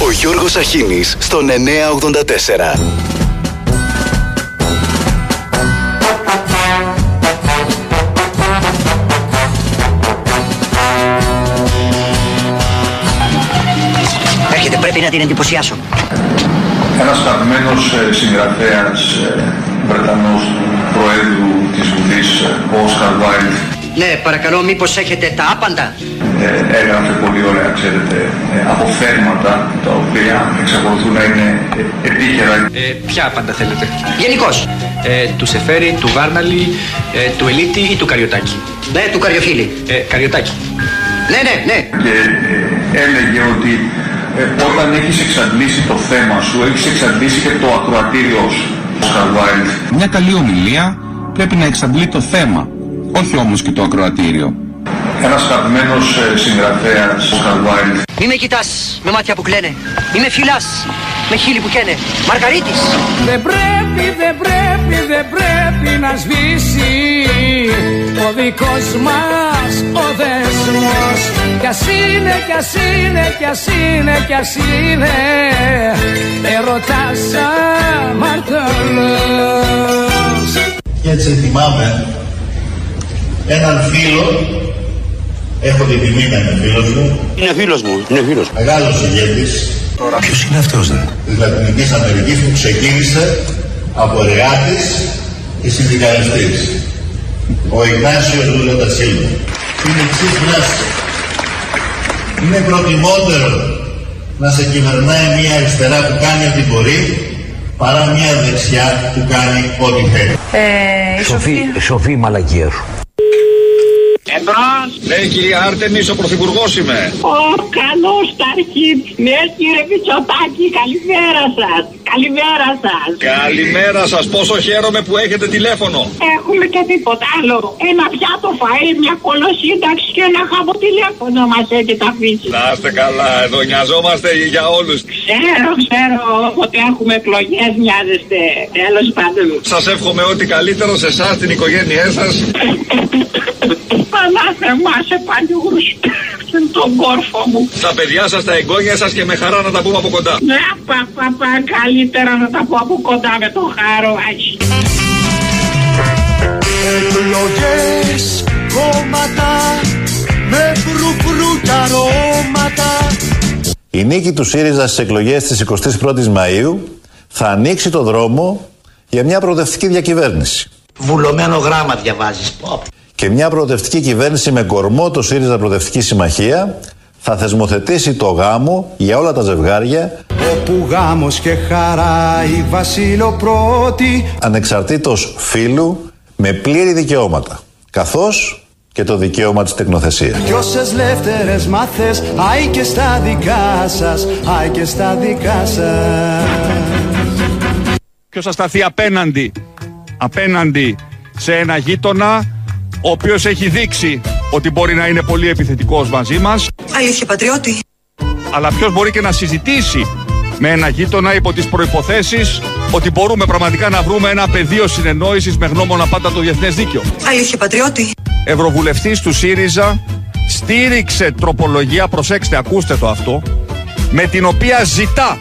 Ο Γιώργος Αχίνης στον 984. Έρχεται, πρέπει να την εντυπωσιάσω. Ένας αγαπημένος ε, συγγραφέας ε, Βρετανός Προέδρου της Βουλής, ο Όσκαρ Βάιλτ, Ναι, παρακαλώ, μήπως έχετε τα άπαντα; Ε, έγραφε πολύ ωραία, ξέρετε, ε, αποφέρματα τα οποία εξακολουθούν να είναι ε, επίκαιρα. Ε, ποια πάντα θέλετε. Γενικώς. Ε, του Σεφέρη, του Βάρναλη, ε, του Ελίτη ή του Καριωτάκη. Ναι, του Καριοφίλη. Ε, Καριωτάκη. Ναι, ναι, ναι. Και ε, έλεγε ότι ε, όταν έχεις εξαντλήσει το θέμα σου, έχεις εξαντλήσει και το ακροατήριό σου. Όσκαρ Βάιλτ. Μια καλή ομιλία πρέπει να εξαντλεί το θέμα, όχι όμως και το ακροατήριο. Ένας αγαπημένος ε, συγγραφέας, Όσκαρ Βάιλτ, Μη με κοιτάς με μάτια που κλαίνε. Μη με φυλάς με χείλη που καίνε. Μαργαρίτης. Δεν πρέπει, δεν πρέπει, δεν πρέπει να σβήσει ο δικός μας ο δεσμός κι ας είναι, κι ας είναι, κι ας είναι, κι ας είναι ερωτάς αμαρτωλός Και έτσι θυμάμαι έναν φίλο, έχω την τιμή να είναι φίλος μου, Είναι φίλος μου, είναι φίλος. μεγάλος ηγέτης Ποιος είναι αυτός δε. της Λατινικής Αμερικής που ξεκίνησε από εργάτης και συνδικαλιστής. Ο Ιγνάσιος Λούλα Τασίλβα. Είναι εξής δράση. Είναι προτιμότερο να σε κυβερνάει μια αριστερά που κάνει ό,τι μπορεί παρά μια δεξιά που κάνει ό,τι θέλει. Ε, η Σοφία. Σοφή μαλακία σου. Εμπρός. Ναι, κυρία Άρτεμις, ο Πρωθυπουργός είμαι. Ω, καλώς Ταρχή. Ναι, κύριε Μητσοτάκη, καλημέρα σας. Καλημέρα σας. Καλημέρα σας, πόσο χαίρομαι που έχετε τηλέφωνο. Έχουμε και τίποτα άλλο. Ένα πιάτο φαΐ, μια κολοσύνταξη και ένα χαμό τηλέφωνο μας έχετε αφήσει. Να είστε καλά, εδώ νοιαζόμαστε για όλους. Ξέρω, ξέρω, όποτε έχουμε εκλογές μοιάζεστε. Τέλος πάντων. Σας εύχομαι ό,τι καλύτερο σε εσάς, την οικογένειά σας. Πανάθεμά σε παλιούς τον κόρφο μου. Τα παιδιά σας, τα εγγόνια σας και με χαρά να τα πούμε από κοντά. Ναι, πα, πα, πα, καλύτερα να τα πω από κοντά με τον χάρο, άχι. Εκλογές, κόμματα με φρουφρού κι αρώματα Η νίκη του ΣΥΡΙΖΑ στις εκλογές της 21ης Μαΐου θα ανοίξει το δρόμο για μια προοδευτική διακυβέρνηση. Βουλωμένο γράμμα διαβάζεις. Πω. Και μια προοδευτική κυβέρνηση με κορμό το ΣΥΡΙΖΑ Προοδευτική Συμμαχία θα θεσμοθετήσει το γάμο για όλα τα ζευγάρια Όπου γάμος και χαρά η Βασίλο πρώτη ανεξαρτήτως φύλου με πλήρη δικαιώματα καθώς και το δικαίωμα της τεκνοθεσίας. Κι όσες λεύτερες μάθες Άι και στα δικά σας Άι και στα δικά σας Ποιος θα σταθεί απέναντι, απέναντι σε ένα γείτονα ο οποίος έχει δείξει ότι μπορεί να είναι πολύ επιθετικός μαζί μας Αλήθεια, πατριώτη. αλλά ποιος μπορεί και να συζητήσει με ένα γείτονα υπό τις προϋποθέσεις ότι μπορούμε πραγματικά να βρούμε ένα πεδίο συνεννόησης με γνώμονα πάντα το διεθνές δίκαιο. Αλήθεια, πατριώτη. Ευρωβουλευτής του ΣΥΡΙΖΑ στήριξε τροπολογία, προσέξτε ακούστε το αυτό, με την οποία ζητά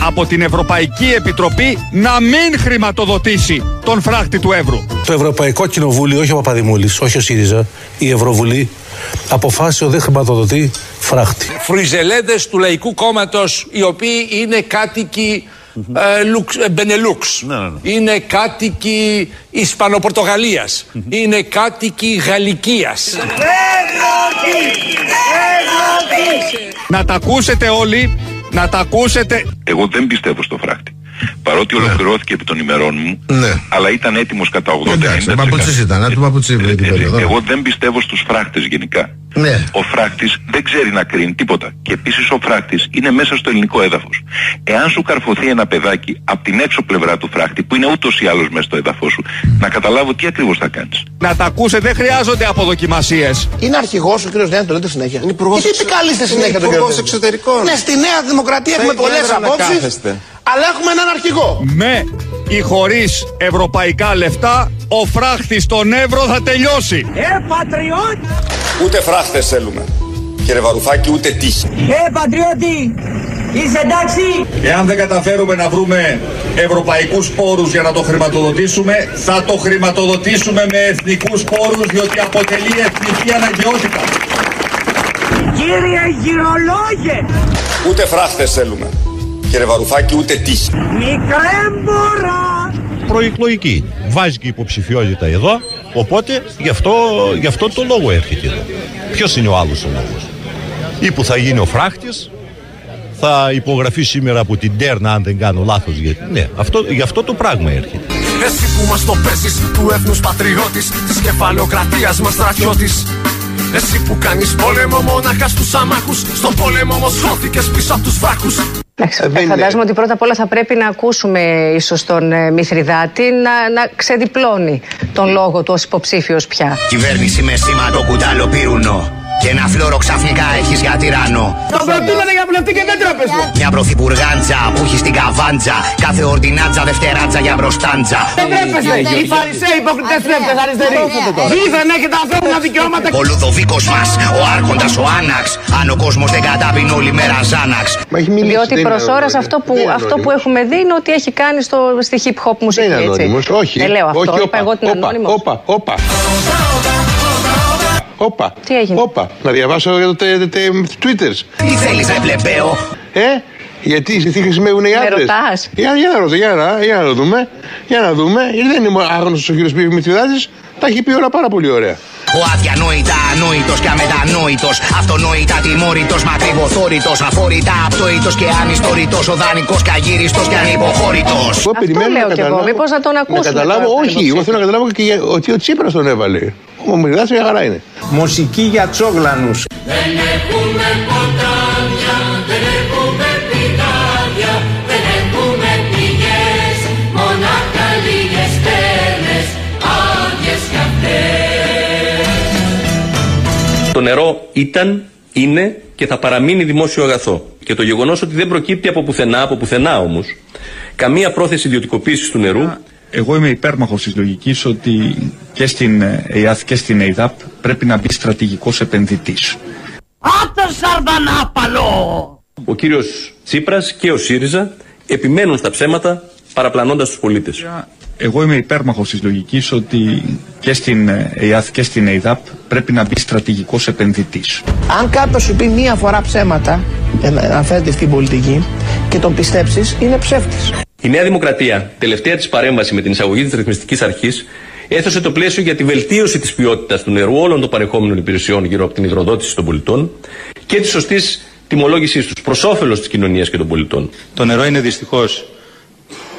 από την Ευρωπαϊκή Επιτροπή να μην χρηματοδοτήσει τον φράχτη του Εύρου. Το Ευρωπαϊκό Κοινοβούλιο, όχι ο Παπαδημούλης, όχι ο ΣΥΡΙΖΑ, η Ευρωβουλή, αποφάσισε ότι δεν χρηματοδοτεί φράχτη. Φρουιζελέδες του Λαϊκού Κόμματος, οι οποίοι είναι κάτοικοι ε, Λουξ- ε, Μπενελούξ. Είναι κάτοικοι Ισπανοπορτογαλίας. Είναι κάτοικοι Γαλλικίας. Να τα ακούσετε όλοι, να τα ακούσετε. Εγώ δεν πιστεύω στο φράχτη. Παρότι ολοκληρώθηκε επί των ημερών μου, Ναι. αλλά ήταν έτοιμος κατά 80-90%. Εντάξει, Παπουτσής ήταν, άτομα Παπουτσί την περίοδο. Εγώ δεν πιστεύω στους φράχτες γενικά. Ναι. Ο φράχτης δεν ξέρει να κρίνει τίποτα. Και επίσης ο φράχτης είναι μέσα στο ελληνικό έδαφος. Εάν σου καρφωθεί ένα παιδάκι από την έξω πλευρά του φράχτη, που είναι ούτως ή άλλως μέσα στο έδαφος σου, να καταλάβω τι ακριβώς θα κάνεις. Να τα ακούσετε, δεν χρειάζονται αποδοκιμασίες. Είναι αρχηγός ο κύριος Νέα, το λέτε συνέχεια. Είναι υπουργός Γιατί επικαλείστε συνέχεια τον κύριο Νέα. εξωτερικών. Ναι, στη Νέα Δημοκρατία έχουμε πολλές απόψεις. Αλλά έχουμε έναν αρχηγό. Με ή χωρίς ευρωπαϊκά λεφτά, ο φράχτης στον Εύρο θα τελειώσει. Ε, πατριώτη! Ούτε φράχτες θέλουμε. Κύριε Βαρουφάκη, ούτε τύχη. Ε, πατριώτη! Είσαι εντάξει; Εάν δεν καταφέρουμε να βρούμε ευρωπαϊκούς πόρους για να το χρηματοδοτήσουμε, θα το χρηματοδοτήσουμε με εθνικούς πόρους, διότι αποτελεί εθνική αναγκαιότητα. Κύριε γυρολόγε. Ούτε φράχτες θέλουμε. Κύριε Βαρουφάκη, ούτε τύχη. Μικρέμπορα. Προεκλογική. Βάζει και υποψηφιότητα εδώ, οπότε γι' αυτό, γι αυτό το λόγο έρχεται εδώ. Ποιος είναι ο άλλος ο λόγος; Ή που θα γίνει ο φράχτης, θα υπογραφεί σήμερα από την Τέρνα αν δεν κάνω λάθος. Γιατί, ναι, αυτό, γι' αυτό το πράγμα έρχεται. Εσύ που μας το παίζεις του έθνους πατριώτης Της κεφαλοκρατίας μας στρατιώτης Εσύ που κάνεις πόλεμο μόναχα στους αμάχους Στον πόλεμο όμως χώθηκες πίσω από τους βράχους Εντάξει, ε, φαντάζομαι ότι πρώτα απ' όλα θα πρέπει να ακούσουμε ίσως τον ε, Μηθριδάτη να, να ξεδιπλώνει τον λόγο του ως υποψήφιος πια. Κυβέρνηση με σήμα το κουτάλο πυρούνο. Και ένα φλόρο ξαφνικά έχεις για τυράννο. Τον προτείνανε για βουλευτή και δεν τρέπεσαι. Μια πρωθυπουργάντζα που έχει στην καβάντζα. Κάθε ορτινάτζα δευτεράτζα για μπροστάντζα. Δεν τρέπεσαι. Οι φαρισαίοι υποκριτέ τρέπτε αριστεροί. Δίθεν έχετε ανθρώπινα δικαιώματα. Ο Λουδοβίκος μας, ο Άρχοντας ο Άναξ. Αν ο κόσμος δεν κατάπινε όλη μέρα Ζάναξ. Διότι προς ώρας αυτό, που, αυτό που έχουμε δει είναι ότι έχει κάνει στο, στη hip hop μουσική. Δεν είναι ανώνυμος, όχι. Δεν λέω αυτό, όχι, είπα εγώ την ανώνυμος. Όπα, όπα. Όπα. Τι έγινε; Όπα. Να διαβάσω για το τε, τε, τε, Twitter. Τι θέλεις, ρε πλεμπαίο; Ε, γιατί τι χρησιμεύουν οι άντρες; ρωτάς; Για, για να ρωτώ, για να, για να το δούμε. Για να δούμε. Γιατί δεν είναι άγνωστος ο κύριος Πίβη Μητριδάτη. Τα έχει πει όλα πάρα πολύ ωραία. Ο αδιανόητα ανόητος και αμετανόητος. Αυτονόητα τιμόρυτο, μακρυβοθόρητο. Αφόρητα απτόητος και ανιστόρητος. Ο δανεικός και αγύριστος και ανυποχώρητος. Εγώ περιμένω λέω να κι εγώ. καταλάβω- Μήπως να τον ακούσουμε καταλάβω, τώρα, όχι. τον Εγώ θέλω να καταλάβω και για- ότι ο Τσίπρας τον έβαλε. Ο Μητριδάτη μια χαρά είναι. Μουσική για τσόγλανους. Δεν έχουμε ποτάμια, δεν έχουμε πηγάδια, δεν έχουμε πηγές, μονάχα λίγες στέλνες, άδειες κι αυτές. Το νερό ήταν, είναι και θα παραμείνει δημόσιο αγαθό. Και το γεγονός ότι δεν προκύπτει από πουθενά, από πουθενά όμως, καμία πρόθεση ιδιωτικοποίησης του νερού. Εγώ είμαι υπέρμαχος της λογικής ότι και στην ΕΙΑΘ και στην ΕΙΔΑΠ πρέπει να μπει στρατηγικός επενδυτής. Άτο σαρδανάπαλο. Ο κύριος Τσίπρας και ο ΣΥΡΙΖΑ επιμένουν στα ψέματα παραπλανώντας τους πολίτες. Εγώ είμαι υπέρμαχος της λογικής ότι και στην ΕΙΑΘ και στην ΕΙΔΑΠ πρέπει να μπει στρατηγικός επενδυτής. Αν κάποιος σου πει μία φορά ψέματα, ε, να αναφέρεται στην πολιτική, και τον πιστέψεις, είναι ψεύτης. Η Νέα Δημοκρατία, τελευταία της παρέμβαση με την εισαγωγή της ρυθμιστικής αρχής, έθεσε το πλαίσιο για τη βελτίωση της ποιότητας του νερού όλων των παρεχόμενων υπηρεσιών γύρω από την υδροδότηση των πολιτών και τη σωστή τιμολόγησής τους προς όφελος της κοινωνίας και των πολιτών. Το νερό είναι δυστυχώς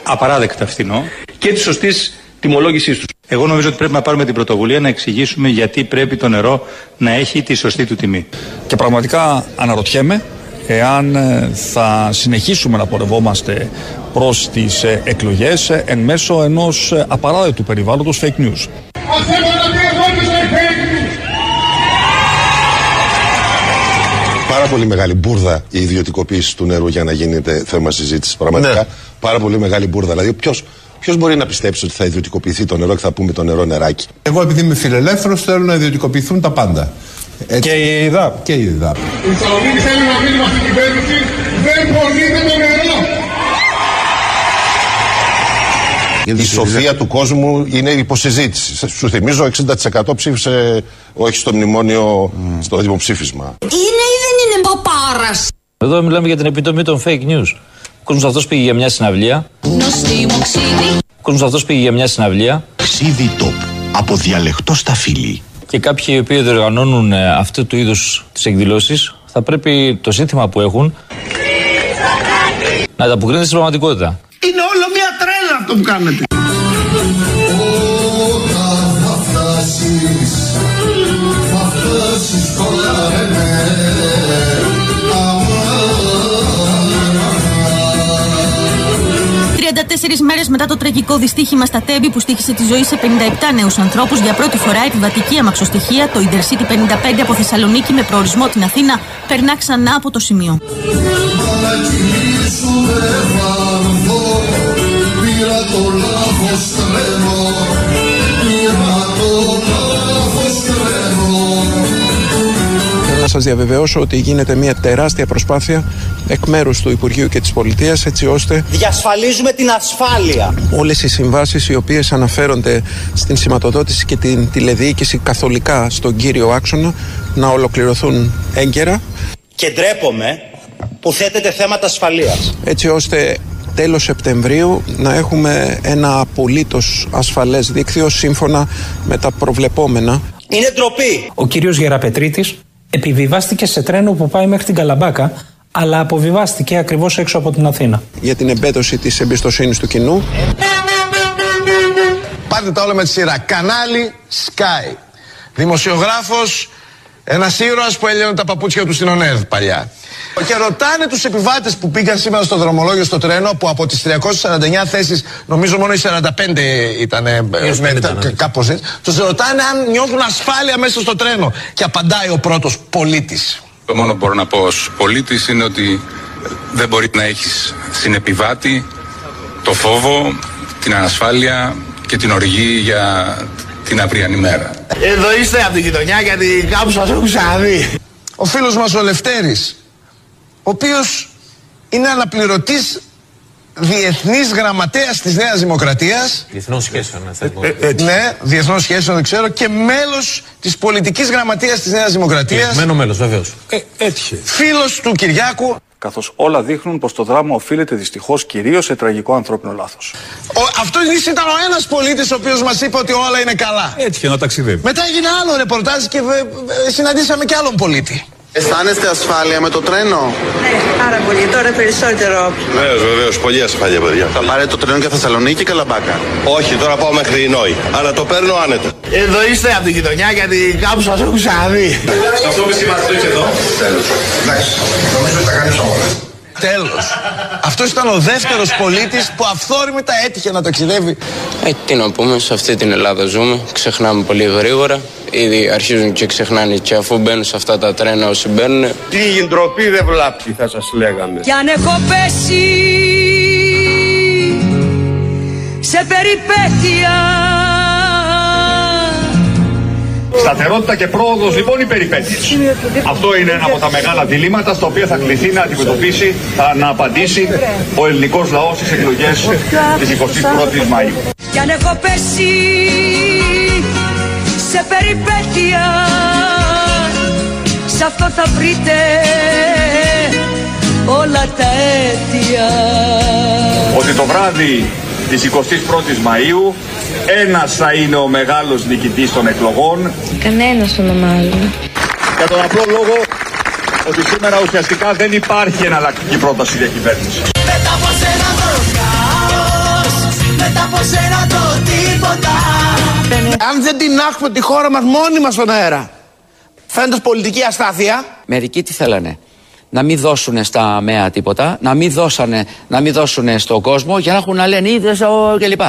απαράδεκτα φθηνό. Και τη σωστής τιμολόγησής τους. Εγώ νομίζω ότι πρέπει να πάρουμε την πρωτοβουλία να εξηγήσουμε γιατί πρέπει το νερό να έχει τη σωστή του τιμή. Και πραγματικά αναρωτιέμαι εάν ε, θα συνεχίσουμε να πορευόμαστε προς τις ε, εκλογές ε, εν μέσω ενός ε, απαράδεκτου περιβάλλοντος fake news. Πάρα πολύ μεγάλη μπουρδα η ιδιωτικοποίηση του νερού για να γίνεται θέμα συζήτηση. Πραγματικά πάρα πολύ μεγάλη μπουρδα. Δηλαδή, ποιος ποιος μπορεί να πιστέψει ότι θα ιδιωτικοποιηθεί το νερό και θα πούμε το νερό νεράκι; Εγώ επειδή είμαι φιλελεύθερος θέλω να ιδιωτικοποιηθούν τα πάντα. Και η ΕΙΔΑΠ. Και η ΕΙΔΑΠ. Η Θεσσαλονίκη θέλει να βγει με αυτή την κυβέρνηση, δεν πωλείται το νερό. Η σοφία του κόσμου είναι υποσυζήτηση. Σου θυμίζω 60% ψήφισε όχι στο μνημόνιο, στο δημοψήφισμα. Είναι ή δεν είναι παπάρας. Εδώ μιλάμε για την επιτομή των fake news. Ο κόσμο αυτό πήγε για μια συναυλία. Νοστή μου ξύδι. Ο κόσμο αυτό πήγε για μια συναυλία. Ξίδι top. Από διαλεκτό στα φίλη. Και κάποιοι οι οποίοι διοργανώνουν ε, αυτού του είδους τις εκδηλώσεις θα πρέπει το σύνθημα που έχουν να ανταποκρίνεται στην πραγματικότητα. Είναι όλο μία τρέλα αυτό που κάνετε. Τέσσερις μέρες μετά το τραγικό δυστύχημα στα Τέμπη που στήχησε τη ζωή σε 57 νέους ανθρώπους, για πρώτη φορά επιβατική αμαξοστοιχεία, το Intercity 55 από Θεσσαλονίκη με προορισμό την Αθήνα, περνά ξανά από το σημείο. Σας διαβεβαιώσω ότι γίνεται μια τεράστια προσπάθεια εκ μέρους του Υπουργείου και της Πολιτείας έτσι ώστε Διασφαλίζουμε την ασφάλεια. όλες οι συμβάσεις οι οποίες αναφέρονται στην σηματοδότηση και την τηλεδιοίκηση καθολικά στον κύριο άξονα να ολοκληρωθούν έγκαιρα Και ντρέπομαι που θέτεται θέματα ασφαλείας. έτσι ώστε τέλος Σεπτεμβρίου να έχουμε ένα απολύτως ασφαλές δίκτυο σύμφωνα με τα προβλεπόμενα Είναι ντροπή. Ο κύριος Γεραπετρίτης επιβιβάστηκε σε τρένο που πάει μέχρι την Καλαμπάκα, αλλά αποβιβάστηκε ακριβώς έξω από την Αθήνα. για την εμπέδωση της εμπιστοσύνης του κοινού. Πάρτε τα όλα με τη σειρά. Κανάλι Sky. Δημοσιογράφος, ένας ήρωας που έλειωνε τα παπούτσια του στην ΟΝΕΔ παλιά. Και ρωτάνε τους επιβάτες που πήγαν σήμερα στο δρομολόγιο στο τρένο που από τις 349 θέσεις νομίζω μόνο οι 45 ήταν κάπως έτσι. Τους ρωτάνε αν νιώθουν ασφάλεια μέσα στο τρένο. Και απαντάει ο πρώτος πολίτης. Το μόνο που μπορώ να πω ως πολίτης είναι ότι δεν μπορεί να έχεις συνεπιβάτη το φόβο, την ανασφάλεια και την οργή για την αυριανή μέρα. Εδώ είστε από την γειτονιά γιατί κάπου σας έχω ξαναδεί. Ο φίλος μας ο Λευτέρης, ο οποίος είναι αναπληρωτής διεθνής γραμματέας της Νέας Δημοκρατίας. Διεθνών σχέσεων, ναι, θα πω. Ναι, διεθνών σχέσεων δεν ξέρω και μέλος της πολιτικής γραμματείας της Νέας Δημοκρατίας. Μένο μέλος, βεβαίως. Ε, έτυχε. Φίλος του Κυριάκου. Καθώς όλα δείχνουν πως το δράμα οφείλεται δυστυχώς κυρίως σε τραγικό ανθρώπινο λάθος. Ο, αυτός ήταν ο ένας πολίτης ο οποίος μας είπε ότι όλα είναι καλά. Έτυχε να ταξιδεύει. Μετά έγινε άλλο ρεπορτάζ και βε- βε- συναντήσαμε και άλλον πολίτη. Αισθάνεστε ασφάλεια με το τρένο; Ναι, πάρα πολύ. Τώρα περισσότερο. Βεβαίως, βεβαίως. Πολύ ασφάλεια, παιδιά. Θα πάρετε το τρένο για Θεσσαλονίκη ή Καλαμπάκα; Όχι, τώρα πάω μέχρι Νόη. Αλλά το παίρνω άνετα. Εδώ είστε από την γειτονιά γιατί κάπου σας έχω ξαναδεί. Αυτό που είμαστε εδώ. Τέλος. Εντάξει. Νομίζω ότι τα κάνεις όλα. Τέλος. Αυτός ήταν ο δεύτερος πολίτης που αυθόρμητα έτυχε να ταξιδεύει. Ε, τι να πούμε, σε αυτή την Ελλάδα ζούμε. Ξεχνάμε πολύ γρήγορα. Ήδη αρχίζουν και ξεχνάνε και αφού μπαίνουν σε αυτά τα τρένα όσοι μπαίνουν. Τι ντροπή δεν βλάπτει θα σας λέγαμε. Κι αν έχω πέσει σε περιπέτεια Σταθερότητα και πρόοδος λοιπόν ή περιπέτειες. Αυτό είναι ένα από τα μεγάλα διλήμματα στα οποία θα κληθεί να αντιμετωπίσει, θα- να απαντήσει ο ελληνικός λαός στις εκλογές της 21ης Μαΐου. Κι αν έχω πέσει σε περιπέτεια Σ' αυτό θα βρείτε όλα τα αίτια Ότι το βράδυ της 21ης Μαΐου ένας θα είναι ο μεγάλος νικητής των εκλογών Κανένας ονομάζομαι. για τον απλό λόγο ότι σήμερα ουσιαστικά δεν υπάρχει εναλλακτική πρόταση διακυβέρνηση. Μετά από σένα το χάος Μετά από σένα το τίποτα Αν δεν την έχουμε τη χώρα μας μόνοι μας στον αέρα, φαίνοντας πολιτική αστάθεια, Μερικοί τι θέλανε; Να μην δώσουν στα ΜΕΑ τίποτα, να μην, δώσανε, να μην δώσουν στον κόσμο για να έχουν να λένε είδες κλπ.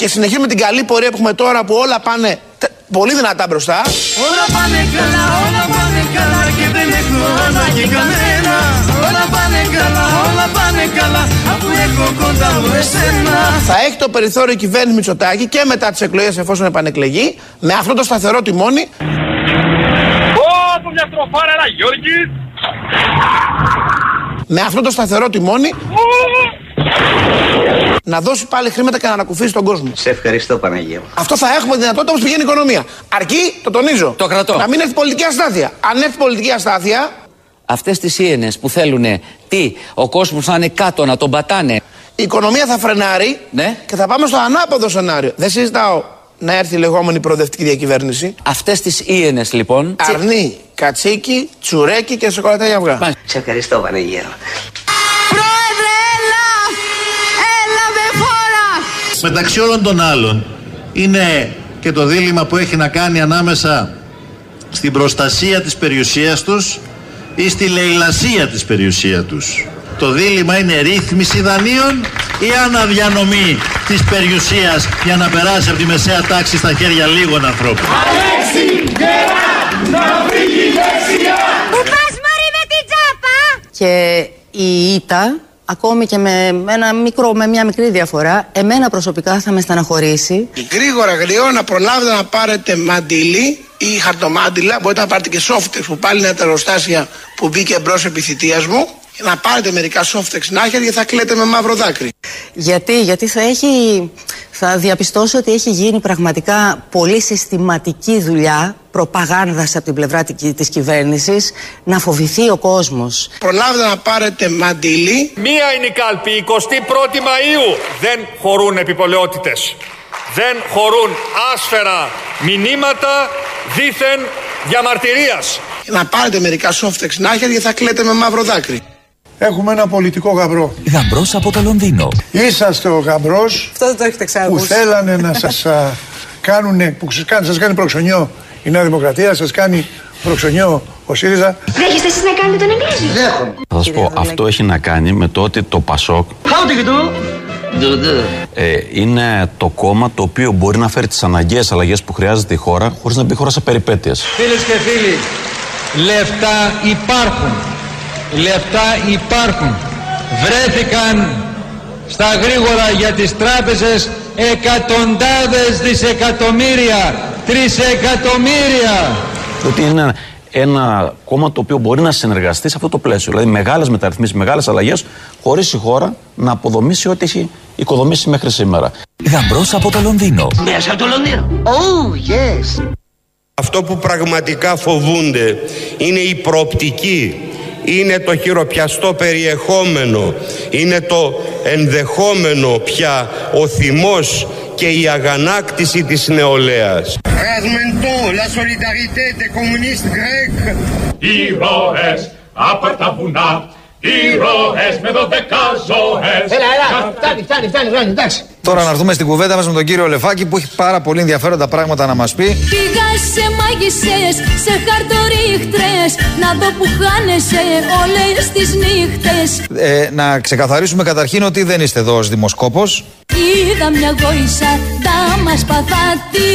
Και συνεχίζουμε την καλή πορεία που έχουμε τώρα που όλα πάνε τε- πολύ δυνατά μπροστά. Όλα πάνε καλά, όλα πάνε καλά και δεν έχω ανάγκη κανένα. Όλα πάνε καλά, όλα πάνε καλά αφού έχω κοντά μου εσένα. Θα έχει το περιθώριο η κυβέρνηση Μητσοτάκη και μετά τις εκλογές εφόσον επανεκλεγεί με αυτό το σταθερό τιμόνι. Από μια στροφάρα ένα Γιώργης. Με αυτό το σταθερό τιμόνι να δώσει πάλι χρήματα και να ανακουφίσει τον κόσμο. Σε ευχαριστώ Παναγία. Αυτό θα έχουμε δυνατότητα όπως πηγαίνει η οικονομία. Αρκεί, το τονίζω. Το κρατώ. Να μην έρθει πολιτική αστάθεια. Αν έρθει πολιτική αστάθεια, Αυτές τις ίενες που θέλουν τι, ο κόσμος να είναι κάτω, να τον πατάνε; η οικονομία θα φρενάρει Ναι. και θα πάμε στο ανάποδο σενάριο. Δεν συζητάω να έρθει η λεγόμενη προοδευτική διακυβέρνηση. Αυτές τις ίενες λοιπόν. Αρνή, κατσίκι, τσουρέκι και σοκολατένια αυγά. Σε ευχαριστώ Παναγία. Μεταξύ όλων των άλλων είναι και το δίλημα που έχει να κάνει ανάμεσα στην προστασία της περιουσίας τους ή στη λαιλασία της περιουσίας τους. Το δίλημα είναι ρύθμιση δανείων ή αναδιανομή της περιουσίας για να περάσει από τη μεσαία τάξη στα χέρια λίγων ανθρώπων. Πού πας μωρή με την τσάπα! Και η ήττα, ακόμη και με, ένα μικρό, με μια μικρή διαφορά, εμένα προσωπικά θα με στεναχωρήσει. Γρήγορα, γρήγορα να προλάβετε να πάρετε μαντίλι ή χαρτομάτιλα, μπορείτε να πάρετε και σόφτεξ που πάλι είναι τα εργοστάσια που μπήκε μπρος επί θητείας μου. Να πάρετε μερικά σόφτεξ να έχετε και θα κλαίτε με μαύρο δάκρυ. Γιατί, γιατί θα έχει, θα διαπιστώσω ότι έχει γίνει πραγματικά πολύ συστηματική δουλειά προπαγάνδας από την πλευρά τη- της κυβέρνησης να φοβηθεί ο κόσμος. Προλάβετε να πάρετε μαντίλι. Μία είναι η κάλπη, 21η Μαΐου. Δεν χωρούν επιπολαιότητες. Δεν χωρούν άσφαιρα μηνύματα δήθεν διαμαρτυρίας. Να πάρετε μερικά σόφτεξ να έχετε και θα κλαίτε με μαύρο δάκρυ. Έχουμε ένα πολιτικό γαμπρό. Γαμπρός από το Λονδίνο. Είσαστε ο γαμπρός Αυτό δεν το έχετε που ξανακούσει. θέλανε να σας κάνουν, που σας κάνει, σας κάνει προξενιό η Νέα Δημοκρατία, σας κάνει προξενιό ο ΣΥΡΙΖΑ. Δέχεστε εσείς να κάνετε τον Εγγλέζο; Δέχομαι. Θα σας πω, αυτό έχει να κάνει με το ότι το ΠΑΣΟΚ ε, είναι το κόμμα το οποίο μπορεί να φέρει τις αναγκαίες αλλαγές που χρειάζεται η χώρα χωρίς να μπει η χώρα σε περιπέτειες. Φίλες και φίλοι, λεφτά υπάρχουν. Λεφτά υπάρχουν. Βρέθηκαν στα γρήγορα για τις τράπεζες εκατοντάδες δισεκατομμύρια, τρισεκατομμύρια. Ότι είναι ένα κόμμα το οποίο μπορεί να συνεργαστεί σε αυτό το πλαίσιο. Δηλαδή μεγάλες μεταρρυθμίσεις, μεγάλες αλλαγές, χωρίς η χώρα να αποδομήσει ό,τι έχει οικοδομήσει μέχρι σήμερα. Γαμπρός από το Λονδίνο. Μέσα από το Λονδίνο. Oh, yes. Αυτό που πραγματικά φοβούνται είναι η προοπτική, είναι το χειροπιαστό περιεχόμενο, είναι το ενδεχόμενο πια ο θυμός και η αγανάκτηση της νεολαίας. Razmento, la solidarité des communistes grecs. Ήρωες από τα βουνά, ήρωες με δωδεκά ζωές. Έλα, έλα, φτάνει, φτάνει, φτάνει, φτάνει, εντάξει. Τώρα να έρθουμε στην κουβέντα μας με τον κύριο Λεφάκη που έχει πάρα πολύ ενδιαφέροντα πράγματα να μας πει. Πήγα σε μάγισσες, σε χαρτορίχτρες Να δω που χάνεσαι όλες τις νύχτες Ε, να ξεκαθαρίσουμε καταρχήν ότι δεν είστε εδώ ως δημοσκόπος. Είδα μια γόησα, τα μας παθάτη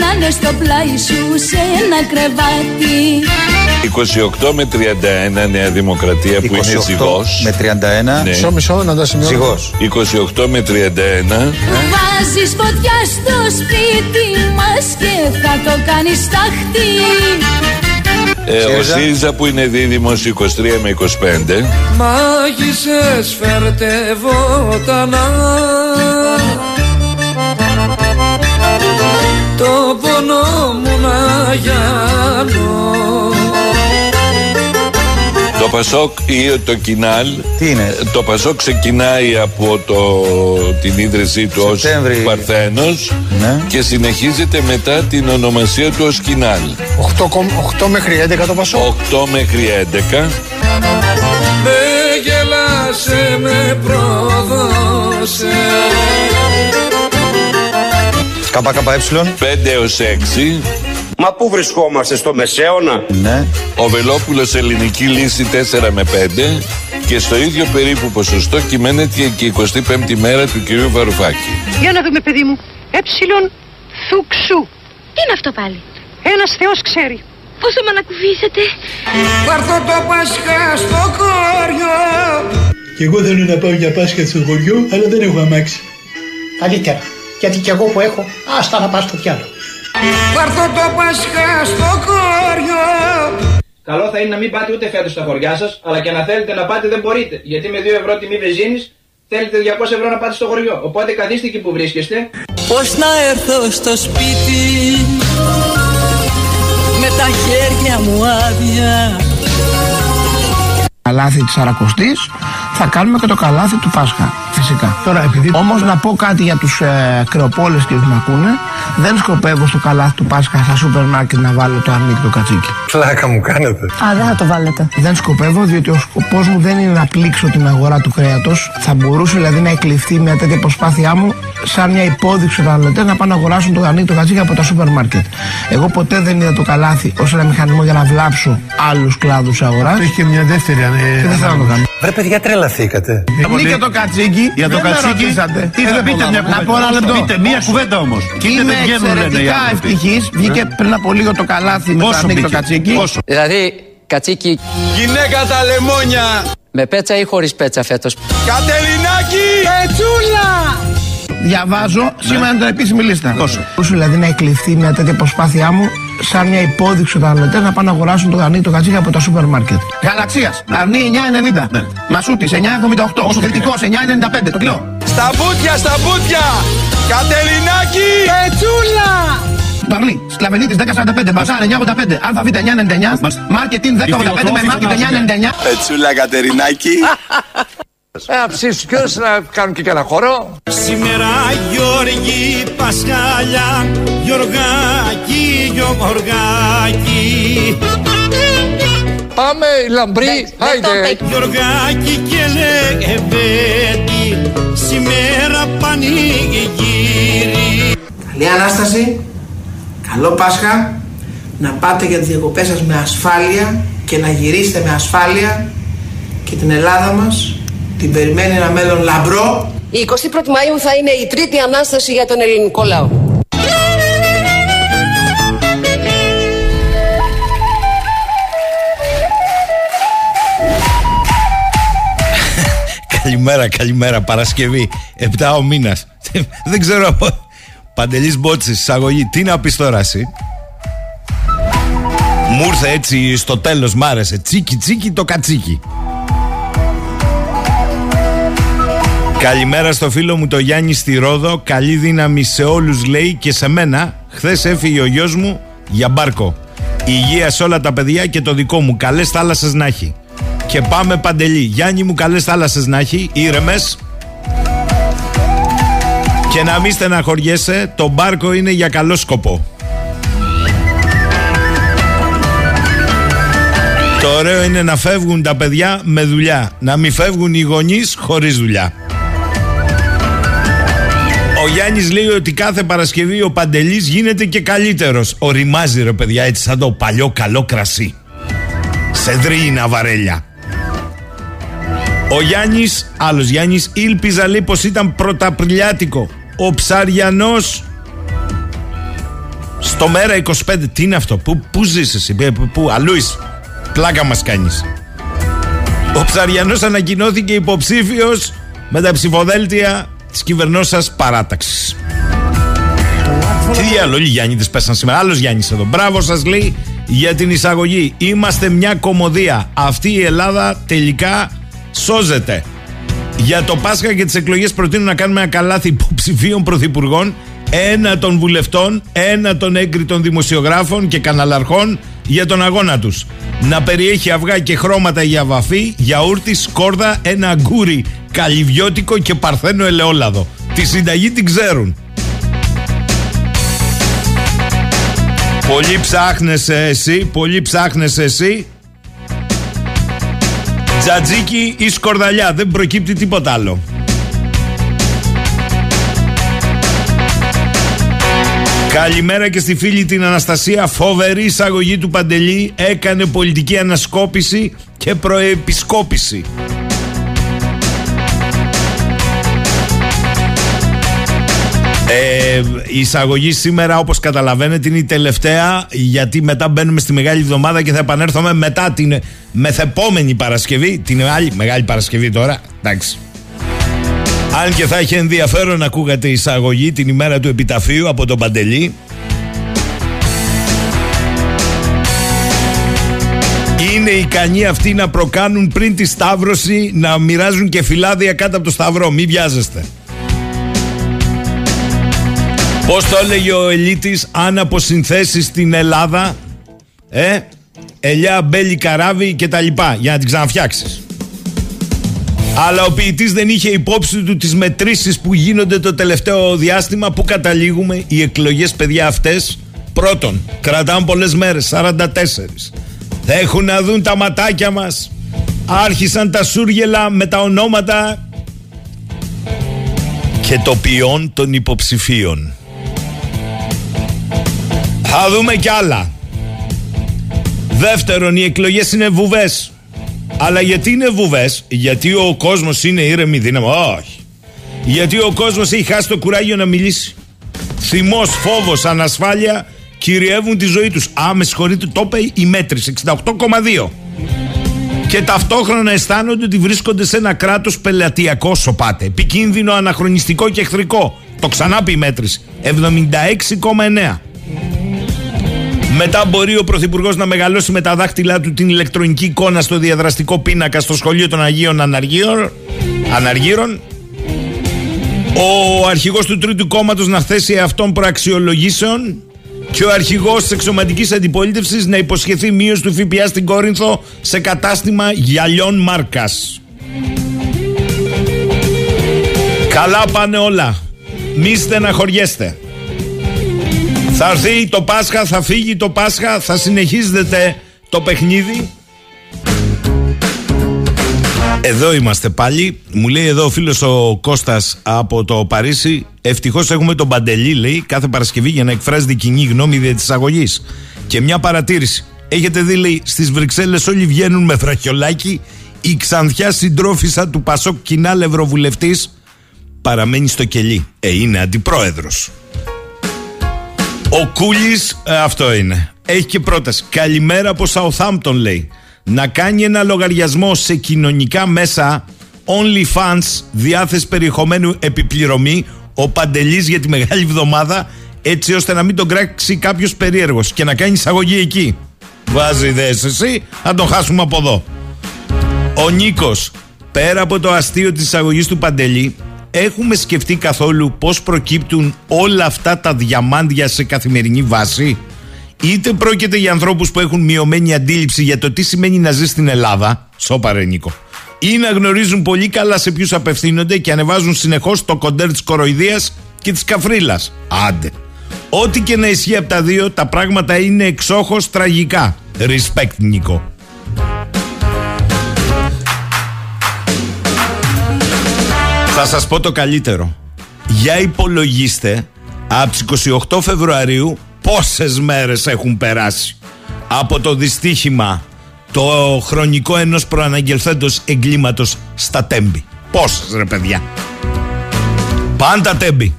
Να είναι στο πλάι σου σε ένα κρεβάτι 28 με 31 Νέα Δημοκρατία που είναι 28 ζυγός. με 31. Ναι. Μισό, μισό, να τα σημειώνω. Ζυγός. 28 με 31. Βάζεις φωτιά στο σπίτι μας Και θα το κάνεις στάχτη Ε, ο ΣΥΡΙΖΑ. ΣΥΡΙΖΑ που είναι δίδυμος 23 με 25. Μάγισσες φέρτε βότανα Το πόνο μου να γιάνω Το Πασόκ ή το Κινάλ. Τι είναι; Το Πασόκ ξεκινάει από το, την ίδρυσή του ως Σεπτέμβρη. Παρθένος Ναι. και συνεχίζεται μετά την ονομασία του ως Κινάλ. 8, 8 μέχρι 11 το Πασό. 8 μέχρι 11. Με γελάσε, με πρόδωσε ΚΚΕ. 5 έως 6. Μα πού βρισκόμαστε στο Μεσαίωνα; Ναι. Ο Βελόπουλος ελληνική λύση 4 με 5 και στο ίδιο περίπου ποσοστό κυμαίνεται και η 25η μέρα του κυρίου Βαρουφάκη. Για να δούμε, παιδί μου. Έψιλον θουξού. Τι είναι αυτό πάλι; Ένας θεός ξέρει. Πόσο με ανακουφίσετε. Θα έρθω το Πάσχα στο χωριό Και εγώ θέλω να πάω για Πάσχα στο χωριό, αλλά δεν έχω αμάξι. Καλύτερα. Γιατί κι εγώ που έχω, άστα να πας στο διάλογο. Θα έρθω το Πάσχα στο χωριό Καλό θα είναι να μην πάτε ούτε φέτος στα χωριά σας, αλλά και να θέλετε να πάτε δεν μπορείτε. Γιατί με 2 ευρώ τιμή βενζίνη θέλετε 200 ευρώ να πάτε στο χωριό. Οπότε καθίστε εκεί που βρίσκεστε. Πώς να έρθω στο σπίτι με τα χέρια μου άδεια Καλάθι της Σαρακοστής θα κάνουμε και το καλάθι του Πάσχα. Φυσικά. Τώρα, επειδή... Όμως να πω κάτι για τους ε, κρεοπόλες και που με ακούνε. Δεν σκοπεύω στο καλάθι του Πάσχα στα σούπερ μάρκετ να βάλω το αρνίκι κατσίκι. Πλάκα μου κάνετε. Α, δεν θα το βάλετε. Δεν σκοπεύω διότι ο σκοπός μου δεν είναι να πλήξω την αγορά του κρέατος. Θα μπορούσε δηλαδή να εκλειφθεί μια τέτοια προσπάθειά μου σαν μια υπόδειξη στους καταναλωτές να πάνε να αγοράσουν το αρνίκι το κατσίκι από τα σούπερ μάρκετ. Εγώ ποτέ δεν είδα το καλάθι ως ένα μηχανισμό για να βλάψω άλλους κλάδους της αγοράς. Έχει και μια δεύτερη ε, Και δεν θέλω να το κάνω. Βρε παιδιά τρελαθήκατε. Για το κατσίκι. Για το δεν με κατσίκι. ρωτήσατε. Τι θα πείτε μια Να πω ένα λεπτό. Πείτε μια κουβέντα όμως. Πείτε Είμαι δεν βγαίνουν λένε οι εξαιρετικά άνθρωποι. ευτυχής. Βγήκε πριν από λίγο το καλάθι με το Πόσο ανοίγει το μπήκε; κατσίκι. Πόσο; Δηλαδή, κατσίκι Γυναίκα τα λεμόνια. με πέτσα ή χωρίς πέτσα φέτος; Κατελινάκη. Πετσούλα! Διαβάζω, σήμερα είναι το επίσημη λίστα. Πόσο; δηλαδή να εκλειφθεί μια τέτοια προσπάθειά μου; Σαν μια υπόδειξη καταναλωτέ να πάνε να αγοράσουν το γανί το κατσίκι από τα σούπερ μάρκετ. Γαλαξίας, αρνί 9,90. Μασούτης 9,78. Όσο θετικός 9,95 το κιλό. Στα μπούτια, στα μπούτια! Κατερινάκη! Πετσούλα! Παρλή, Σκλαβενίτης 1045, Μπαζάρ 985, ΑΒ 999, Μάρκετιν 1085 με Μάρκετ 999. Πετσούλα Κατερινάκη. Ε, ψήσου και να κάνουν και κανένα χώρο. Σήμερα Γιώργη Πασχάλια Γιωργάκη, Γιωργάκη Πάμε, λαμπρή, άιντε. Γιωργάκη και Λεβέντη Σήμερα πανηγύρι Καλή Ανάσταση, καλό Πάσχα, να πάτε για τις διακοπές σας με ασφάλεια και να γυρίσετε με ασφάλεια και την Ελλάδα μας την περιμένει ένα μέλλον λαμπρό. Η 21η Μαΐου θα είναι η τρίτη Ανάσταση για τον ελληνικό λαό. Καλημέρα, καλημέρα. Παρασκευή. 7 ο μήνας. Δεν ξέρω. Παντελής Μπότσης, εισαγωγή. Τι να πεις τώρα, εσύ; Μου ήρθε έτσι στο τέλος, μ' άρεσε. Τσίκι, τσίκι το κατσίκι. Καλημέρα στο φίλο μου το Γιάννη στη Ρόδο. Καλή δύναμη σε όλους λέει και σε μένα. Χθες έφυγε ο γιος μου για μπάρκο. Υγεία σε όλα τα παιδιά και το δικό μου. Καλές θάλασσες να έχει. Και πάμε παντελή. Γιάννη μου καλές θάλασσες να έχει. Ήρεμες. Και να μην στεναχωριέσαι, το μπάρκο είναι για καλό σκοπό. Το ωραίο είναι να φεύγουν τα παιδιά με δουλειά. Να μην φεύγουν οι γονείς χωρίς δουλειά. Ο Γιάννης λέει ότι κάθε Παρασκευή ο Παντελής γίνεται και καλύτερος. Οριμάζει ρε παιδιά έτσι σαν το παλιό καλό κρασί. Σε δρύινα βαρέλια. Ο Γιάννης, άλλος Γιάννης, ήλπιζα λέει πως ήταν πρωταπριλιάτικο. Ο Ψαριανός. Στο μέρα 25. Τι είναι αυτό, πού, πού ζεις εσύ, πού, πού αλλού είσαι. Πλάκα μας κάνεις. Ο Ψαριανός ανακοινώθηκε υποψήφιος με τα ψηφοδέλτια τη κυβερνόσα παράταξης. Τι διάλογο, όλοι οι Γιάννηδε πέσαν σήμερα. Άλλος Γιάννης εδώ. Μπράβο σας λέει για την εισαγωγή. Είμαστε μια κομμωδία. Αυτή η Ελλάδα τελικά σώζεται. Για το Πάσχα και τις εκλογές προτείνω να κάνουμε ένα καλάθι υποψηφίων πρωθυπουργών, ένα των βουλευτών, ένα των έγκριτων δημοσιογράφων και καναλαρχών για τον αγώνα τους. Να περιέχει αυγά και χρώματα για βαφή, γιαούρτι, σκόρδα, ένα αγκούρι καλυβιώτικο και παρθένο ελαιόλαδο. Τη συνταγή την ξέρουν. Πολύ ψάχνεσαι εσύ, πολύ ψάχνεσαι εσύ. Τζατζίκι ή σκορδαλιά, δεν προκύπτει τίποτα άλλο. Καλημέρα και στη φίλη την Αναστασία. Φοβερή εισαγωγή του Παντελή. Έκανε πολιτική ανασκόπηση και προεπισκόπηση. Ε, η εισαγωγή σήμερα όπως καταλαβαίνετε είναι η τελευταία γιατί μετά μπαίνουμε στη Μεγάλη Εβδομάδα και θα επανέλθουμε μετά την μεθεπόμενη Παρασκευή την άλλη Μεγάλη Παρασκευή τώρα εντάξει αν και θα έχει ενδιαφέρον να ακούγατε εισαγωγή την ημέρα του επιταφείου από τον Παντελή Είναι ικανοί αυτοί να προκάνουν πριν τη Σταύρωση να μοιράζουν και φυλάδια κάτω από το Σταυρό. Μην βιάζεστε. Πώς το έλεγε ο Ελίτης αν αποσυνθέσεις στην Ελλάδα ε, ελιά, μπέλι, καράβι και τα λοιπά για να την ξαναφτιάξεις. Αλλά ο ποιητής δεν είχε υπόψη του τις μετρήσεις που γίνονται το τελευταίο διάστημα που καταλήγουμε οι εκλογές παιδιά αυτές πρώτον κρατάνε πολλές μέρες 44 θα έχουν να δουν τα ματάκια μας άρχισαν τα σούργελα με τα ονόματα και το ποιόν των υποψηφίων θα δούμε κι άλλα. Δεύτερον, οι εκλογές είναι βουβές. Αλλά γιατί είναι βουβές, γιατί ο κόσμος είναι ήρεμη δύναμη. Όχι. Γιατί ο κόσμος έχει χάσει το κουράγιο να μιλήσει. Θυμός, φόβος, ανασφάλεια κυριεύουν τη ζωή τους. Α, με συγχωρείτε, το είπε η μέτρηση 68,2. Και ταυτόχρονα αισθάνονται ότι βρίσκονται σε ένα κράτος πελατειακό σοπάτε. Επικίνδυνο, αναχρονιστικό και εχθρικό. Το ξανά πει η μέτρηση. 76,9. Μετά μπορεί ο Πρωθυπουργός να μεγαλώσει με τα δάχτυλά του την ηλεκτρονική εικόνα στο διαδραστικό πίνακα στο σχολείο των Αγίων Αναργύρων. Αναργύρων. Ο αρχηγός του Τρίτου Κόμματος να θέσει αυτών προαξιολογήσεων. Και ο αρχηγός της εξωματικής αντιπολίτευσης να υποσχεθεί μείωση του ΦΠΑ στην Κόρινθο σε κατάστημα γυαλιών μάρκας. Καλά πάνε όλα. Μη στεναχωριέστε. Θα έρθει το Πάσχα, θα φύγει το Πάσχα, θα συνεχίζετε το παιχνίδι. Εδώ είμαστε πάλι. Μου λέει εδώ ο φίλος ο Κώστας από το Παρίσι. Ευτυχώς έχουμε τον Παντελή, λέει, κάθε Παρασκευή για να εκφράζει κοινή γνώμη δια της αγωγής. Και μια παρατήρηση. Έχετε δει, λέει, στις Βρυξέλλες όλοι βγαίνουν με βραχιολάκι. Η ξανθιά συντρόφισσα του Πασόκ Κινάλ Ευρωβουλευτής παραμένει στο κελί. Ε, είναι αντιπρόεδρος. Ο Κούλης, αυτό είναι. Έχει και πρόταση. Καλημέρα από Southampton, λέει. Να κάνει ένα λογαριασμό σε κοινωνικά μέσα OnlyFans, διάθεση περιεχομένου επιπληρωμή, ο Παντελής για τη Μεγάλη Εβδομάδα, έτσι ώστε να μην τον κράξει κάποιος περίεργος και να κάνει εισαγωγή εκεί. Βάζει ιδέες εσύ, να τον χάσουμε από εδώ. Ο Νίκος, πέρα από το αστείο της εισαγωγής του Παντελή, έχουμε σκεφτεί καθόλου πώς προκύπτουν όλα αυτά τα διαμάντια σε καθημερινή βάση; Είτε πρόκειται για ανθρώπους που έχουν μειωμένη αντίληψη για το τι σημαίνει να ζεις στην Ελλάδα, σώπαρε Νίκο, ή να γνωρίζουν πολύ καλά σε ποιους απευθύνονται και ανεβάζουν συνεχώς το κοντέρ της κοροϊδίας και της καφρίλας. Άντε. Ό,τι και να ισχύει από τα δύο, τα πράγματα είναι εξόχως τραγικά. Respect Νίκο. Θα σας πω το καλύτερο. Για υπολογίστε από τις 28 Φεβρουαρίου πόσες μέρες έχουν περάσει από το δυστύχημα το χρονικό ενός προαναγγελθέντος εγκλήματος στα τέμπη. Πόσες ρε παιδιά. Πάντα τέμπη.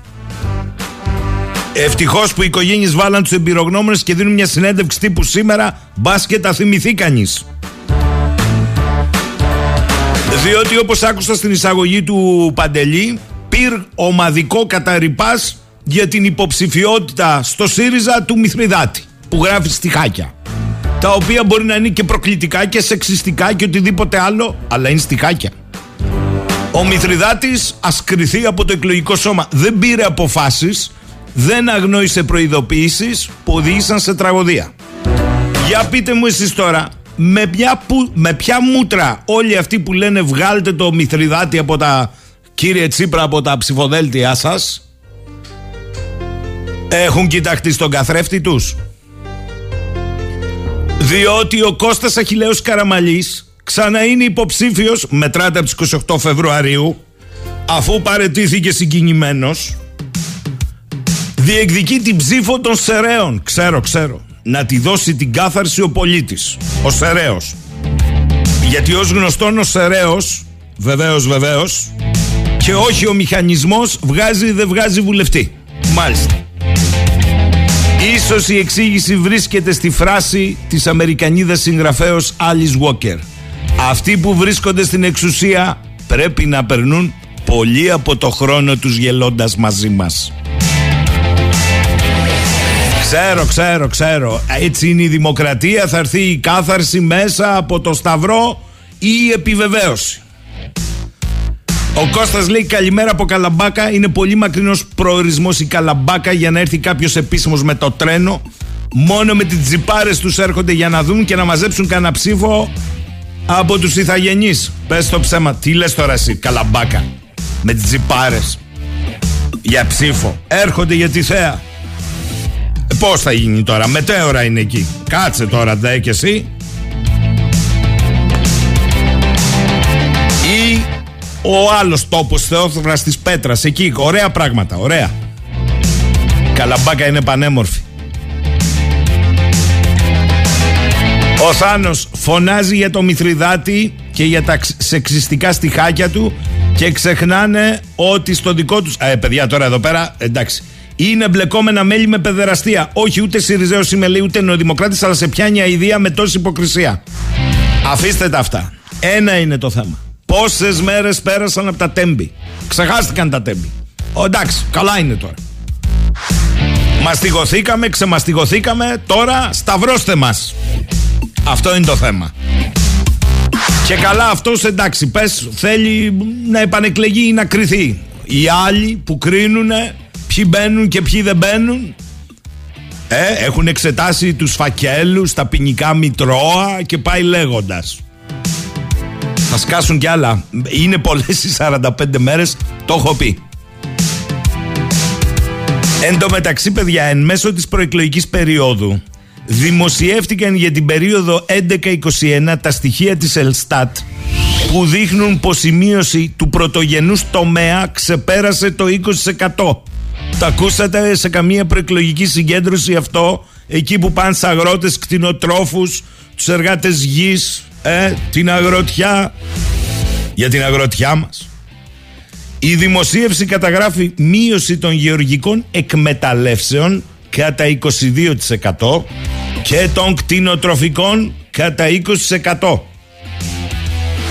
Ευτυχώς που οι οικογένειες βάλαν τους εμπειρογνώμονες και δίνουν μια συνέντευξη τύπου σήμερα, μπας και τα θυμηθεί κανείς. Διότι όπως άκουσα στην εισαγωγή του Παντελή πήρ ομαδικό καταρρυπάς για την υποψηφιότητα στο ΣΥΡΙΖΑ του Μηθριδάτη που γράφει στιχάκια. Τα οποία μπορεί να είναι και προκλητικά και σεξιστικά και οτιδήποτε άλλο αλλά είναι στιχάκια. Ο Μηθριδάτης ας κριθεί από το εκλογικό σώμα. Δεν πήρε αποφάσεις δεν αγνόησε προειδοποιήσεις που οδήγησαν σε τραγωδία. Για πείτε μου εσείς τώρα με ποια, που, με ποια μούτρα όλοι αυτοί που λένε βγάλτε το Μηθριδάτη από τα κύριε Τσίπρα από τα ψηφοδέλτια σας έχουν κοιταχτεί στον καθρέφτη τους. Διότι ο Κώστας Αχιλέος Καραμαλής ξανά είναι υποψήφιος μετράτε από τις 28 Φεβρουαρίου αφού παρετήθηκε συγκινημένος διεκδικεί την ψήφο των Σεραίων. Ξέρω ξέρω να τη δώσει την κάθαρση ο πολίτης, ο Σεραίος. Γιατί ως γνωστόν ο Σεραίος, βεβαίως βεβαίως, και όχι ο μηχανισμός βγάζει δεν βγάζει βουλευτή. Μάλιστα. Ίσως η εξήγηση βρίσκεται στη φράση της Αμερικανίδας συγγραφέως Alice Walker. Αυτοί που βρίσκονται στην εξουσία πρέπει να περνούν πολύ από το χρόνο τους γελώντας μαζί μας. Ξέρω, ξέρω, ξέρω. Έτσι είναι η δημοκρατία. Θα έρθει η κάθαρση μέσα από το σταυρό ή η επιβεβαίωση. Ο Κώστας λέει καλημέρα από Καλαμπάκα. Είναι πολύ μακρινός προορισμός η Καλαμπάκα για να έρθει κάποιος επίσημος με το τρένο. Μόνο με τις τζιπάρες τους έρχονται για να δουν και να μαζέψουν κανένα ψήφο από τους Ιθαγενείς. Πες το ψέμα. Τι λες τώρα εσύ Καλαμπάκα. Με τις τζιπάρες. Για ψήφο. Έρχονται για τη θέα. Πώς θα γίνει τώρα, μετέωρα είναι εκεί. Κάτσε τώρα, δε και εσύ. Ή ο άλλος τόπος Θεόθρα της Πέτρας, εκεί. Ωραία πράγματα, ωραία. Καλαμπάκα είναι πανέμορφη. Ο Θάνος φωνάζει για το Μηθριδάτη και για τα σεξιστικά στιχάκια του και ξεχνάνε ότι στο δικό τους... Α, παιδιά τώρα εδώ πέρα, εντάξει είναι μπλεκόμενα μέλη με παιδεραστία. Όχι, ούτε Σιριζέος είμαι λέει, ούτε Νεοδημοκράτης, αλλά σε πιάνει αηδία με τόση υποκρισία. Αφήστε τα αυτά. Ένα είναι το θέμα. Πόσες μέρες πέρασαν από τα τέμπη; Ξεχάστηκαν τα τέμπη. Ο, εντάξει, καλά είναι τώρα. Μαστιγωθήκαμε, ξεμαστιγωθήκαμε, τώρα σταυρώστε μας. Αυτό είναι το θέμα. Και καλά αυτός εντάξει πες θέλει να επανεκλεγεί ή να κριθεί. Οι άλλοι που κρίνουν ποιοι μπαίνουν και ποιοι δεν μπαίνουν ε, έχουν εξετάσει τους φακέλους, τα ποινικά μητρώα και πάει λέγοντας. Θα σκάσουν κι άλλα. Είναι πολλές οι 45 μέρες, το έχω πει. Εν τω μεταξύ, παιδιά, εν μέσω της προεκλογικής περίοδου δημοσιεύτηκαν για την περίοδο 11-21 τα στοιχεία της Ελστάτ που δείχνουν πως η μείωση του πρωτογενούς τομέα ξεπέρασε το 20%. Τα ακούσατε σε καμία προεκλογική συγκέντρωση αυτό εκεί που πάνε στους αγρότες, κτηνοτρόφους, τους εργάτες γης, ε, την αγροτιά για την αγροτιά μας. Η δημοσίευση καταγράφει μείωση των γεωργικών εκμεταλλεύσεων κατά 22% και των κτηνοτροφικών κατά 20%.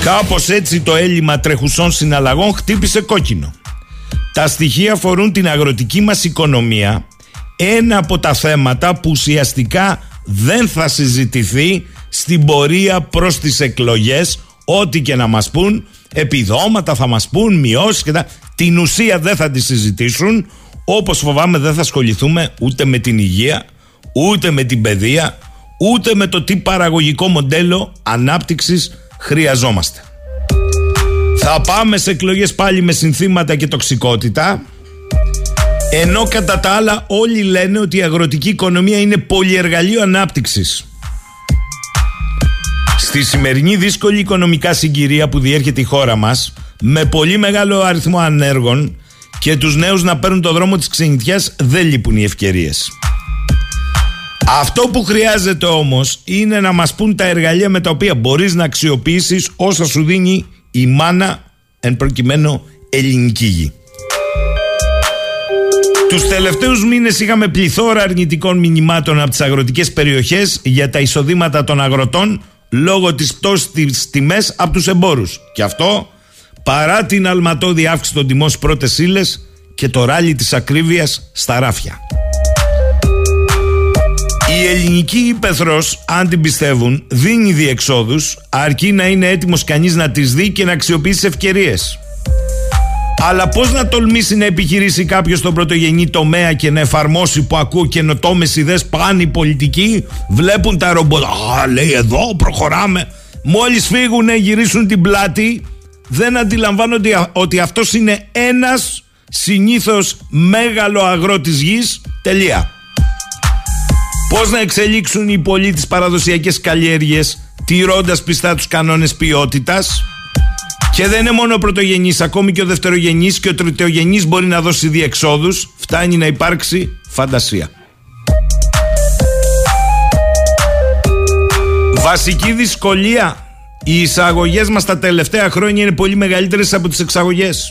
Κάπως έτσι το έλλειμμα τρεχουσών συναλλαγών χτύπησε κόκκινο. Τα στοιχεία αφορούν την αγροτική μας οικονομία, ένα από τα θέματα που ουσιαστικά δεν θα συζητηθεί στην πορεία προς τις εκλογές, ό,τι και να μας πούν, επιδόματα θα μας πούν, μειώσεις και τα... Την ουσία δεν θα τη συζητήσουν, όπως φοβάμαι δεν θα ασχοληθούμε ούτε με την υγεία, ούτε με την παιδεία, ούτε με το τι παραγωγικό μοντέλο ανάπτυξης χρειαζόμαστε. Θα πάμε σε εκλογές πάλι με συνθήματα και τοξικότητα, ενώ κατά τα άλλα όλοι λένε ότι η αγροτική οικονομία είναι πολυεργαλείο ανάπτυξης. Στη σημερινή δύσκολη οικονομικά συγκυρία που διέρχεται η χώρα μας, με πολύ μεγάλο αριθμό ανέργων και τους νέους να παίρνουν το δρόμο της ξενιτιάς, δεν λείπουν οι ευκαιρίες. Αυτό που χρειάζεται όμως είναι να μας πούν τα εργαλεία με τα οποία μπορείς να αξιοποιήσεις όσα σου δίνει η μάνα εν προκειμένου ελληνική γη. Τους τελευταίους μήνες είχαμε πληθώρα αρνητικών μηνυμάτων από τις αγροτικές περιοχές για τα εισοδήματα των αγροτών λόγω της πτώσης της τιμές από τους εμπόρους. Και αυτό παρά την αλματώδη αύξηση των τιμών στις πρώτες ύλες και το ράλι της ακρίβειας στα ράφια. Η ελληνική υπεθρός, αν την πιστεύουν, δίνει διεξόδους, αρκεί να είναι έτοιμος κανείς να τις δει και να αξιοποιήσει ευκαιρίες. Αλλά πώς να τολμήσει να επιχειρήσει κάποιος στον πρωτογενή τομέα και να εφαρμόσει που ακούω καινοτόμες ιδέες πάνε οι πολιτικοί, βλέπουν τα ρομπότ. Α, λέει εδώ, προχωράμε. Μόλις φύγουν, γυρίσουν την πλάτη, δεν αντιλαμβάνονται ότι αυτός είναι ένας συνήθως μέγαλο αγρότης γης. Τελεία. Πώς να εξελίξουν οι πολίτε παραδοσιακές καλλιέργειες, τηρώντας πιστά τους κανόνες ποιότητας. Και δεν είναι μόνο ο πρωτογενής, ακόμη και ο δευτερογενής και ο τριτογενή μπορεί να δώσει διεξόδους. Φτάνει να υπάρξει φαντασία. Βασική δυσκολία. Οι εισαγωγές μας τα τελευταία χρόνια είναι πολύ μεγαλύτερες από τις εξαγωγές.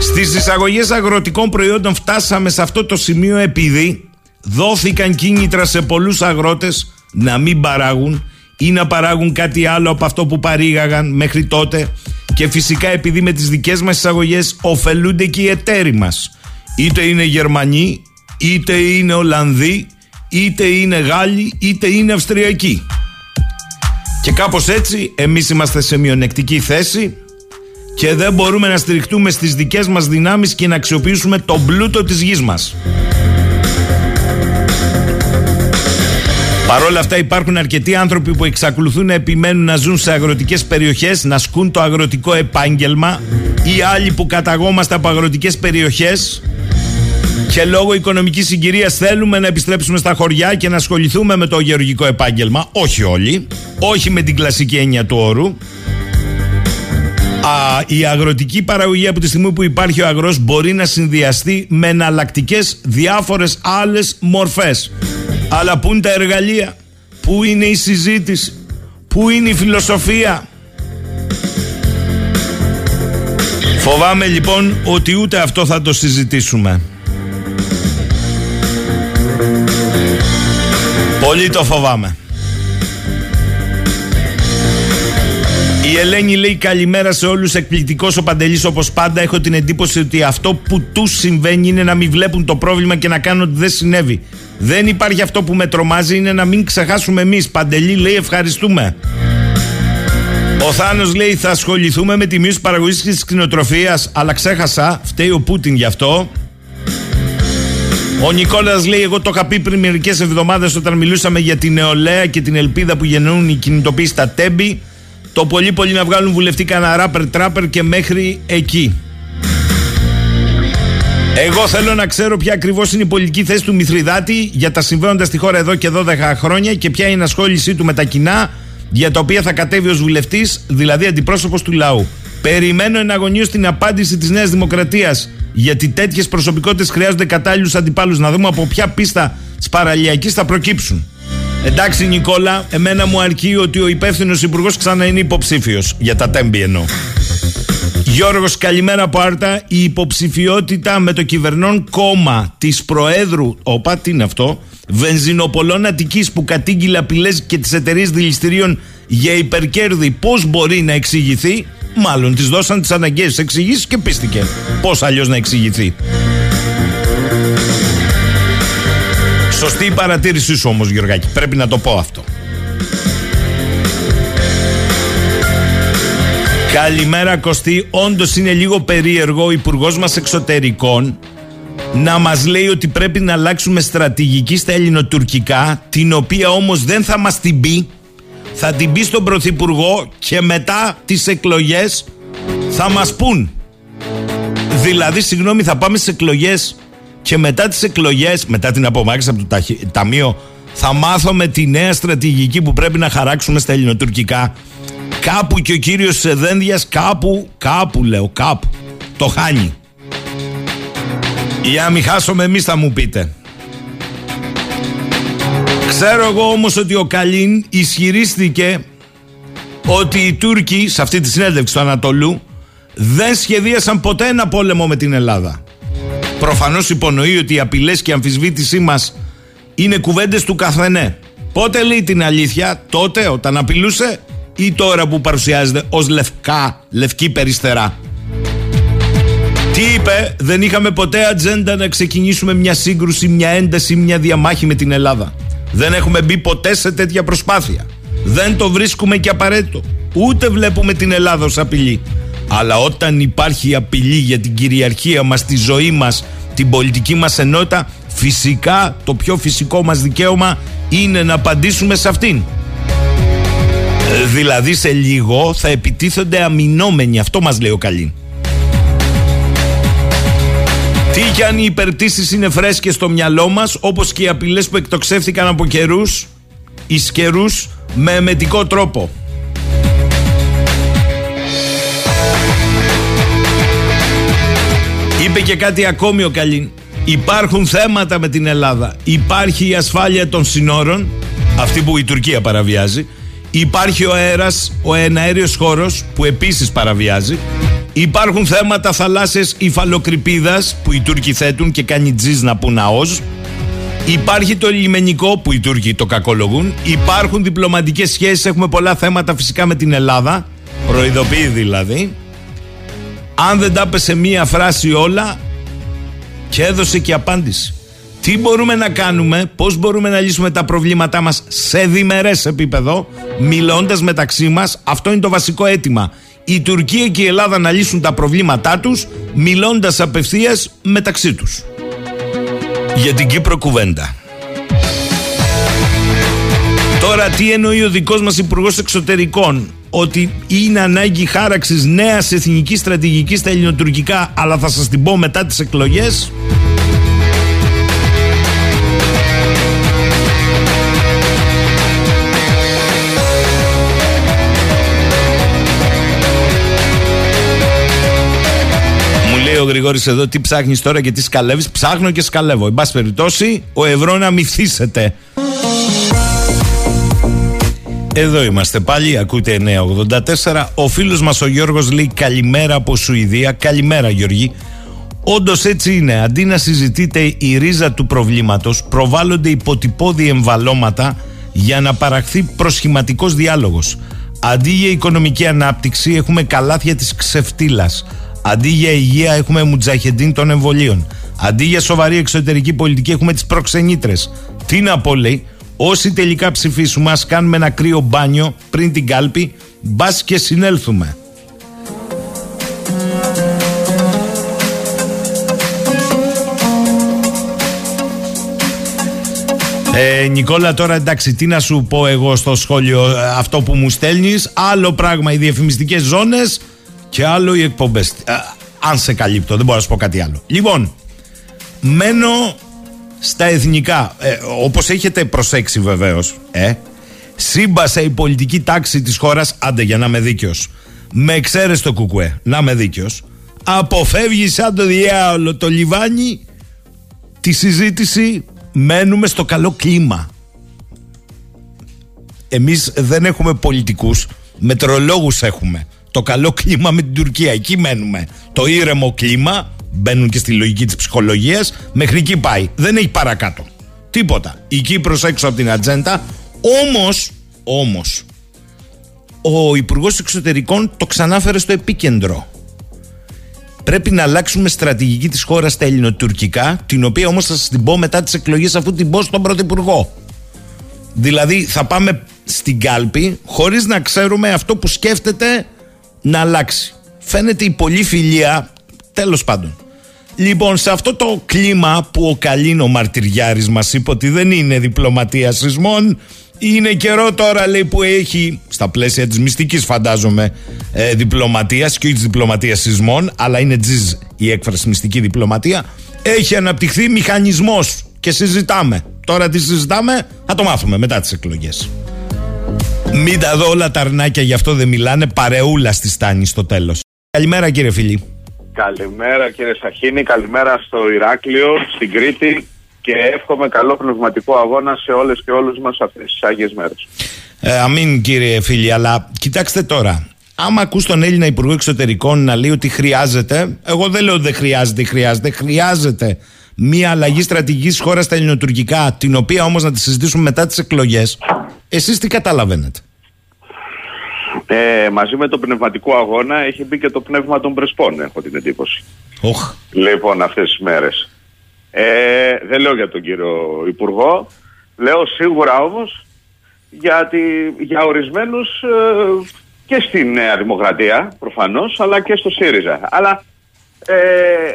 Στις εισαγωγές αγροτικών προϊόντων φτάσαμε σε αυτό το σημείο επειδή δόθηκαν κίνητρα σε πολλούς αγρότες να μην παράγουν ή να παράγουν κάτι άλλο από αυτό που παρήγαγαν μέχρι τότε και φυσικά επειδή με τις δικές μας εισαγωγές ωφελούνται και οι εταίροι μας είτε είναι Γερμανοί είτε είναι Ολλανδοί είτε είναι Γάλλοι είτε είναι Αυστριακοί και κάπως έτσι εμείς είμαστε σε μειονεκτική θέση και δεν μπορούμε να στηριχτούμε στις δικές μας δυνάμεις και να αξιοποιήσουμε τον πλούτο της γης μας. Παρ' όλα αυτά υπάρχουν αρκετοί άνθρωποι που εξακολουθούν να επιμένουν να ζουν σε αγροτικές περιοχές, να σκούν το αγροτικό επάγγελμα ή άλλοι που καταγόμαστε από αγροτικές περιοχές και λόγω οικονομικής συγκυρίας θέλουμε να επιστρέψουμε στα χωριά και να ασχοληθούμε με το γεωργικό επάγγελμα. Όχι όλοι, όχι με την κλασική έννοια του όρου. Α, η αγροτική παραγωγή από τη στιγμή που υπάρχει ο αγρός μπορεί να συνδυαστεί με εναλλακτικές διάφορες άλλες μορφές. Αλλά πού είναι τα εργαλεία, πού είναι η συζήτηση, πού είναι η φιλοσοφία; Φοβάμαι λοιπόν ότι ούτε αυτό θα το συζητήσουμε. Πολύ το φοβάμαι. Η Ελένη λέει καλημέρα σε όλους εκπληκτικός ο Παντελής όπως πάντα έχω την εντύπωση ότι αυτό που τους συμβαίνει είναι να μην βλέπουν το πρόβλημα και να κάνουν ότι δεν συνέβη δεν υπάρχει αυτό που με τρομάζει είναι να μην ξεχάσουμε εμείς Παντελή λέει ευχαριστούμε ο Θάνος λέει θα ασχοληθούμε με τη μείωση παραγωγής της κτηνοτροφίας, αλλά ξέχασα, φταίει ο Πούτιν γι' αυτό. Ο Νικόλας λέει: Εγώ το είχα πει πριν μερικές εβδομάδες όταν μιλούσαμε για την νεολαία και την ελπίδα που γεννούν οι κινητοποίησει στα τέμπη. Το πολύ πολύ να βγάλουν βουλευτή κανένα ράπερ τράπερ και μέχρι εκεί. Εγώ θέλω να ξέρω ποια ακριβώς είναι η πολιτική θέση του Μηθριδάτη για τα συμβαίνοντα στη χώρα εδώ και 12 χρόνια και ποια είναι η ασχόλησή του με τα κοινά για τα οποία θα κατέβει ως βουλευτής, δηλαδή αντιπρόσωπος του λαού. Περιμένω εναγωνίω την απάντηση της Νέας Δημοκρατίας γιατί τέτοιες προσωπικότητες χρειάζονται κατάλληλους αντιπάλους. Να δούμε από ποια πίστα τη παραλιακή θα προκύψουν. Εντάξει, Νικόλα, εμένα μου αρκεί ότι ο υπεύθυνος υπουργός ξανά είναι υποψήφιος. Για τα τέμπη εννοώ. Γιώργος, καλημέρα από Άρτα. Η υποψηφιότητα με το κυβερνών κόμμα της Προέδρου. Όπα, τι είναι αυτό. Βενζινοπολών Αττικής που κατήγγειλε απειλές και τις εταιρείες δηληστηρίων για υπερκέρδη. Πώς μπορεί να εξηγηθεί; Μάλλον της δώσαν τις αναγκαίες εξηγήσεις και πίστηκε. Πώς αλλιώς να εξηγηθεί; Σωστή η παρατήρησή σου όμως Γιωργάκη Πρέπει να το πω αυτό Καλημέρα Κωστή. Όντως είναι λίγο περίεργο Ο υπουργός μας εξωτερικών να μας λέει ότι πρέπει να αλλάξουμε στρατηγική στα ελληνοτουρκικά την οποία όμως δεν θα μας την πει. Θα την πει στον Πρωθυπουργό και μετά τις εκλογές θα μας πούν δηλαδή συγγνώμη θα πάμε στις εκλογές και μετά τις εκλογές, μετά την απομάκρυνση από το Ταμείο, θα μάθουμε τη νέα στρατηγική που πρέπει να χαράξουμε στα ελληνοτουρκικά. Κάπου και ο κύριος Σεδένδιας, κάπου, κάπου λέω, κάπου, το χάνει. Για να μην χάσουμε εμείς θα μου πείτε. Ξέρω εγώ όμως ότι ο Καλίν ισχυρίστηκε ότι οι Τούρκοι, σε αυτή τη συνέντευξη του Ανατολού, δεν σχεδίασαν ποτέ ένα πόλεμο με την Ελλάδα. Προφανώς υπονοεί ότι οι απειλές και η αμφισβήτησή μας είναι κουβέντες του καθενέ. Πότε λέει την αλήθεια, τότε όταν απειλούσε ή τώρα που παρουσιάζεται ως λευκά, λευκή περιστερά. Τι είπε, δεν είχαμε ποτέ ατζέντα να ξεκινήσουμε μια σύγκρουση, μια ένταση, μια διαμάχη με την Ελλάδα. Δεν έχουμε μπει ποτέ σε τέτοια προσπάθεια. Δεν το βρίσκουμε και απαραίτητο. Ούτε βλέπουμε την Ελλάδα ως απειλή. Αλλά όταν υπάρχει απειλή για την κυριαρχία μας, τη ζωή μας, την πολιτική μας ενότητα, φυσικά το πιο φυσικό μας δικαίωμα είναι να απαντήσουμε σε αυτήν. Ε, δηλαδή σε λίγο θα επιτίθονται αμυνόμενοι. Αυτό μας λέει ο Καλίν. Τι κι αν οι υπερπτήσεις είναι φρέσκες στο μυαλό μας, όπως και οι απειλές που εκτοξεύτηκαν από καιρούς, εις καιρούς, με εμετικό τρόπο. Είπε και κάτι ακόμη ο Καλίν. Υπάρχουν θέματα με την Ελλάδα. Υπάρχει η ασφάλεια των συνόρων, αυτή που η Τουρκία παραβιάζει. Υπάρχει ο αέρας, ο εναέριος χώρος που επίσης παραβιάζει. Υπάρχουν θέματα θαλάσσιας υφαλοκρηπίδας που οι Τούρκοι θέτουν και κάνει τζιζ να πούν αόζ. Υπάρχει το λιμενικό που οι Τούρκοι το κακολογούν. Υπάρχουν διπλωματικές σχέσεις, έχουμε πολλά θέματα φυσικά με την Ελλάδα. Προειδοποιεί δηλαδή. Αν δεν τα σε μία φράση όλα και έδωσε και απάντηση. Τι μπορούμε να κάνουμε, πώς μπορούμε να λύσουμε τα προβλήματά μας σε διμερές επίπεδο, μιλώντας μεταξύ μας, αυτό είναι το βασικό αίτημα. Η Τουρκία και η Ελλάδα να λύσουν τα προβλήματά τους, μιλώντας απευθείας μεταξύ τους. Για την Κύπρο κουβέντα. Τώρα τι εννοεί ο δικός μας Υπουργός Εξωτερικών; Ότι είναι ανάγκη χάραξης νέας εθνικής στρατηγικής στα ελληνοτουρκικά αλλά θα σας την πω μετά τις εκλογές; Ο Γρηγόρης εδώ τι ψάχνεις τώρα και τι σκαλεύεις Ψάχνω και σκαλεύω Εν πάση περιπτώσει ο ευρώ να μυθίσετε εδώ είμαστε πάλι, ακούτε 984. Ο φίλος μας ο Γιώργος λέει καλημέρα από Σουηδία. Καλημέρα, Γιώργη. Όντως έτσι είναι. Αντί να συζητείτε η ρίζα του προβλήματος, προβάλλονται υποτυπώδη εμβαλώματα για να παραχθεί προσχηματικός διάλογος. Αντί για οικονομική ανάπτυξη έχουμε καλάθια της ξεφτύλας. Αντί για υγεία έχουμε μουτζαχεντίν των εμβολίων. Αντί για σοβαρή εξωτερική πολιτική έχουμε τις προξενήτρες. Τι να πω λέει, όσοι τελικά ψηφίσουμε ας κάνουμε ένα κρύο μπάνιο πριν την κάλπη, μπας και συνέλθουμε. Ε, Νικόλα, τώρα εντάξει, τι να σου πω εγώ στο σχόλιο ε, αυτό που μου στέλνεις. Άλλο πράγμα οι διαφημιστικές ζώνες και άλλο οι εκπομπές. αν σε καλύπτω, δεν μπορώ να σου πω κάτι άλλο. Λοιπόν, μένω στα εθνικά. Ε, Όπως έχετε προσέξει βεβαίως, ε, σύμπασε η πολιτική τάξη της χώρας, άντε για να είμαι δίκαιος. Με εξαίρεση το κουκουέ, να είμαι δίκαιος. Αποφεύγει σαν το διάολο το λιβάνι τη συζήτηση μένουμε στο καλό κλίμα. Εμείς δεν έχουμε πολιτικούς, μετρολόγους έχουμε. Το καλό κλίμα με την Τουρκία, εκεί μένουμε. Το ήρεμο κλίμα, μπαίνουν και στη λογική της ψυχολογίας, μέχρι εκεί πάει. Δεν έχει παρακάτω. Τίποτα. Η Κύπρος έξω από την ατζέντα, όμως, όμως, ο Υπουργός Εξωτερικών το ξανάφερε στο επίκεντρο. Πρέπει να αλλάξουμε στρατηγική της χώρας στα ελληνοτουρκικά, την οποία όμως θα σας την πω μετά τις εκλογές, αφού την πω στον Πρωθυπουργό. Δηλαδή, θα πάμε στην κάλπη χωρίς να ξέρουμε αυτό που σκέφτεται να αλλάξει. Φαίνεται η πολλή φιλία, τέλος πάντων. Λοιπόν, σε αυτό το κλίμα που ο Καλίνο Μαρτυριάρης μας είπε ότι δεν είναι διπλωματία σεισμών, είναι καιρό τώρα λέει που έχει στα πλαίσια της μυστικής φαντάζομαι ε, διπλωματίας και όχι της διπλωματίας σεισμών αλλά είναι τζιζ η έκφραση μυστική διπλωματία έχει αναπτυχθεί μηχανισμός και συζητάμε τώρα τι συζητάμε θα το μάθουμε μετά τις εκλογές μην τα δω όλα τα αρνάκια γι' αυτό δεν μιλάνε παρεούλα στη στάνη στο τέλος Καλημέρα κύριε φίλη Καλημέρα κύριε Σαχίνη, καλημέρα στο Ηράκλειο, στην Κρήτη και εύχομαι καλό πνευματικό αγώνα σε όλες και όλους μας αυτές τις Άγιες μέρες. Ε, αμήν κύριε φίλοι, αλλά κοιτάξτε τώρα. Άμα ακούς τον Έλληνα Υπουργό Εξωτερικών να λέει ότι χρειάζεται, εγώ δεν λέω ότι δεν χρειάζεται, χρειάζεται, χρειάζεται μια αλλαγή στρατηγικής χώρας στα ελληνοτουρκικά, την οποία όμως να τη συζητήσουμε μετά τις εκλογές. Εσείς τι καταλαβαίνετε; Ε, μαζί με το πνευματικό αγώνα έχει μπει και το πνεύμα των Πρεσπών, έχω την εντύπωση. Οχ. Λοιπόν, αυτές τις μέρες. Ε, δεν λέω για τον κύριο Υπουργό, λέω σίγουρα όμως γιατί για ορισμένους ε, και στην Νέα Δημοκρατία προφανώς, αλλά και στο ΣΥΡΙΖΑ. Αλλά ε,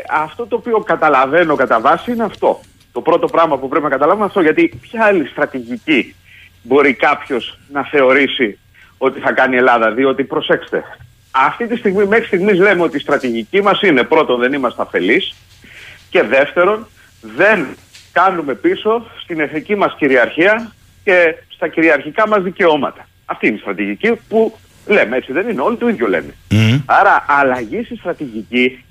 αυτό το οποίο καταλαβαίνω κατά βάση είναι αυτό. Το πρώτο πράγμα που πρέπει να καταλάβουμε αυτό, γιατί ποια άλλη στρατηγική μπορεί κάποιος να θεωρήσει ότι θα κάνει η Ελλάδα, διότι προσέξτε, αυτή τη στιγμή, μέχρι στιγμής λέμε ότι η στρατηγική μας είναι πρώτον δεν είμαστε αφελείς και δεύτερον δεν κάνουμε πίσω στην εθνική μας κυριαρχία και στα κυριαρχικά μας δικαιώματα. Αυτή είναι η στρατηγική που λέμε, έτσι δεν είναι, όλοι το ίδιο λένε. Άρα αλλαγή στη στρατηγική,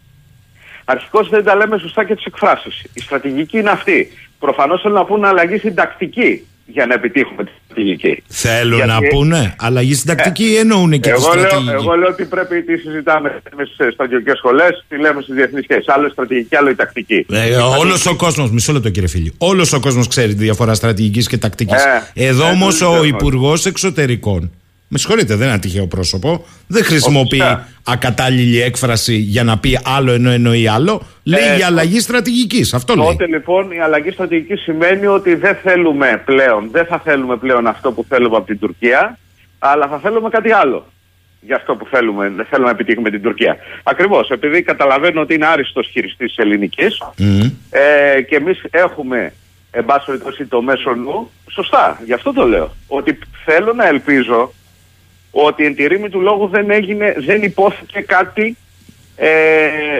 αρχικώς δεν τα λέμε σωστά και τις εκφράσεις. Η στρατηγική είναι αυτή. Προφανώς θέλουν να πούνε αλλαγή στην τακτική για να επιτύχουμε τη στρατηγική. Θέλουν Γιατί- να πούνε; Αλλαγή στην τακτική ή εννοούν και τη εγώ στρατηγική. λέω, εγώ λέω ότι πρέπει τι συζητάμε στι στρατιωτικέ σχολές, τι λέμε στις διεθνείς σχέσεις. Άλλο η στρατηγική, άλλο η τακτική. Ε, Όλος ο κόσμος, μισό λεπτό κύριε φίλη. Όλος ο κόσμος ξέρει τη διαφορά στρατηγικής και τακτικής. Ε, Εδώ ε, όμως το ο ξέρω. Υπουργός Εξωτερικών, με συγχωρείτε, δεν είναι ένα τυχαίο πρόσωπο, δεν χρησιμοποιεί Φυσικά. ακατάλληλη έκφραση για να πει άλλο ενώ εννοεί άλλο. Λέει Ε, για αλλαγή στρατηγικής. Αυτό λέει. Τότε λοιπόν η αλλαγή στρατηγικής σημαίνει ότι δεν θέλουμε πλέον, δεν θα θέλουμε πλέον αυτό που θέλουμε από την Τουρκία, αλλά θα θέλουμε κάτι άλλο. Για αυτό που θέλουμε, δεν θέλουμε να επιτύχουμε την Τουρκία. Ακριβώς, επειδή καταλαβαίνω ότι είναι άριστος χειριστής της ελληνικής ε, και εμείς έχουμε, εν πάση περιπτώσει, το μέσο νου. Σωστά, γι' αυτό το λέω. Ότι θέλω να ελπίζω ότι εν τη ρήμη του λόγου δεν έγινε, δεν υπόθηκε κάτι ε,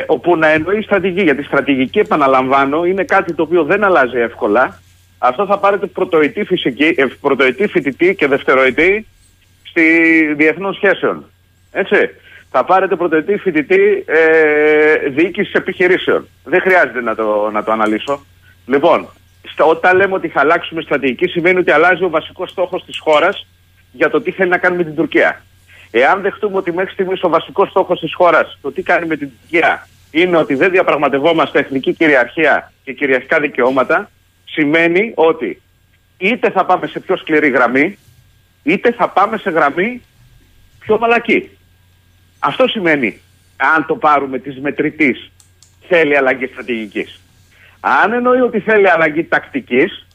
όπου να εννοεί στρατηγική. Γιατί στρατηγική, επαναλαμβάνω, είναι κάτι το οποίο δεν αλλάζει εύκολα. Αυτό θα πάρετε πρωτοετή, φυσική, ε, πρωτοετή φοιτητή και δευτεροετή στη διεθνών σχέσεων. Έτσι. Θα πάρετε πρωτοετή φοιτητή ε, διοίκησης επιχειρήσεων. Δεν χρειάζεται να το, να το αναλύσω. Λοιπόν, στα- όταν λέμε ότι θα αλλάξουμε στρατηγική, σημαίνει ότι αλλάζει ο βασικός στόχος της χώρας για το τι θέλει να κάνει με την Τουρκία. Εάν δεχτούμε ότι μέχρι στιγμής ο βασικός στόχος της χώρας, το τι κάνει με την Τουρκία, είναι ότι δεν διαπραγματευόμαστε εθνική κυριαρχία και κυριαρχικά δικαιώματα, σημαίνει ότι είτε θα πάμε σε πιο σκληρή γραμμή, είτε θα πάμε σε γραμμή πιο μαλακή. Αυτό σημαίνει, αν το πάρουμε της μετρητής, θέλει αλλαγή στρατηγικής. Αν εννοεί ότι θέλει αλλαγή τακτικής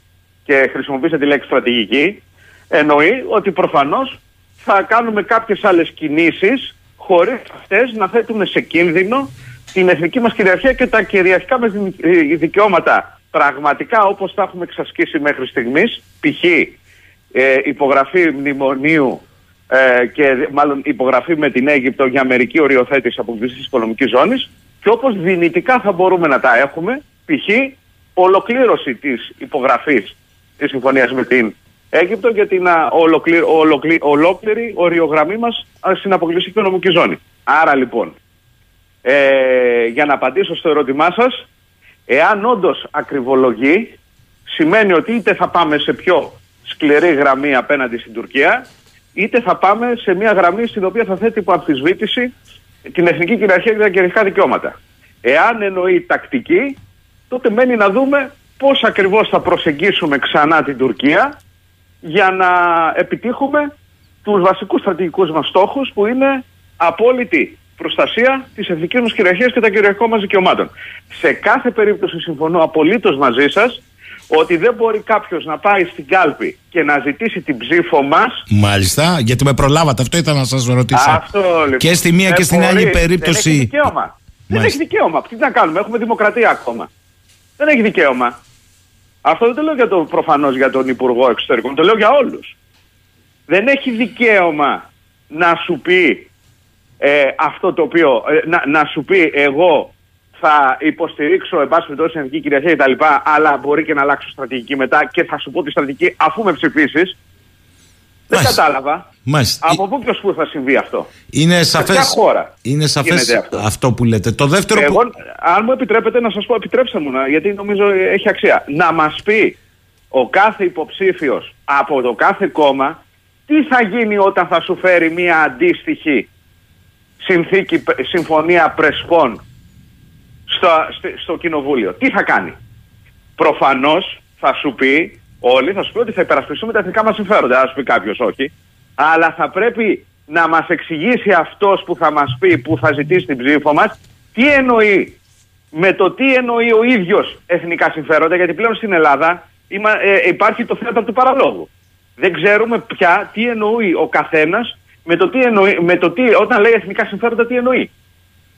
και χρησιμοποίησε τη λέξη στρατηγική, εννοεί ότι προφανώς θα κάνουμε κάποιες άλλες κινήσεις χωρίς αυτές να θέτουν σε κίνδυνο την εθνική μας κυριαρχία και τα κυριαρχικά μας δι- ε, δικαιώματα πραγματικά όπως τα έχουμε εξασκήσει μέχρι στιγμής, π.χ. Ε, υπογραφή μνημονίου ε, και μάλλον υπογραφή με την Αίγυπτο για μερική οριοθέτηση αποκλειστικής οικονομικής ζώνης και όπως δυνητικά θα μπορούμε να τα έχουμε, π.χ. ολοκλήρωση της υπογραφής της συμφωνίας με την Αίγυπτο για την α, ολοκλή- ολοκλή- ολόκληρη οριογραμμή μας α, στην αποκλειστική οικονομική ζώνη. Άρα λοιπόν, ε, για να απαντήσω στο ερώτημά σας, εάν όντως ακριβολογεί, σημαίνει ότι είτε θα πάμε σε πιο σκληρή γραμμή απέναντι στην Τουρκία, είτε θα πάμε σε μια γραμμή στην οποία θα θέτει υπό αμφισβήτηση την εθνική κυριαρχία και τα κυριαρχικά δικαιώματα. Εάν εννοεί τακτική, τότε μένει να δούμε πώς ακριβώς θα προσεγγίσουμε ξανά την Τουρκία για να επιτύχουμε τους βασικούς στρατηγικούς μας στόχους που είναι απόλυτη προστασία της εθνικής μας κυριαρχίας και των κυριαρχικών μας δικαιωμάτων. Σε κάθε περίπτωση συμφωνώ απολύτως μαζί σας ότι δεν μπορεί κάποιος να πάει στην κάλπη και να ζητήσει την ψήφο μας Μάλιστα, γιατί με προλάβατε. Αυτό ήθελα να σας ρωτήσω. αυτό, λοιπόν. Και στη μία Δεν και στην μπορεί. άλλη Δεν περίπτωση. έχει δικαίωμα. Δεν έχει δικαίωμα. Τι να κάνουμε, έχουμε δημοκρατία ακόμα. Δεν έχει δικαίωμα. Αυτό δεν το λέω για το προφανώς για τον Υπουργό Εξωτερικών, το λέω για όλους. Δεν έχει δικαίωμα να σου πει ε, αυτό το οποίο, ε, να, να σου πει εγώ θα υποστηρίξω εν πάση περιπτώσει την εθνική κυριαρχία κτλ. Αλλά μπορεί και να αλλάξω στρατηγική μετά και θα σου πω τη στρατηγική αφού με ψηφίσεις. Δεν κατάλαβα. Μάλιστα. Από πού και ως πού θα συμβεί αυτό; Είναι Σε σαφέ. ποια χώρα Είναι σαφές γίνεται αυτό; αυτό. που λέτε. Το δεύτερο. Εγώ, που... αν μου επιτρέπετε να σας πω, επιτρέψτε μου, να, γιατί νομίζω έχει αξία. Να μας πει ο κάθε υποψήφιος από το κάθε κόμμα τι θα γίνει όταν θα σου φέρει μια αντίστοιχη συνθήκη, συμφωνία πρεσπών στο, στο, στο κοινοβούλιο. Τι θα κάνει; Προφανώς θα σου πει, όλοι θα σου πει ότι θα υπερασπιστούμε τα εθνικά μας συμφέροντα. Θα σου πει κάποιος όχι. Αλλά θα πρέπει να μας εξηγήσει αυτός που θα μας πει, που θα ζητήσει την ψήφο μας, τι εννοεί με το τι εννοεί ο ίδιος εθνικά συμφέροντα, γιατί πλέον στην Ελλάδα είμα- ε, υπάρχει το θέατρο του παραλόγου. Δεν ξέρουμε πια τι εννοεί ο καθένας με το τι εννοεί, με το τι, όταν λέει εθνικά συμφέροντα τι εννοεί.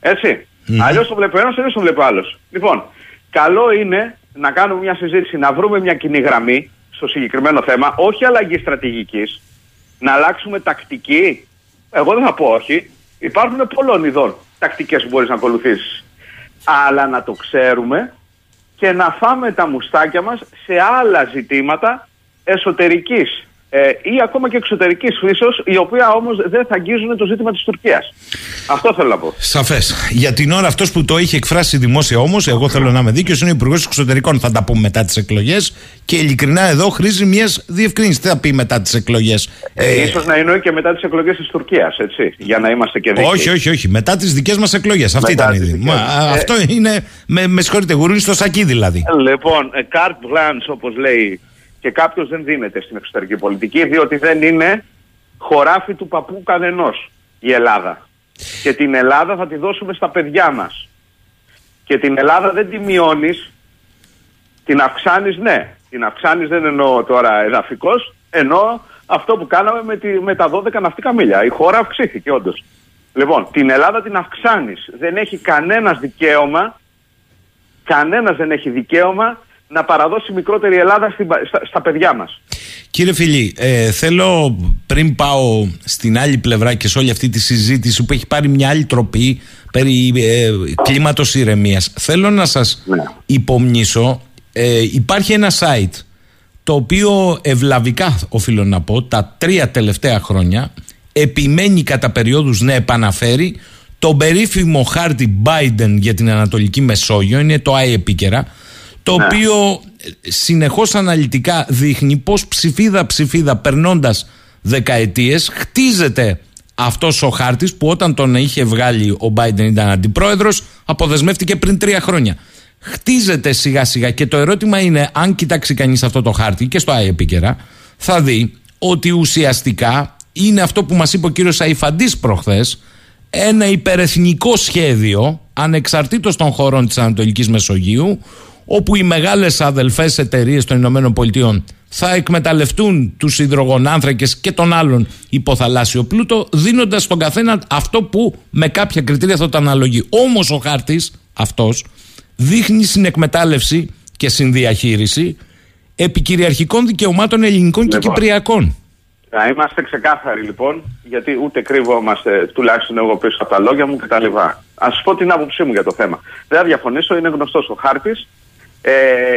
Έτσι. Αλλιώς το βλέπει ο ένας, αλλιώς το βλέπει ο άλλος. Λοιπόν, καλό είναι να κάνουμε μια συζήτηση, να βρούμε μια κοινή γραμμή στο συγκεκριμένο θέμα, όχι αλλαγή στρατηγικής, να αλλάξουμε τακτική. Εγώ δεν θα πω όχι. Υπάρχουν πολλών ειδών τακτικές που μπορείς να ακολουθήσεις. Αλλά να το ξέρουμε και να φάμε τα μουστάκια μας σε άλλα ζητήματα εσωτερικής ε, ή ακόμα και εξωτερικής φύσεως, η οποία όμως δεν θα αγγίζουν το ζήτημα της Τουρκίας. Αυτό θέλω να πω. Σαφές. Για την ώρα αυτός που το είχε εκφράσει δημόσια όμως, εγώ θέλω να είμαι δίκαιος, είναι ο Υπουργός Εξωτερικών. Θα τα πούμε μετά τις εκλογές. Και ειλικρινά εδώ χρήζει μιας διευκρίνησης. Τι θα πει μετά τις εκλογές; Ε, ίσως να εννοεί και μετά τις εκλογές της Τουρκίας, έτσι, για να είμαστε και δίκαιοι. όχι, όχι, όχι. Μετά τις δικές μας εκλογές. Αυτή Μετά ήταν η τις δι- δικές Μα, μας. Ε, Αυτό είναι. Με, με συγχωρείτε, γουρούνι στο σακί δηλαδή. Λοιπόν, ε, carte blanche όπως λέει και κάποιος δεν δίνεται στην εξωτερική πολιτική διότι δεν είναι χωράφι του παππού κανενός η Ελλάδα. Και την Ελλάδα θα τη δώσουμε στα παιδιά μας. Και την Ελλάδα δεν τη μειώνεις, την αυξάνεις ναι. Την αυξάνεις δεν εννοώ τώρα εδαφικός, εννοώ αυτό που κάναμε με, τη, με τα 12 ναυτικά μίλια. Η χώρα αυξήθηκε όντως. Λοιπόν, την Ελλάδα την αυξάνεις. Δεν έχει κανένας δικαίωμα κανένας δεν έχει δικαίωμα να παραδώσει μικρότερη Ελλάδα στην πα- στα, στα παιδιά μας. Κύριε Φιλή, ε, θέλω πριν πάω στην άλλη πλευρά και σε όλη αυτή τη συζήτηση που έχει πάρει μια άλλη τροπή περί ε, κλίματος ηρεμίας, θέλω να σας υπομνήσω, ε, υπάρχει ένα site το οποίο ευλαβικά οφείλω να πω τα τρία τελευταία χρόνια επιμένει κατά περιόδους να επαναφέρει τον περίφημο χάρτη Biden για την Ανατολική Μεσόγειο, είναι το ΆΕ επίκαιρα, το οποίο ε, συνεχώς αναλυτικά δείχνει πως ψηφίδα ψηφίδα περνώντας δεκαετίες χτίζεται αυτός ο χάρτης που όταν τον είχε βγάλει ο Biden ήταν αντιπρόεδρος αποδεσμεύτηκε πριν τρία χρόνια. Χτίζεται σιγά σιγά και το ερώτημα είναι αν κοιτάξει κανείς αυτό το χάρτη και στο ΆΕ επίκαιρα θα δει ότι ουσιαστικά είναι αυτό που μας είπε ο κύριος Σαϊφαντής προχθές ένα υπερεθνικό σχέδιο ανεξαρτήτως των χωρών της Ανατολικής Μεσογείου όπου οι μεγάλες αδελφές εταιρείες των Ηνωμένων Πολιτειών θα εκμεταλλευτούν τους υδρογονάνθρακες και τον άλλον υποθαλάσσιο πλούτο δίνοντας στον καθένα αυτό που με κάποια κριτήρια θα το αναλογεί. Όμως ο χάρτης αυτός δείχνει συνεκμετάλλευση και συνδιαχείριση επικυριαρχικών δικαιωμάτων ελληνικών και Λοιπόν. κυπριακών. Να είμαστε ξεκάθαροι λοιπόν, γιατί ούτε κρύβομαστε, τουλάχιστον εγώ πίσω από τα λόγια μου κτλ. Α σα πω την άποψή μου για το θέμα. Δεν θα διαφωνήσω, είναι γνωστός ο χάρτης. Ε,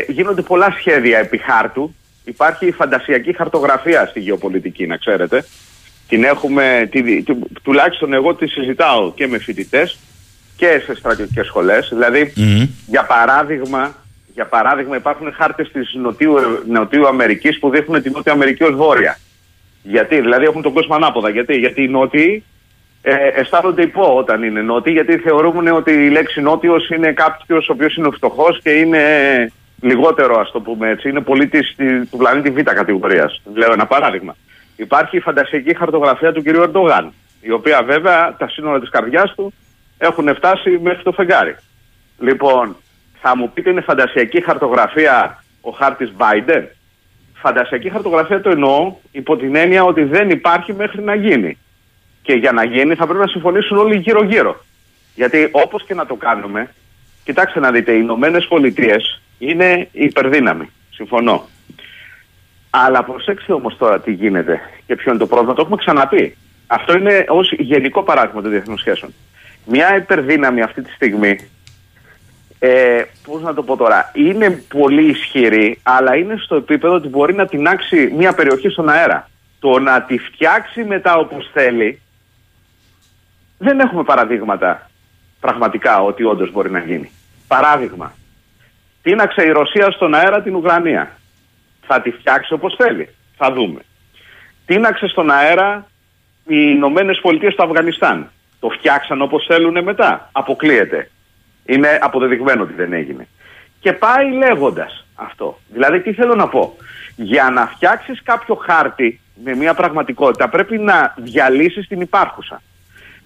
γίνονται πολλά σχέδια επί χάρτου. Υπάρχει φαντασιακή χαρτογραφία στη γεωπολιτική, να ξέρετε. Την έχουμε, τη, τη- τουλάχιστον εγώ τη συζητάω και με φοιτητές και σε στρατιωτικές σχολές. Δηλαδή, για παράδειγμα, για παράδειγμα υπάρχουν χάρτες της Νοτιού, Νοτιού Αμερικής που δείχνουν τη Νότια Αμερική ως βόρεια. Γιατί, δηλαδή έχουν τον κόσμο ανάποδα. Γιατί, γιατί οι Νότιοι ε, αισθάνονται υπό όταν είναι Νότιοι, γιατί θεωρούμε ότι η λέξη Νότιος είναι κάποιος ο οποίος είναι φτωχός και είναι λιγότερο, ας το πούμε έτσι, είναι πολίτης τη- του πλανήτη Β κατηγορίας. Λέω ένα παράδειγμα. Υπάρχει η φαντασιακή χαρτογραφία του κ. Ερντογάν, η οποία βέβαια τα σύνορα της καρδιάς του έχουν φτάσει μέχρι το φεγγάρι. Λοιπόν, θα μου πείτε είναι φαντασιακή χαρτογραφία ο χάρτης Biden; Φαντασιακή χαρτογραφία το εννοώ υπό την έννοια ότι δεν υπάρχει μέχρι να γίνει. Και για να γίνει θα πρέπει να συμφωνήσουν όλοι γύρω-γύρω. Γιατί όπως και να το κάνουμε, κοιτάξτε να δείτε, οι Ηνωμένες Πολιτείες είναι υπερδύναμη. Συμφωνώ. Αλλά προσέξτε όμως τώρα τι γίνεται και ποιο είναι το πρόβλημα. Το έχουμε ξαναπεί. Αυτό είναι ως γενικό παράδειγμα των διεθνών σχέσεων. Μια υπερδύναμη αυτή τη στιγμή ε, πώς να το πω τώρα, είναι πολύ ισχυρή, αλλά είναι στο επίπεδο ότι μπορεί να τεινάξει μια περιοχή στον αέρα. Το να τη φτιάξει μετά όπως θέλει, δεν έχουμε παραδείγματα πραγματικά ότι όντως μπορεί να γίνει. Παράδειγμα, τίναξε η Ρωσία στον αέρα την Ουκρανία. Θα τη φτιάξει όπως θέλει. Θα δούμε. Τίναξε στον αέρα οι Ηνωμένες Πολιτείες στο Αφγανιστάν. Το φτιάξαν όπως θέλουν μετά. Αποκλείεται. Είναι αποδεδειγμένο ότι δεν έγινε. Και πάει λέγοντας αυτό. Δηλαδή τι θέλω να πω. Για να φτιάξεις κάποιο χάρτη με μια πραγματικότητα πρέπει να διαλύσεις την υπάρχουσα.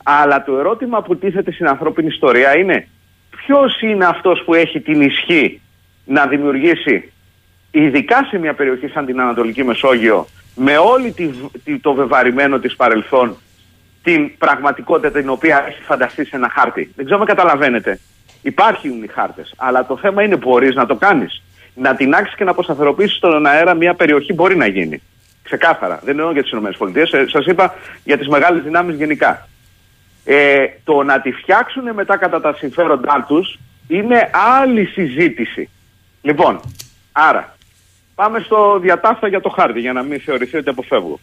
Αλλά το ερώτημα που τίθεται στην ανθρώπινη ιστορία είναι ποιος είναι αυτός που έχει την ισχύ να δημιουργήσει ειδικά σε μια περιοχή σαν την Ανατολική Μεσόγειο με όλη τη, τη- το βεβαρημένο της παρελθόν την πραγματικότητα την οποία έχει φανταστεί σε ένα χάρτη. Δεν ξέρω αν καταλαβαίνετε. Υπάρχουν οι χάρτες, αλλά το θέμα είναι μπορείς να το κάνεις. Να τεινάξεις και να αποσταθεροποιήσεις στον αέρα μια περιοχή μπορεί να γίνει. Ξεκάθαρα. Δεν εννοώ για τις ΗΠΑ. Ε, σας είπα για τις μεγάλες δυνάμεις γενικά. Ε, το να τη φτιάξουν μετά κατά τα συμφέροντά τους είναι άλλη συζήτηση. Λοιπόν, άρα, πάμε στο διατάφτα για το χάρτη για να μην θεωρηθεί ότι αποφεύγω.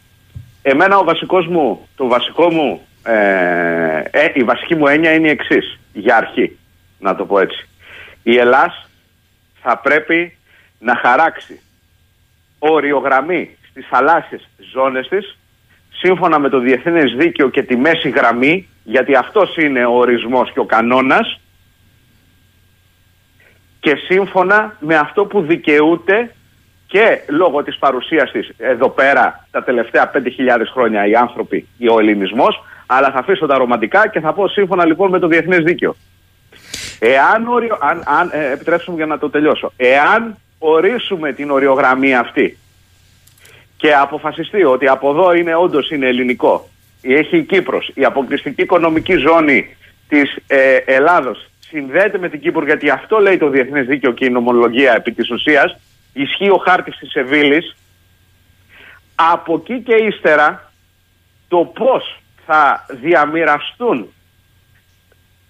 Εμένα ο βασικός μου, το βασικό μου, ε, ε, η βασική μου έννοια είναι η εξής για αρχή, να το πω έτσι. Η Ελλάς θα πρέπει να χαράξει οριογραμμή στις θαλάσσιες ζώνες της σύμφωνα με το διεθνές δίκαιο και τη μέση γραμμή γιατί αυτός είναι ο ορισμός και ο κανόνας και σύμφωνα με αυτό που δικαιούται και λόγω της παρουσίας της εδώ πέρα τα τελευταία 5.000 χρόνια οι άνθρωποι, ο ελληνισμός, αλλά θα αφήσω τα ρομαντικά και θα πω σύμφωνα λοιπόν με το διεθνές δίκαιο. Εάν, οριο, αν, αν, ε, επιτρέψτε μου για να το τελειώσω, εάν ορίσουμε την οριογραμμή αυτή και αποφασιστεί ότι από εδώ είναι όντως είναι ελληνικό, έχει η Κύπρος, η αποκλειστική οικονομική ζώνη της ε, Ελλάδος συνδέεται με την Κύπρο γιατί αυτό λέει το διεθνές δίκαιο και η νομολογία επί της ουσίας, ισχύει ο χάρτης της Σεβίλης, από εκεί και ύστερα το πώς θα διαμοιραστούν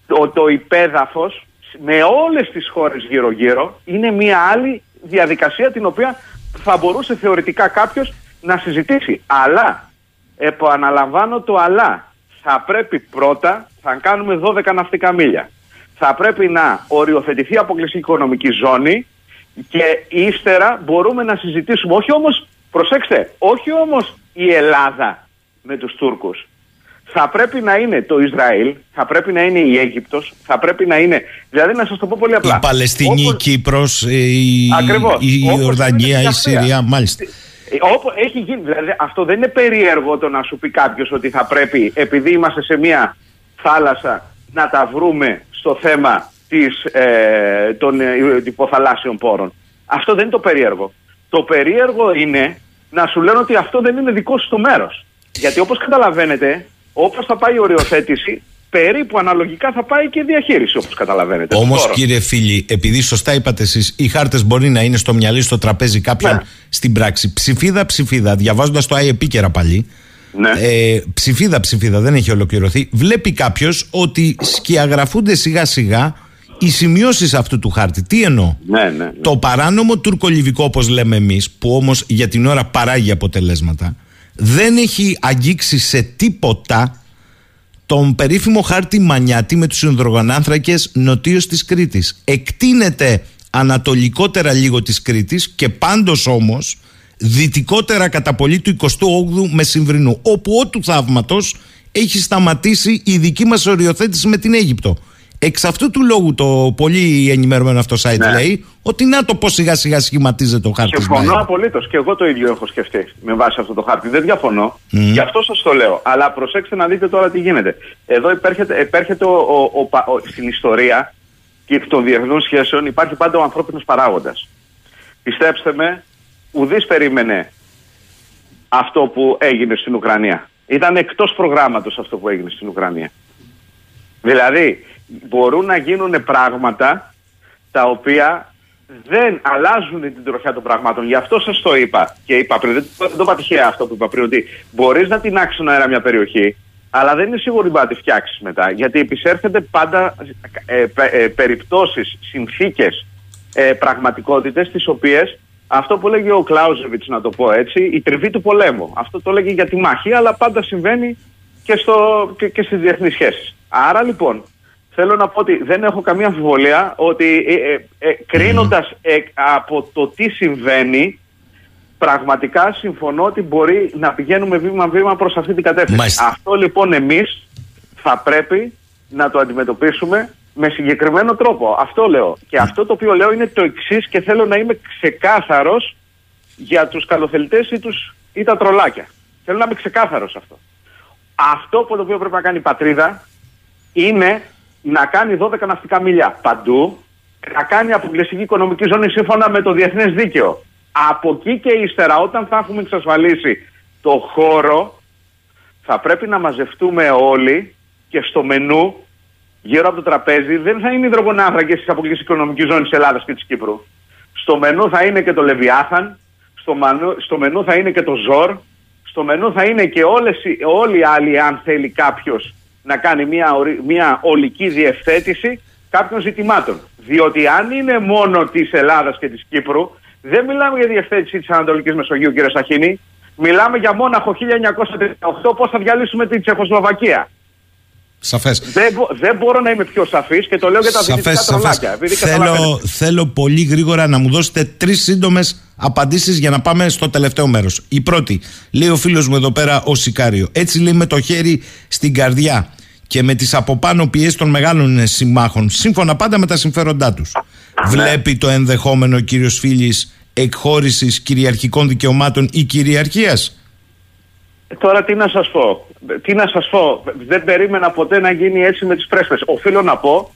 το, το υπέδαφος με όλες τις χώρες γύρω-γύρω είναι μια άλλη διαδικασία την οποία θα μπορούσε θεωρητικά κάποιος να συζητήσει. Αλλά, επαναλαμβάνω το αλλά, θα πρέπει πρώτα, θα κάνουμε 12 ναυτικά μίλια. Θα πρέπει να οριοθετηθεί η αποκλειστική οικονομική ζώνη και ύστερα μπορούμε να συζητήσουμε, όχι όμως, προσέξτε, όχι όμως η Ελλάδα με τους Τούρκους. Θα πρέπει να είναι το Ισραήλ, θα πρέπει να είναι η Αίγυπτος, θα πρέπει να είναι... Δηλαδή να σας το πω πολύ απλά. Η Παλαιστινή, η Κύπρος, η, Ακριβώς. η Όπως Ιορδανία, είναι η και η Αυστρία. Συρία, μάλιστα. Ε, Όπου έχει γίνει, δηλαδή αυτό δεν είναι περίεργο το να σου πει κάποιος ότι θα πρέπει, επειδή είμαστε σε μια θάλασσα, να τα βρούμε στο θέμα της, ε, των ε, υποθαλάσσιων πόρων. Αυτό δεν είναι το περίεργο. Το περίεργο είναι να σου λένε ότι αυτό δεν είναι δικό σου το μέρος. Γιατί όπως καταλαβαίνετε, όπως θα πάει η οριοθέτηση, περίπου αναλογικά θα πάει και η διαχείριση όπως καταλαβαίνετε. Όμως, Τώρα. κύριε φίλοι, επειδή σωστά είπατε εσείς, οι χάρτες μπορεί να είναι στο μυαλί, στο τραπέζι κάποιον Ναι. στην πράξη. Ψηφίδα, ψηφίδα, διαβάζοντας το ΑΕ επίκαιρα πάλι. Ναι. Ε, ψηφίδα, ψηφίδα, δεν έχει ολοκληρωθεί. Βλέπει κάποιος ότι σκιαγραφούνται σιγά σιγά οι σημειώσεις αυτού του χάρτη. Τι εννοώ; Ναι, ναι, ναι. Το παράνομο τουρκολιβικό, όπως λέμε εμείς, που όμως για την ώρα παράγει αποτελέσματα, δεν έχει αγγίξει σε τίποτα τον περίφημο χάρτη Μανιάτη με τους υδρογονάνθρακες νοτίως της Κρήτης. Εκτείνεται ανατολικότερα λίγο της Κρήτης και πάντως όμως δυτικότερα κατά πολύ του 28ου Μεσημβρινού όπου ο του θαύματος έχει σταματήσει η δική μας οριοθέτηση με την Αίγυπτο. Εξ αυτού του λόγου το πολύ ενημερωμένο αυτό site Ναι. λέει ότι να το πως σιγά σιγά σχηματίζεται ο χάρτης Συμφωνώ Μάιρ. απολύτως. Και εγώ το ίδιο έχω σκεφτεί με βάση αυτό το χάρτη. Δεν διαφωνώ. Μμ. Γι' αυτό σας το λέω. Αλλά προσέξτε να δείτε τώρα τι γίνεται. Εδώ υπέρχεται, υπέρχεται ο, ο- ο πα- ο- στην ιστορία και των διεθνών σχέσεων υπάρχει πάντα ο ανθρώπινος παράγοντας. Πιστέψτε με, ουδής περίμενε αυτό που έγινε στην Ουκρανία. Ήταν εκτός προγράμματος αυτό που έγινε στην Ουκρανία. Δηλαδή, μπορούν να γίνουν πράγματα τα οποία δεν αλλάζουν την τροχιά των πραγμάτων. Γι' αυτό σας το είπα και είπα πριν, δεν το, δεν το είπα τυχαία αυτό που είπα πριν, ότι μπορείς να την άξει αέρα μια περιοχή, αλλά δεν είναι σίγουρο ότι μπορεί να τη φτιάξεις μετά. Γιατί επισέρχονται πάντα ε, ε, περιπτώσεις, συνθήκες, ε, πραγματικότητες, τις οποίες αυτό που λέγει ο Κλάουζεβιτς, να το πω έτσι, η τριβή του πολέμου. Αυτό το λέγει για τη μάχη, αλλά πάντα συμβαίνει και, στο, και, και στις διεθνείς σχέσεις. Άρα λοιπόν, θέλω να πω ότι δεν έχω καμία αμφιβολία ότι ε, ε, ε, κρίνοντας ε, από το τι συμβαίνει, πραγματικά συμφωνώ ότι μπορεί να πηγαίνουμε βήμα-βήμα προς αυτή την κατεύθυνση. Μάλιστα. Αυτό λοιπόν εμείς θα πρέπει να το αντιμετωπίσουμε με συγκεκριμένο τρόπο. Αυτό λέω. Και αυτό το οποίο λέω είναι το εξής και θέλω να είμαι ξεκάθαρος για τους καλοθελητές ή, τους, ή τα τρολάκια. Θέλω να είμαι ξεκάθαρος σε αυτό. Αυτό που το οποίο πρέπει να κάνει η πατρίδα είναι να κάνει 12 ναυτικά μίλια παντού, να κάνει αποκλειστική οικονομική ζώνη σύμφωνα με το διεθνές δίκαιο. Από εκεί και ύστερα όταν θα έχουμε εξασφαλίσει το χώρο θα πρέπει να μαζευτούμε όλοι και στο μενού γύρω από το τραπέζι δεν θα είναι υδρογονάνθρακες της αποκλειστικής οικονομικής ζώνης της Ελλάδας και της Κύπρου. Στο μενού θα είναι και το Λεβιάθαν, στο, μανού, στο μενού θα είναι και το Ζόρ, στο μενού θα είναι και όλες, οι- όλοι οι άλλοι αν θέλει κάποιος να κάνει μια, ορι- μια ολική διευθέτηση κάποιων ζητημάτων. Διότι αν είναι μόνο της Ελλάδας και της Κύπρου, δεν μιλάμε για διευθέτηση της Ανατολικής Μεσογείου κύριε Σαχίνη, μιλάμε για μόναχο 1938 πώς θα διαλύσουμε την Τσεχοσλοβακία. Σαφές. Δεν, μπο- δεν μπορώ να είμαι πιο σαφής και το λέω για τα δυτικά Σαφές, σαφές. τρολάκια. επειδή καταλαβαίνετε. Θέλω, θέλω πολύ γρήγορα να μου δώσετε τρεις σύντομες απαντήσεις για να πάμε στο τελευταίο μέρος. Η πρώτη, λέει ο φίλος μου εδώ πέρα, ο Σικάριο. Έτσι λέει με το χέρι στην καρδιά και με τις από πάνω πιέσεις των μεγάλων συμμάχων, σύμφωνα πάντα με τα συμφέροντά τους. Βλέπει το ενδεχόμενο ο κύριος Φίλης εκχώρησης κυριαρχικών δικαιωμάτων ή κυριαρχίας; Ε, Τώρα τι να σας πω. Τι να σας πω. Δεν περίμενα ποτέ να γίνει έτσι με τις πρέσπες. Οφείλω να πω,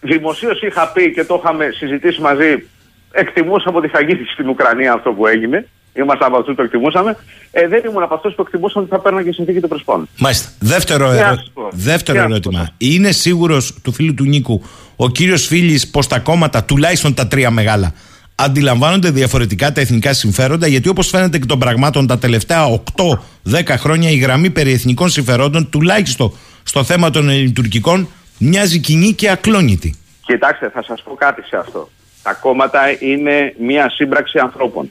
δημοσίως είχα πει και το είχαμε συζητήσει μαζί, εκτιμούσαμε ότι θα γίνει στην Ουκρανία αυτό που έγινε. Είμαστε από αυτού που το εκτιμούσαμε. Ε, δεν ήμουν από αυτούς που εκτιμούσαν ότι θα παίρναν και συνθήκη του Πρεσπών. Μάλιστα. Δεύτερο, Τι να ερω... σου πω. Δεύτερο Τι να σου ερώτημα. Είναι σίγουρος του φίλου του Νίκου ο κύριος Φίλης πως τα κόμματα, τουλάχιστον τα τρία μεγάλα, αντιλαμβάνονται διαφορετικά τα εθνικά συμφέροντα, γιατί όπως φαίνεται εκ των πραγμάτων τα τελευταία 8-10 χρόνια η γραμμή περί εθνικών συμφερόντων, τουλάχιστον στο θέμα των ελληνιτουρκικών, μοιάζει κοινή και ακλόνητη. Κοιτάξτε, θα σας πω κάτι σε αυτό. Τα κόμματα είναι μια σύμπραξη ανθρώπων.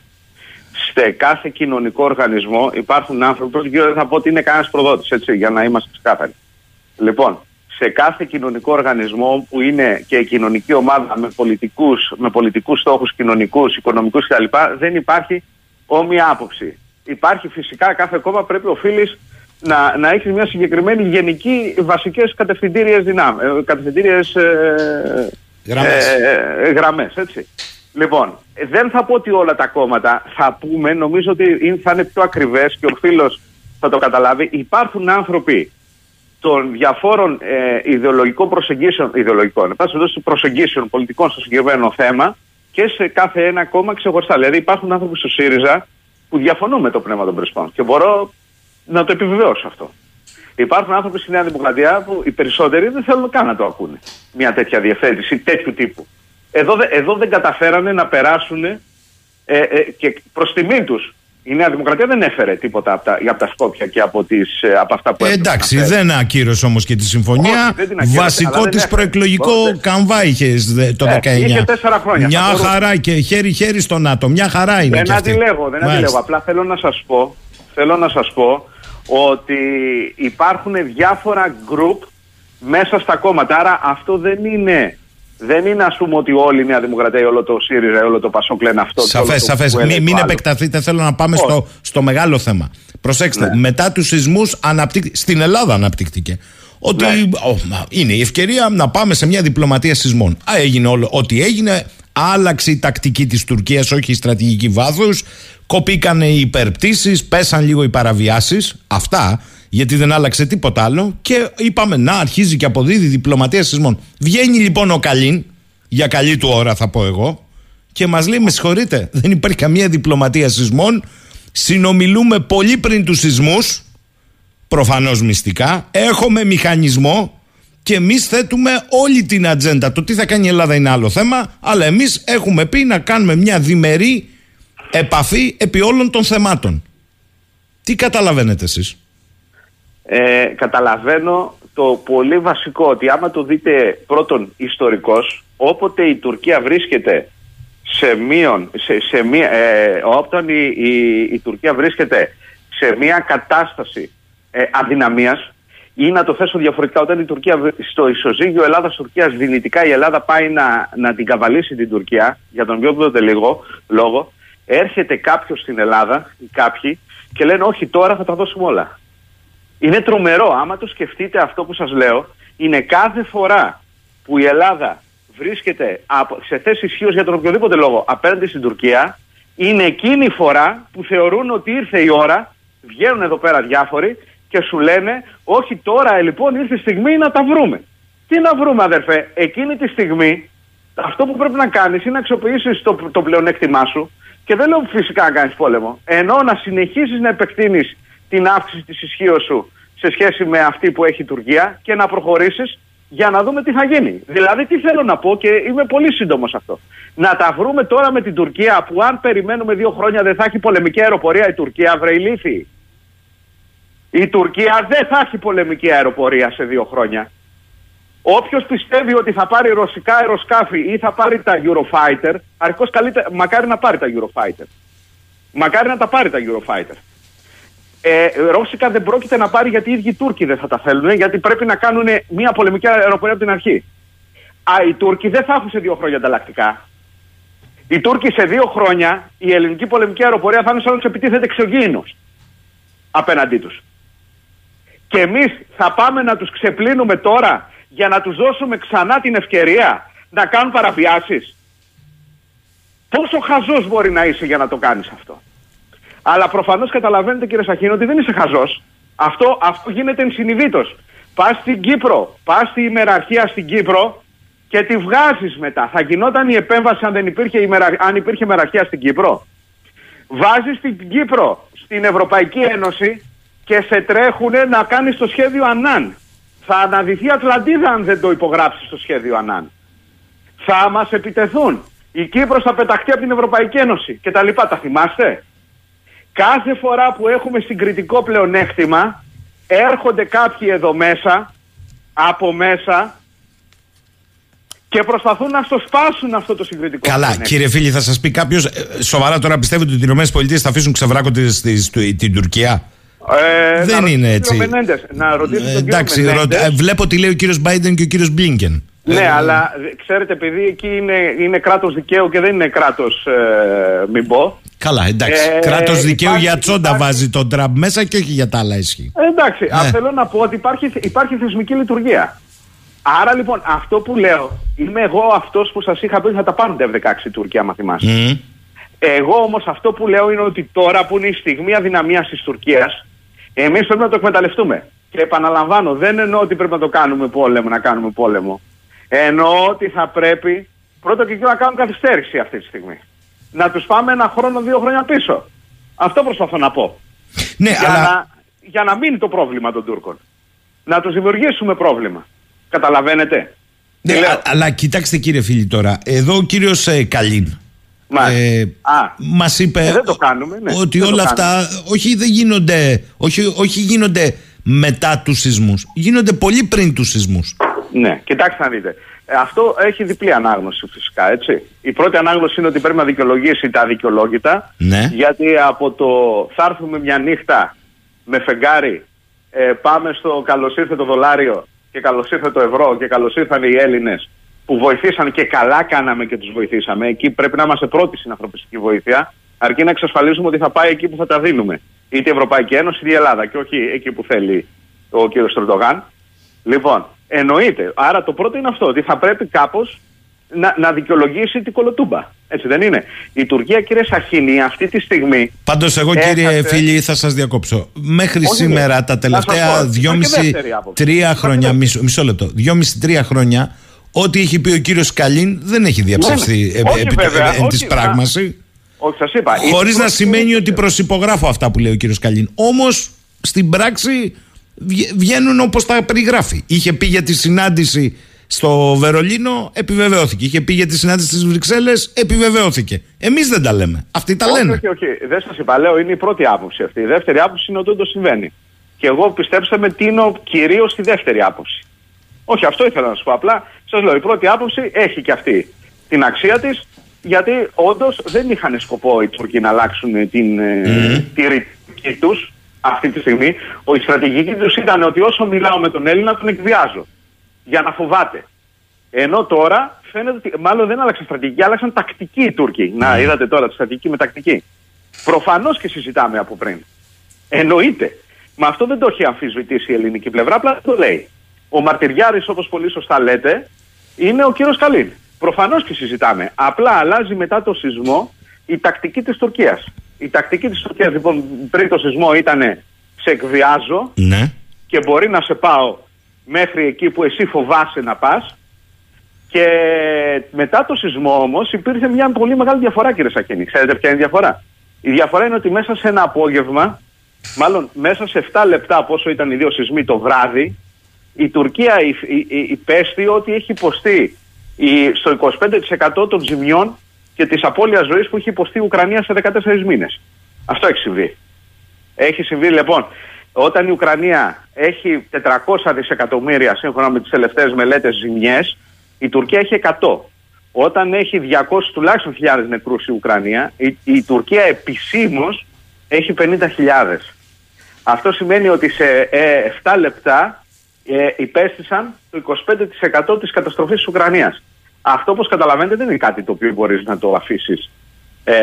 Σε κάθε κοινωνικό οργανισμό υπάρχουν άνθρωποι, πρώτον κύριο δεν θα πω ότι είναι κανένας προδότης, έτσι, για να είμαστε ξεκάθαροι. Λοιπόν, σε κάθε κοινωνικό οργανισμό που είναι και κοινωνική ομάδα με πολιτικούς, με πολιτικούς στόχους κοινωνικούς, οικονομικούς κτλ. δεν υπάρχει όμοια άποψη. Υπάρχει φυσικά κάθε κόμμα πρέπει οφείλεις να, να έχεις μια συγκεκριμένη γενική βασικές κατευθυντήριες δυνάμεις, κατευθυντήριες ε, Γραμμές. ε, ε, γραμμές, έτσι. Λοιπόν, ε, δεν θα πω ότι όλα τα κόμματα θα πούμε, νομίζω ότι είναι- θα είναι πιο ακριβές και ο φίλος θα το καταλάβει. Υπάρχουν άνθρωποι των διαφόρων ε, ιδεολογικών προσεγγίσεων, ιδεολογικών, εν πάση περιπτώσει, προσεγγίσεων πολιτικών στο συγκεκριμένο θέμα και σε κάθε ένα κόμμα ξεχωριστά. Δηλαδή, υπάρχουν άνθρωποι στο ΣΥΡΙΖΑ που διαφωνούν με το πνεύμα των Πρεσπών και μπορώ να το επιβεβαιώσω αυτό. Υπάρχουν άνθρωποι στη Νέα Δημοκρατία που οι περισσότεροι δεν θέλουν καν να το ακούνε. Μια τέτοια διευθέτηση τέτοιου τύπου. Εδώ, δε- εδώ δεν καταφέρανε να περάσουν ε, ε, και προς τιμή τους. Η Νέα Δημοκρατία δεν έφερε τίποτα από τα, από τα Σκόπια και από, τις, ε, από αυτά που Ε, έπρεπε εντάξει, να φέρει. δεν ακύρωσε όμως και τη συμφωνία. Όχι, δεν την ακύρωσε, αλλά Βασικό δεν της έφερε. προεκλογικό Οπότε- καμβά είχες δε- το Ε, 19. είχε τέσσερα χρόνια, Μια θα μπορούσε. χαρά και χέρι-χέρι στο ΝΑΤΟ. Μια χαρά είναι Δεν και αυτή. αντιλέγω, δεν Μάλιστα. αντιλέγω. Απλά θέλω να σας πω, θέλω να σας πω ότι υπάρχουν διάφορα γκρουπ μέσα στα κόμματα. Άρα αυτό δεν είναι, δεν είναι ας πούμε ότι όλη η Νέα Δημοκρατία ή όλο το ΣΥΡΙΖΑ ή όλο το ΠΑΣΟΚ λένε αυτό. και όλο Σαφές, το σαφές. Κουκουέ Μην, λέει μην το άλλο. επεκταθείτε. Θέλω να πάμε Όχι. στο, στο μεγάλο θέμα. Προσέξτε, Ναι. μετά τους σεισμούς στην Ελλάδα αναπτύχθηκε. Ότι Ναι. ο, μα, είναι η ευκαιρία να πάμε σε μια διπλωματία σεισμών. Α, έγινε όλο. Ό,τι έγινε, άλλαξε η τακτική της Τουρκίας, όχι η στρατηγική βάθους. Κοπήκανε οι υπερπτήσεις, πέσαν λίγο οι παραβιάσεις. Αυτά, γιατί δεν άλλαξε τίποτα άλλο. Και είπαμε να αρχίζει και αποδίδει διπλωματία σεισμών. Βγαίνει λοιπόν ο Καλίν, για καλή του ώρα θα πω εγώ, και μας λέει: Με συγχωρείτε, δεν υπάρχει καμία διπλωματία σεισμών. Συνομιλούμε πολύ πριν τους σεισμούς. Προφανώς μυστικά. Έχουμε μηχανισμό και εμείς θέτουμε όλη την ατζέντα. Το τι θα κάνει η Ελλάδα είναι άλλο θέμα. Αλλά εμείς έχουμε πει να κάνουμε μια διμερή επαφή επί όλων των θεμάτων. Τι καταλαβαίνετε εσείς; Ε, καταλαβαίνω το πολύ βασικό ότι άμα το δείτε πρώτον ιστορικός, όποτε η Τουρκία βρίσκεται σε μείον, σε, σε μία, ε, όταν η, η, η Τουρκία βρίσκεται σε μια κατάσταση ε, αδυναμίας ή να το θέσω διαφορετικά, όταν η Τουρκία βρ- στο ισοζύγιο Ελλάδα-Τουρκία δυνητικά η Ελλάδα πάει να, να την καβαλήσει την Τουρκία, για τον οποιοδήποτε λίγο λόγο, έρχεται κάποιος στην Ελλάδα ή κάποιοι και λένε Όχι, τώρα θα τα δώσουμε όλα. Είναι τρομερό. Άμα το σκεφτείτε αυτό που σας λέω, είναι κάθε φορά που η Ελλάδα βρίσκεται από, σε θέση ισχύω για τον οποιοδήποτε λόγο απέναντι στην Τουρκία, είναι εκείνη η φορά που θεωρούν ότι ήρθε η ώρα, βγαίνουν εδώ πέρα διάφοροι και σου λένε όχι τώρα ε, λοιπόν ήρθε η στιγμή να τα βρούμε. Τι να βρούμε αδερφέ, εκείνη τη στιγμή αυτό που πρέπει να κάνεις είναι να αξιοποιήσεις το, το πλεονέκτημά σου και δεν λέω φυσικά να κάνεις πόλεμο, ενώ να συνεχίσεις να επεκτείνεις την αύξηση της ισχύω σου σε σχέση με αυτή που έχει η Τουρκία και να προχωρήσεις για να δούμε τι θα γίνει. Δηλαδή τι θέλω να πω και είμαι πολύ σύντομος αυτό. Να τα βρούμε τώρα με την Τουρκία που αν περιμένουμε δύο χρόνια δεν θα έχει πολεμική αεροπορία η Τουρκία, βρε ηλίθιοι. Η Τουρκία δεν θα έχει πολεμική αεροπορία σε δύο χρόνια. Όποιος πιστεύει ότι θα πάρει ρωσικά αεροσκάφη ή θα πάρει τα Eurofighter, αρχικώ καλύτερα, μακάρι να πάρει τα Eurofighter. Μακάρι να τα πάρει τα Eurofighter. Ε, ρώσικα δεν πρόκειται να πάρει γιατί οι ίδιοι οι Τούρκοι δεν θα τα θέλουν, γιατί πρέπει να κάνουν μια πολεμική αεροπορία από την αρχή. Α, οι Τούρκοι δεν θα έχουν σε δύο χρόνια ανταλλακτικά. Οι Τούρκοι σε δύο χρόνια η ελληνική πολεμική αεροπορία θα είναι σαν να τους επιτίθεται εξωγήινος απέναντί τους. Και εμείς θα πάμε να τους ξεπλύνουμε τώρα για να τους δώσουμε ξανά την ευκαιρία να κάνουν παραβιάσεις. Πόσο χαζός μπορεί να είσαι για να το κάνεις αυτό; Αλλά προφανώς καταλαβαίνετε κύριε Σαχίνο ότι δεν είσαι χαζός. Αυτό, αυτό γίνεται ενσυνειδήτως. Πας στην Κύπρο, πας στη ημεραρχία στην Κύπρο και τη βγάζεις μετά. Θα γινόταν η επέμβαση αν, δεν υπήρχε, ημερα... αν υπήρχε ημεραρχία στην Κύπρο. Βάζεις την Κύπρο στην Ευρωπαϊκή Ένωση και σε τρέχουνε να κάνεις το σχέδιο Ανάν. Θα αναδυθεί Ατλαντίδα αν δεν το υπογράψεις το σχέδιο Ανάν. Θα μας επιτεθούν. Η Κύπρος θα πεταχτεί από την Ευρωπαϊκή Ένωση και τα λοιπά. Τα θυμάστε; Κάθε φορά που έχουμε συγκριτικό πλεονέκτημα έρχονται κάποιοι εδώ μέσα, από μέσα και προσπαθούν να στο σπάσουν αυτό το συγκριτικό Καλά, πλεονέκτημα. κύριε φίλοι, θα σας πει κάποιος, σοβαρά τώρα πιστεύετε ότι οι ΗΠΑ θα αφήσουν ξεβράκοντε την Τουρκία; Ε, να δεν ρωτήσω είναι τον έτσι. κύριο Μενέντες, να ρωτήσω τον κύριο Εντάξει, Μενέντες. ρωτ- ε, βλέπω τι λέει ο κύριος Μπάιντεν και ο κύριος Μπλίνκεν. Ναι, αλλά ε, ξέρετε, επειδή εκεί είναι, είναι κράτος δικαίου και δεν είναι κράτος, ε, μην πω. Καλά, εντάξει. Ε, Κράτος δικαίου υπάρχει- για τσόντα υπάρχει- βάζει τον Τραμπ μέσα και όχι για τα άλλα ισχύει. Ε, εντάξει, Ναι. ας, θέλω να πω ότι υπάρχει, υπάρχει θεσμική λειτουργία. Άρα λοιπόν αυτό που λέω, είμαι εγώ αυτός που σας είχα πει ότι θα τα πάρουν τα F-16 οι Τούρκοι άμα θυμάσαι. Εγώ όμως αυτό που λέω είναι ότι τώρα που είναι η στιγμή αδυναμίας της Τουρκίας, εμείς πρέπει να το εκμεταλλευτούμε. Και επαναλαμβάνω, δεν εννοώ ότι πρέπει να το κάνουμε πόλεμο, να κάνουμε πόλεμο. Εννοώ ότι θα πρέπει πρώτα και κύριο να κάνουν καθυστέρηση αυτή τη στιγμή. Να τους πάμε ένα χρόνο, δύο χρόνια πίσω. Αυτό προσπαθώ να πω. Ναι, για, αλλά- να, για να μείνει το πρόβλημα των Τούρκων. Να τους δημιουργήσουμε πρόβλημα. Καταλαβαίνετε; Ναι, α- αλλά κοιτάξτε κύριε φίλοι τώρα, εδώ ο κύριος ε, Καλίν ε, μας είπε Ε, δεν το κάνουμε, ναι. ότι Δεν το όλα κάνουμε. αυτά όχι, δεν γίνονται, όχι, όχι γίνονται μετά τους σεισμούς, γίνονται πολύ πριν τους σεισμούς. Ναι, κοιτάξτε να δείτε. Ε, Αυτό έχει διπλή ανάγνωση φυσικά, έτσι. Η πρώτη ανάγνωση είναι ότι πρέπει να δικαιολογήσει τα δικαιολόγητα. Ναι. Γιατί από το θα έρθουμε μια νύχτα με φεγγάρι, ε, πάμε στο καλώς ήρθε το δολάριο και καλώς ήρθε το ευρώ και καλώς ήρθαν οι Έλληνες που βοηθήσαν και καλά κάναμε και τους βοηθήσαμε. Εκεί πρέπει να είμαστε πρώτοι στην ανθρωπιστική βοήθεια, αρκεί να εξασφαλίσουμε ότι θα πάει εκεί που θα τα δίνουμε. Είτε η Ευρωπαϊκή Ένωση είτε η Ελλάδα και όχι εκεί που θέλει ο κύριος Τροντογάν. Λοιπόν, εννοείται. Άρα το πρώτο είναι αυτό, ότι θα πρέπει κάπως να, να δικαιολογήσει την κολοτούμπα. Έτσι δεν είναι. Η Τουρκία, κύριε Σαχίνη, αυτή τη στιγμή. Πάντως εγώ κύριε έχασε- φίλοι θα σας διακόψω. Μέχρι Όχι, σήμερα ναι. τα Να τελευταία σας πω, δυόμιση, υπάρχει και δεύτερη άποψη. τρία χρόνια, μισό, μισό λεπτό, δυόμιση, τρία χρόνια, ό,τι έχει πει ο κύριος Καλίν δεν έχει διαψευστεί Ναι, ναι. ε, Όχι, επί, βέβαια, εν της όχι, πράγμαση. Όχι, σας είπα. η Χωρίς να πρώτη- σημαίνει ότι προσυπογράφω αυτά που λέει ο κύριος Καλίν. Όμως στην πράξη βγε- βγαίνουν όπως τα περιγράφει. Είχε πει για τη συνάντηση στο Βερολίνο, επιβεβαιώθηκε. Είχε πει για τη συνάντηση στις Βρυξέλλες, επιβεβαιώθηκε. Εμείς δεν τα λέμε. Αυτοί τα όχι, λένε. Όχι, όχι, δεν σας είπα. Λέω είναι η πρώτη άποψη αυτή. Η δεύτερη άποψη είναι ότι δεν το συμβαίνει. Και εγώ πιστέψτε με τίνω κυρίως στη δεύτερη άποψη. Όχι, αυτό ήθελα να σου πω. Απλά σας λέω, η πρώτη άποψη έχει και αυτή την αξία της, γιατί όντως δεν είχαν σκοπό οι Τούρκοι να αλλάξουν την, ε, τη ρητική τους αυτή τη στιγμή. Ο, η στρατηγική τους ήταν ότι όσο μιλάω με τον Έλληνα, τον εκβιάζω. Για να φοβάται. Ενώ τώρα φαίνεται ότι μάλλον δεν άλλαξαν στρατηγική, άλλαξαν τακτική οι Τούρκοι. Να, είδατε τώρα τη στρατηγική με τακτική. Προφανώς και συζητάμε από πριν. Εννοείται. Μα αυτό δεν το έχει αμφισβητήσει η ελληνική πλευρά, απλά το λέει. Ο Μαρτυριάρης, όπως πολύ σωστά λέτε, είναι ο κύριος Καλίν. Προφανώς και συζητάμε. Απλά αλλάζει μετά το σεισμό η τακτική της Τουρκίας. Η τακτική της Τουρκίας, λοιπόν, πριν το σεισμό ήταν σε εκβιάζω Ναι. και μπορεί να σε πάω μέχρι εκεί που εσύ φοβάσαι να πας και μετά το σεισμό όμως υπήρχε μια πολύ μεγάλη διαφορά κύριε Σακίνη. Ξέρετε ποια είναι η διαφορά; Η διαφορά είναι ότι μέσα σε ένα απόγευμα, μάλλον μέσα σε 7 λεπτά πόσο ήταν οι δύο σεισμοί το βράδυ, η Τουρκία υ- υ- υ- υπέστη ότι έχει υποστεί η- στο 25% των ζημιών και της απώλειας ζωής που έχει υποστεί η Ουκρανία σε 14 μήνες. Αυτό έχει συμβεί. Έχει συμβεί λοιπόν όταν η Ουκρανία έχει 400 δισεκατομμύρια σύμφωνα με τις τελευταίες μελέτες ζημιές, η Τουρκία έχει 100. Όταν έχει 200 τουλάχιστον χιλιάδες νεκρούς η Ουκρανία, η, η Τουρκία επισήμως έχει 50.000. Αυτό σημαίνει ότι σε ε, 7 λεπτά ε, υπέστησαν το 25% της καταστροφής της Ουκρανίας. Αυτό όπως καταλαβαίνετε δεν είναι κάτι το οποίο μπορείς να το αφήσεις ε,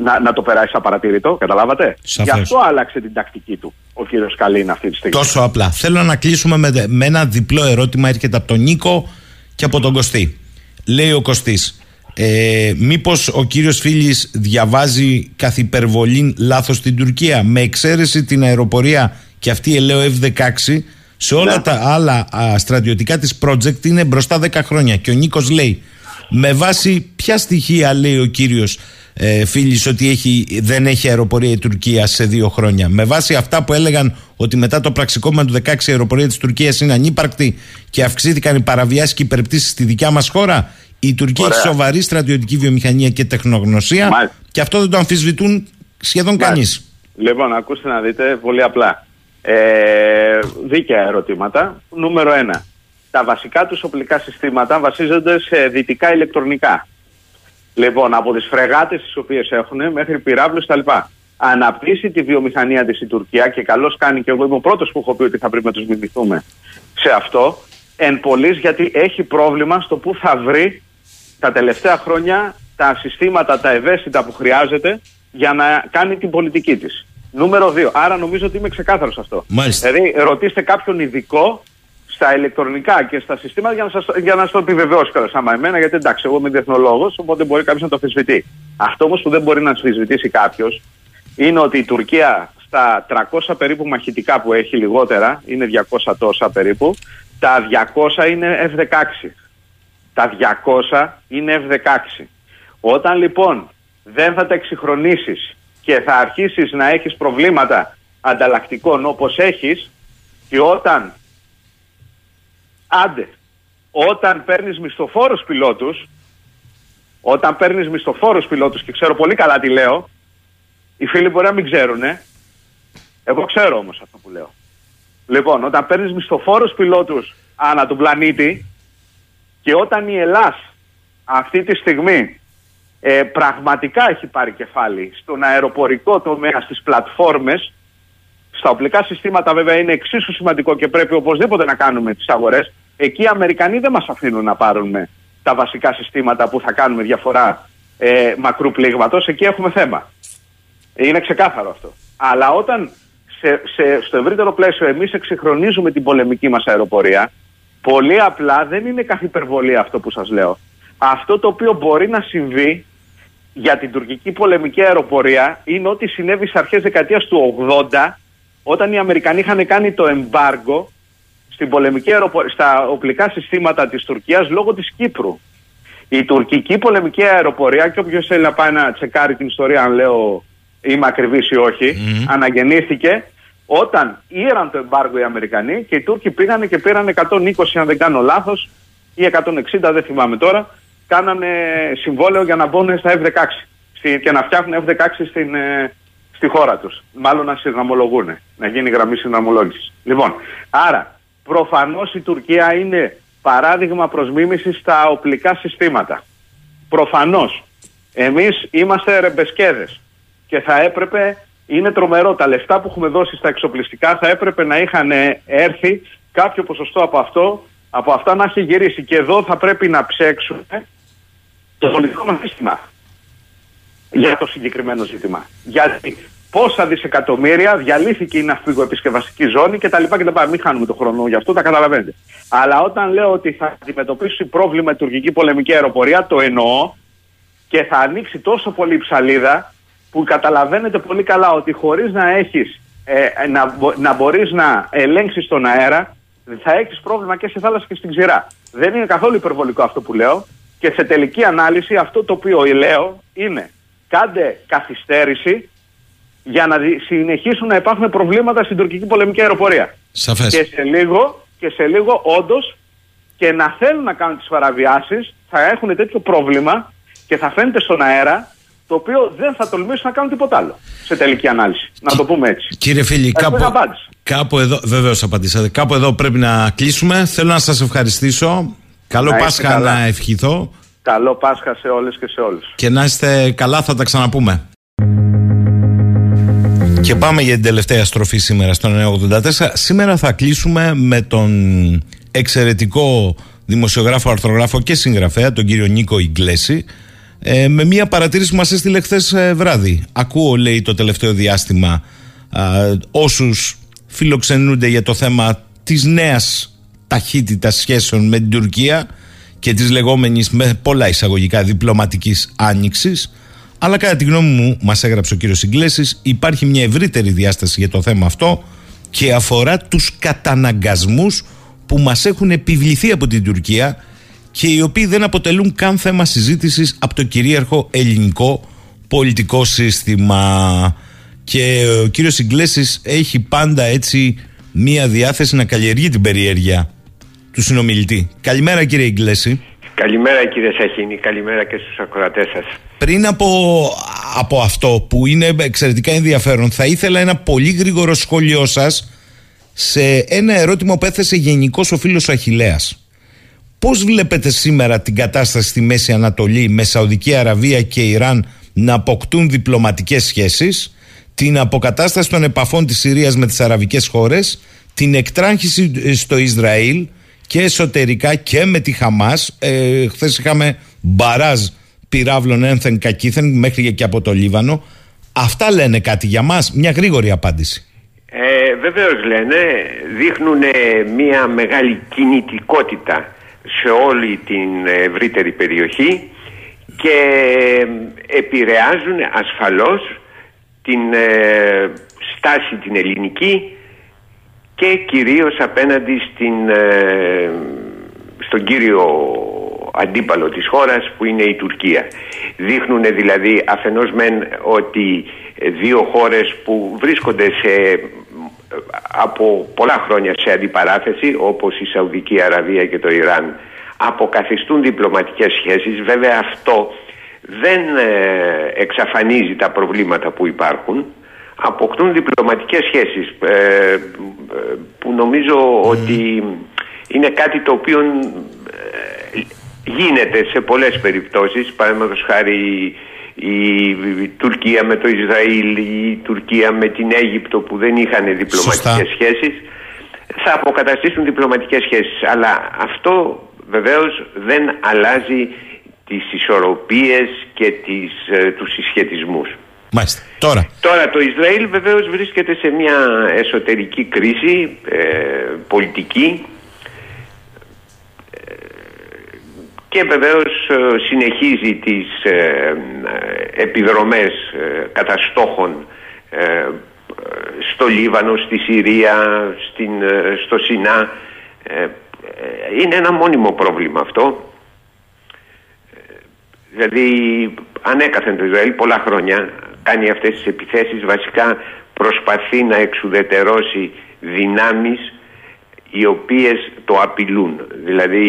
να, να το περάσεις απαρατήρητο, καταλάβατε; Σαφώς. Γι' αυτό άλλαξε την τακτική του ο κύριος Καλίν αυτή τη στιγμή. Τόσο απλά. Θέλω να κλείσουμε με, με ένα διπλό ερώτημα. Έρχεται από τον Νίκο και από τον Κωστή. Λέει ο Κωστής, ε, μήπως ο κύριος Φίλης διαβάζει καθ' υπερβολή λάθος στην Τουρκία; Με εξαίρεση την αεροπορία και αυτή η ελαίο F-16 σε όλα τα άλλα α, στρατιωτικά της project είναι μπροστά 10 χρόνια και ο Νίκος λέει με βάση ποια στοιχεία λέει ο κύριος ε, Φίλης ότι έχει, δεν έχει αεροπορία η Τουρκία σε δύο χρόνια; Με βάση αυτά που έλεγαν ότι μετά το πραξικόπημα του 16 η αεροπορία της Τουρκίας είναι ανύπαρκτη και αυξήθηκαν οι παραβιάσεις και οι υπερπτήσεις στη δικιά μας χώρα. Η Τουρκία Ωραία. έχει σοβαρή στρατιωτική βιομηχανία και τεχνογνωσία Μάλιστα. και αυτό δεν το αμφισβητούν σχεδόν κανείς. Λοιπόν, ακούστε να δείτε πολύ απλά. Ε, δίκαια ερωτήματα. Νούμερο ένα. Τα βασικά τους οπλικά συστήματα βασίζονται σε δυτικά ηλεκτρονικά. Λοιπόν, από τις φρεγάτες τις οποίες έχουν μέχρι πυράβλους κτλ. Αναπτύσσει τη βιομηχανία της η Τουρκία και καλώς κάνει και εγώ είμαι ο πρώτος που έχω πει ότι θα πρέπει να τους μιμηθούμε σε αυτό. Εν πολλής γιατί έχει πρόβλημα στο που θα βρει τα τελευταία χρόνια τα συστήματα, τα ευαίσθητα που χρειάζεται για να κάνει την πολιτική της. Νούμερο 2. Άρα νομίζω ότι είμαι ξεκάθαρος αυτό. Μάλιστα. Δηλαδή ρωτήστε κάποιον ειδικό στα ηλεκτρονικά και στα συστήματα για να σας, για να σας το επιβεβαιώσω καλά άμα εμένα, γιατί εντάξει, εγώ είμαι διεθνολόγος, οπότε μπορεί κάποιος να το αμφισβητεί. Αυτό όμως που δεν μπορεί να αμφισβητήσει κάποιος είναι ότι η Τουρκία στα 300 περίπου μαχητικά που έχει λιγότερα, είναι 200 τόσα περίπου, τα 200 είναι F-16. Τα 200 είναι F-16. Όταν λοιπόν δεν θα τα εξυγχρονίσεις και θα αρχίσεις να έχεις προβλήματα ανταλλακτικών όπως έχεις και όταν άντε όταν παίρνεις μισθοφόρους πιλότους όταν παίρνεις μισθοφόρους πιλότους και ξέρω πολύ καλά τι λέω οι φίλοι μπορεί να μην ξέρουν εγώ ξέρω όμως αυτό που λέω. Λοιπόν όταν παίρνεις μισθοφόρους πιλότους ανά του πλανήτη και όταν η Ελλάς αυτή τη στιγμή ε, πραγματικά έχει πάρει κεφάλι στον αεροπορικό τομέα, στις πλατφόρμες, στα οπλικά συστήματα βέβαια είναι εξίσου σημαντικό και πρέπει οπωσδήποτε να κάνουμε τις αγορές. Εκεί οι Αμερικανοί δεν μας αφήνουν να πάρουμε τα βασικά συστήματα που θα κάνουμε διαφορά ε, μακρού πλήγματος. Εκεί έχουμε θέμα. Είναι ξεκάθαρο αυτό. Αλλά όταν σε, σε, στο ευρύτερο πλαίσιο εμείς εξυγχρονίζουμε την πολεμική μας αεροπορία, πολύ απλά δεν είναι καθ' υπερβολή αυτό που σας λέω. Αυτό το οποίο μπορεί να συμβεί για την τουρκική πολεμική αεροπορία είναι ότι συνέβη στις αρχές δεκαετίας του 80 όταν οι Αμερικανοί είχαν κάνει το εμπάργκο στην πολεμική αεροπορία, στα οπλικά συστήματα της Τουρκίας λόγω της Κύπρου. Η τουρκική πολεμική αεροπορία και όποιος θέλει να πάει να τσεκάρει την ιστορία αν λέω είμαι ακριβής ή όχι, αναγεννήθηκε όταν ήραν το εμπάργο οι Αμερικανοί και οι Τούρκοι πήγανε και πήραν 120 αν δεν κάνω λάθος ή 160 δεν θυμάμαι τώρα κάνανε συμβόλαιο για να μπουν στα F-16 και να φτιάχνουν F-16 στην, ε, στη χώρα τους. Μάλλον να συνδραμολογούν, να γίνει γραμμή συνδραμολόγησης. Λοιπόν, άρα προφανώς η Τουρκία είναι παράδειγμα προς μίμηση στα οπλικά συστήματα. Προφανώς. Εμείς είμαστε ρεμπεσκέδες και θα έπρεπε, είναι τρομερό, τα λεφτά που έχουμε δώσει στα εξοπλιστικά θα έπρεπε να είχαν έρθει κάποιο ποσοστό από αυτό από αυτά να έχει γυρίσει. Και εδώ θα πρέπει να ψέξουμε το πολιτικό μας σύστημα για το συγκεκριμένο ζήτημα. Γιατί πόσα δισεκατομμύρια διαλύθηκε η ναυπηγοεπισκευαστική ζώνη κτλ. κτλ. Μην χάνουμε τον χρόνο γι' αυτό, τα καταλαβαίνετε. Αλλά όταν λέω ότι θα αντιμετωπίσει πρόβλημα η τουρκική πολεμική αεροπορία, το εννοώ και θα ανοίξει τόσο πολύ ψαλίδα που καταλαβαίνετε πολύ καλά ότι χωρίς να έχεις ε, να, να μπορείς να ελέγξεις τον αέρα θα έχεις πρόβλημα και στη θάλασσα και στην ξηρά. Δεν είναι καθόλου υπερβολικό αυτό που λέω και σε τελική ανάλυση αυτό το οποίο λέω είναι κάντε καθυστέρηση για να συνεχίσουν να υπάρχουν προβλήματα στην τουρκική πολεμική αεροπορία. Σαφές. Και σε λίγο, και σε λίγο όντως και να θέλουν να κάνουν τις παραβιάσεις θα έχουν τέτοιο πρόβλημα και θα φαίνεται στον αέρα το οποίο δεν θα τολμήσουν να κάνουν τίποτα άλλο σε τελική ανάλυση. Να το πούμε έτσι. Κύριε Φίλη, κάπου, κάπου εδώ, βεβαίως απαντήσατε, κάπου εδώ πρέπει να κλείσουμε. Θέλω να σας ευχαριστήσω. Καλό Να είστε Πάσχα καλά. να ευχηθώ. Καλό Πάσχα σε όλες και σε όλους. Και να είστε καλά, θα τα ξαναπούμε. Και πάμε για την τελευταία στροφή σήμερα στο 984. Σήμερα θα κλείσουμε με τον εξαιρετικό δημοσιογράφο, αρθρογράφο και συγγραφέα, τον κύριο Νίκο Ιγκλέση, ε, με μια παρατήρηση που μας έστειλε χθες βράδυ. Ακούω, λέει, το τελευταίο διάστημα α, όσους φιλοξενούνται για το θέμα της νέας ταχύτητας σχέσεων με την Τουρκία και της λεγόμενης με πολλά εισαγωγικά διπλωματικής άνοιξης αλλά κατά τη γνώμη μου, μας έγραψε ο κύριος Ιγκλέσης, υπάρχει μια ευρύτερη διάσταση για το θέμα αυτό και αφορά τους καταναγκασμούς που μας έχουν επιβληθεί από την Τουρκία και οι οποίοι δεν αποτελούν καν θέμα συζήτησης από το κυρίαρχο ελληνικό πολιτικό σύστημα. Και ο κύριος Ιγκλέσης έχει πάντα έτσι μία διάθεση να καλλιεργεί την περιέργεια του συνομιλητή. Καλημέρα κύριε Ιγκλέση. Καλημέρα κύριε Σαχίνη, καλημέρα και στους ακροατές σας. Πριν από, από αυτό που είναι εξαιρετικά ενδιαφέρον, θα ήθελα ένα πολύ γρήγορο σχόλιο σας σε ένα ερώτημα που έθεσε γενικώς ο φίλος ο Αχιλέας. Πώς βλέπετε σήμερα την κατάσταση στη Μέση Ανατολή με Σαουδική Αραβία και Ιράν να αποκτούν διπλωματικές σχέσεις, την αποκατάσταση των επαφών της Συρίας με τις αραβικές χώρες, την εκτράχηση στο Ισραήλ και εσωτερικά και με τη Χαμάς. Ε, Χθες είχαμε μπαράζ πυράβλων ένθεν κακήθεν μέχρι και από το Λίβανο. Αυτά λένε κάτι για μας; Μια γρήγορη απάντηση. Ε, βεβαίως λένε, δείχνουν μια μεγάλη κινητικότητα σε όλη την ευρύτερη περιοχή και επηρεάζουν ασφαλώς την ε, στάση την ελληνική και κυρίως απέναντι στην, ε, στον κύριο αντίπαλο της χώρας που είναι η Τουρκία. Δείχνουν δηλαδή αφενός μεν ότι δύο χώρες που βρίσκονται σε, από πολλά χρόνια σε αντιπαράθεση όπως η Σαουδική Αραβία και το Ιράν αποκαθιστούν διπλωματικές σχέσεις. Βέβαια αυτό δεν ε, εξαφανίζει τα προβλήματα που υπάρχουν. Αποκτούν διπλωματικές σχέσεις ε, ε, που νομίζω ότι είναι κάτι το οποίο γίνεται σε πολλές περιπτώσεις. Παραδείγματος χάρη η Τουρκία με το Ισραήλ, η Τουρκία με την Αίγυπτο που δεν είχαν διπλωματικές σχέσεις θα αποκαταστήσουν διπλωματικές σχέσεις. Αλλά αυτό βεβαίως δεν αλλάζει τις ισορροπίες και τις, ε, τους συσχετισμούς. Μάλιστα. Τώρα. Τώρα το Ισραήλ βεβαίως βρίσκεται σε μια εσωτερική κρίση ε, πολιτική ε, και βεβαίως ε, συνεχίζει τις επιδρομές καταστόχων στο Λίβανο, στη Συρία, στην, στο Σινά. είναι ένα μόνιμο πρόβλημα αυτό Δηλαδή ανέκαθεν το Ισραήλ πολλά χρόνια κάνει αυτές τις επιθέσεις βασικά προσπαθεί να εξουδετερώσει δυνάμεις οι οποίες το απειλούν. Δηλαδή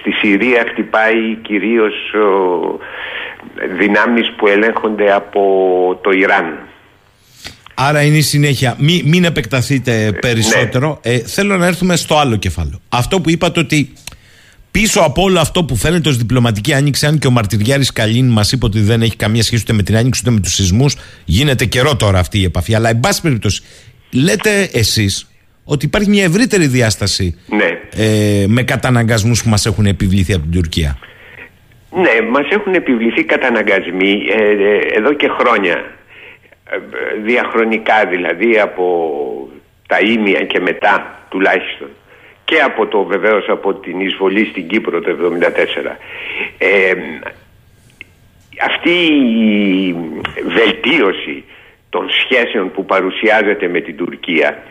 στη Συρία χτυπάει κυρίως ο, δυνάμεις που ελέγχονται από το Ιράν. Άρα είναι η συνέχεια. Μην, μην επεκταθείτε περισσότερο. Ναι. Ε, θέλω να έρθουμε στο άλλο κεφάλαιο. Αυτό που είπατε ότι Πίσω από όλο αυτό που φαίνεται ως διπλωματική άνοιξη, αν και ο Μαρτυριάρης Καλίν μας είπε ότι δεν έχει καμία σχέση ούτε με την άνοιξη ούτε με τους σεισμούς, γίνεται καιρό τώρα αυτή η επαφή. Αλλά, εν πάση περιπτώσει, λέτε εσείς ότι υπάρχει μια ευρύτερη διάσταση ναι. ε, με καταναγκασμούς που μας έχουν επιβληθεί από την Τουρκία; Ναι, μας έχουν επιβληθεί καταναγκασμοί ε, ε, εδώ και χρόνια. Ε, διαχρονικά δηλαδή από τα ίμια και μετά τουλάχιστον και από το βεβαίως από την εισβολή στην Κύπρο το 1974. Ε, αυτή η βελτίωση των σχέσεων που παρουσιάζεται με την Τουρκία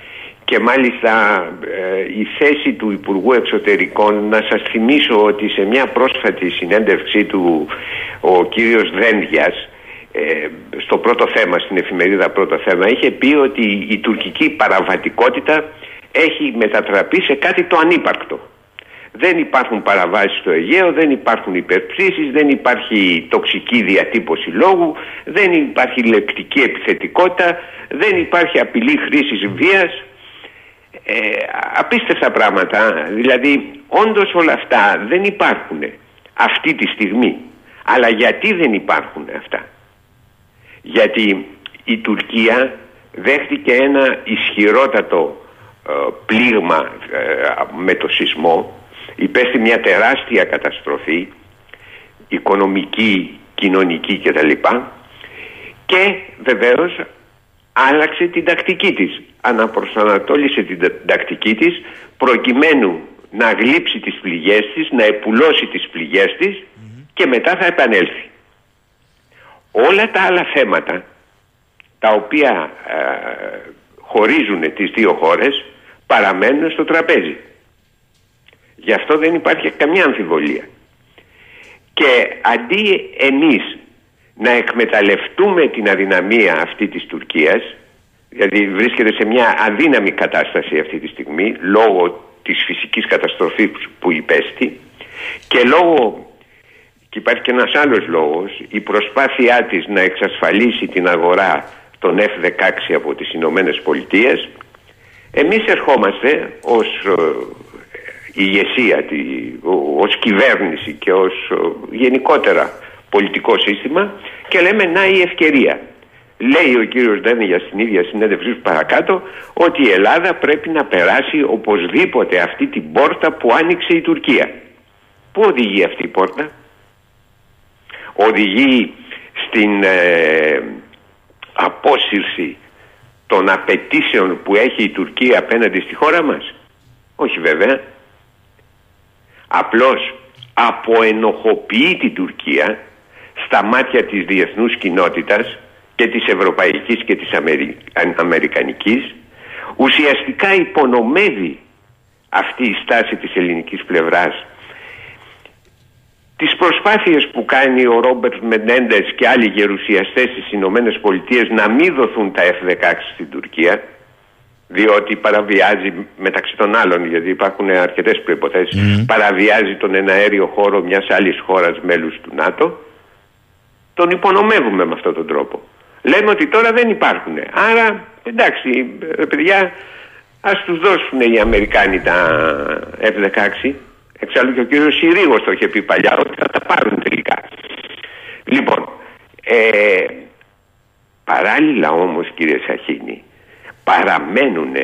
και μάλιστα ε, η θέση του Υπουργού Εξωτερικών να σας θυμίσω ότι σε μια πρόσφατη συνέντευξή του ο κύριος Δένδιας ε, στο πρώτο θέμα, στην εφημερίδα πρώτο θέμα είχε πει ότι η τουρκική παραβατικότητα έχει μετατραπεί σε κάτι το ανύπαρκτο. Δεν υπάρχουν παραβάσεις στο Αιγαίο, δεν υπάρχουν υπερψήσεις, δεν υπάρχει τοξική διατύπωση λόγου, δεν υπάρχει λεπτική επιθετικότητα, δεν υπάρχει απειλή χρήσης βίας. Ε, απίστευτα πράγματα, δηλαδή όντως όλα αυτά δεν υπάρχουν αυτή τη στιγμή. Αλλά γιατί δεν υπάρχουν αυτά; Γιατί η Τουρκία δέχτηκε ένα ισχυρότατο ε, πλήγμα ε, με το σεισμό. Υπέστη μια τεράστια καταστροφή οικονομική, κοινωνική κτλ. Και βεβαίως άλλαξε την τακτική της αναπροσανατόλισε την τακτική της προκειμένου να γλύψει τις πληγές της να επουλώσει τις πληγές της και μετά θα επανέλθει. Όλα τα άλλα θέματα τα οποία ε, χωρίζουν τις δύο χώρες παραμένουν στο τραπέζι. Γι' αυτό δεν υπάρχει καμιά αμφιβολία. Και αντί εμείς να εκμεταλλευτούμε την αδυναμία αυτή της Τουρκίας, δηλαδή βρίσκεται σε μια αδύναμη κατάσταση αυτή τη στιγμή λόγω της φυσικής καταστροφής που υπέστη και λόγω και υπάρχει και ένας άλλος λόγος η προσπάθειά της να εξασφαλίσει την αγορά των F-16 από τις Ηνωμένες Πολιτείες εμείς ερχόμαστε ως ε, ηγεσία, ως κυβέρνηση και ως ε, γενικότερα πολιτικό σύστημα και λέμε να η ευκαιρία. Λέει ο κύριος Ντένια στην ίδια συνέντευξή τους παρακάτω ότι η Ελλάδα πρέπει να περάσει οπωσδήποτε αυτή την πόρτα που άνοιξε η Τουρκία. Πού οδηγεί αυτή η πόρτα; Οδηγεί στην ε, απόσυρση των απαιτήσεων που έχει η Τουρκία απέναντι στη χώρα μας; Όχι βέβαια. Απλώς αποενοχοποιεί την Τουρκία στα μάτια της διεθνούς κοινότητας και της ευρωπαϊκής και της Αμερι... αμερικανικής ουσιαστικά υπονομεύει αυτή η στάση της ελληνικής πλευράς τις προσπάθειες που κάνει ο Ρόμπερτ Μενέντες και άλλοι γερουσιαστές στις Ηνωμένες Πολιτείες να μην δοθούν τα F-16 στην Τουρκία διότι παραβιάζει μεταξύ των άλλων γιατί υπάρχουν αρκετές προϋποθέσεις παραβιάζει τον εναέριο χώρο μιας άλλης χώρας μέλους του ΝΑΤΟ τον υπονομεύουμε με αυτόν τον τρόπο. Λέμε ότι τώρα δεν υπάρχουν. Άρα εντάξει ε, παιδιά ας τους δώσουν οι Αμερικάνοι τα F-16 εξάλλου και ο κύριος Συρίγος το είχε πει παλιά ότι θα τα πάρουν τελικά λοιπόν ε, παράλληλα όμως κύριε Σαχίνη παραμένουν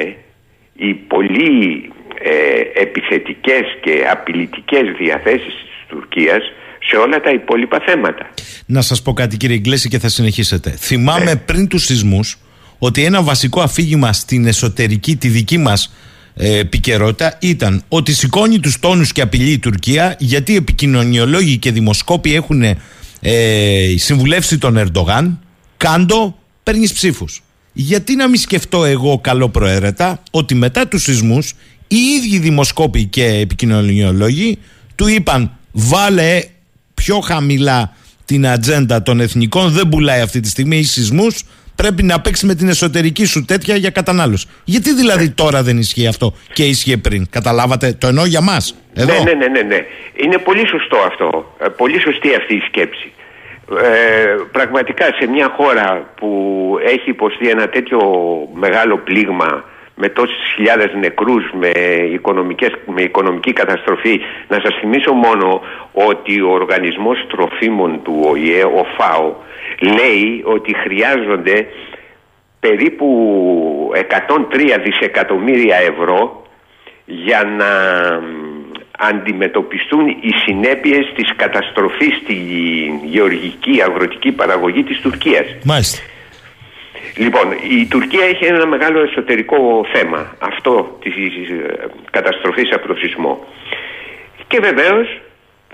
οι πολύ ε, επιθετικές και απειλητικές διαθέσεις της Τουρκίας σε όλα τα υπόλοιπα θέματα. Να σας πω κάτι κύριε Ιγκλέση και θα συνεχίσετε. Θυμάμαι πριν τους σεισμούς ότι ένα βασικό αφήγημα στην εσωτερική, τη δική μας ε, επικαιρότητα ήταν ότι σηκώνει τους τόνους και απειλεί η Τουρκία γιατί οι επικοινωνιολόγοι και δημοσκόποι έχουν ε, συμβουλεύσει τον Ερντογάν κάντο παίρνεις ψήφους. Γιατί να μην σκεφτώ εγώ καλό προαίρετα ότι μετά τους σεισμούς οι ίδιοι δημοσκόποι και επικοινωνιολόγοι του είπαν βάλε πιο χαμηλά την ατζέντα των εθνικών δεν πουλάει αυτή τη στιγμή οι σεισμούς πρέπει να παίξει με την εσωτερική σου τέτοια για κατανάλωση. Γιατί δηλαδή τώρα δεν ισχύει αυτό και ίσχυε πριν; Καταλάβατε, το εννοώ για μας. Εδώ. Ναι, ναι, ναι, ναι, ναι. Είναι πολύ σωστό αυτό. Ε, Πολύ σωστή αυτή η σκέψη. Ε, πραγματικά σε μια χώρα που έχει υποστεί ένα τέτοιο μεγάλο πλήγμα με τόσες χιλιάδες νεκρούς, με, οικονομικές, με οικονομική καταστροφή. Να σας θυμίσω μόνο ότι ο Οργανισμός Τροφίμων του ΟΗΕ, ο ΦΑΟ, λέει ότι χρειάζονται περίπου 103 δισεκατομμύρια ευρώ για να αντιμετωπιστούν οι συνέπειες της καταστροφής στη γεωργική αγροτική παραγωγή της Τουρκίας. Μάλιστα. Λοιπόν, η Τουρκία έχει ένα μεγάλο εσωτερικό θέμα, αυτό της ε, καταστροφής από το σεισμό. Και βεβαίως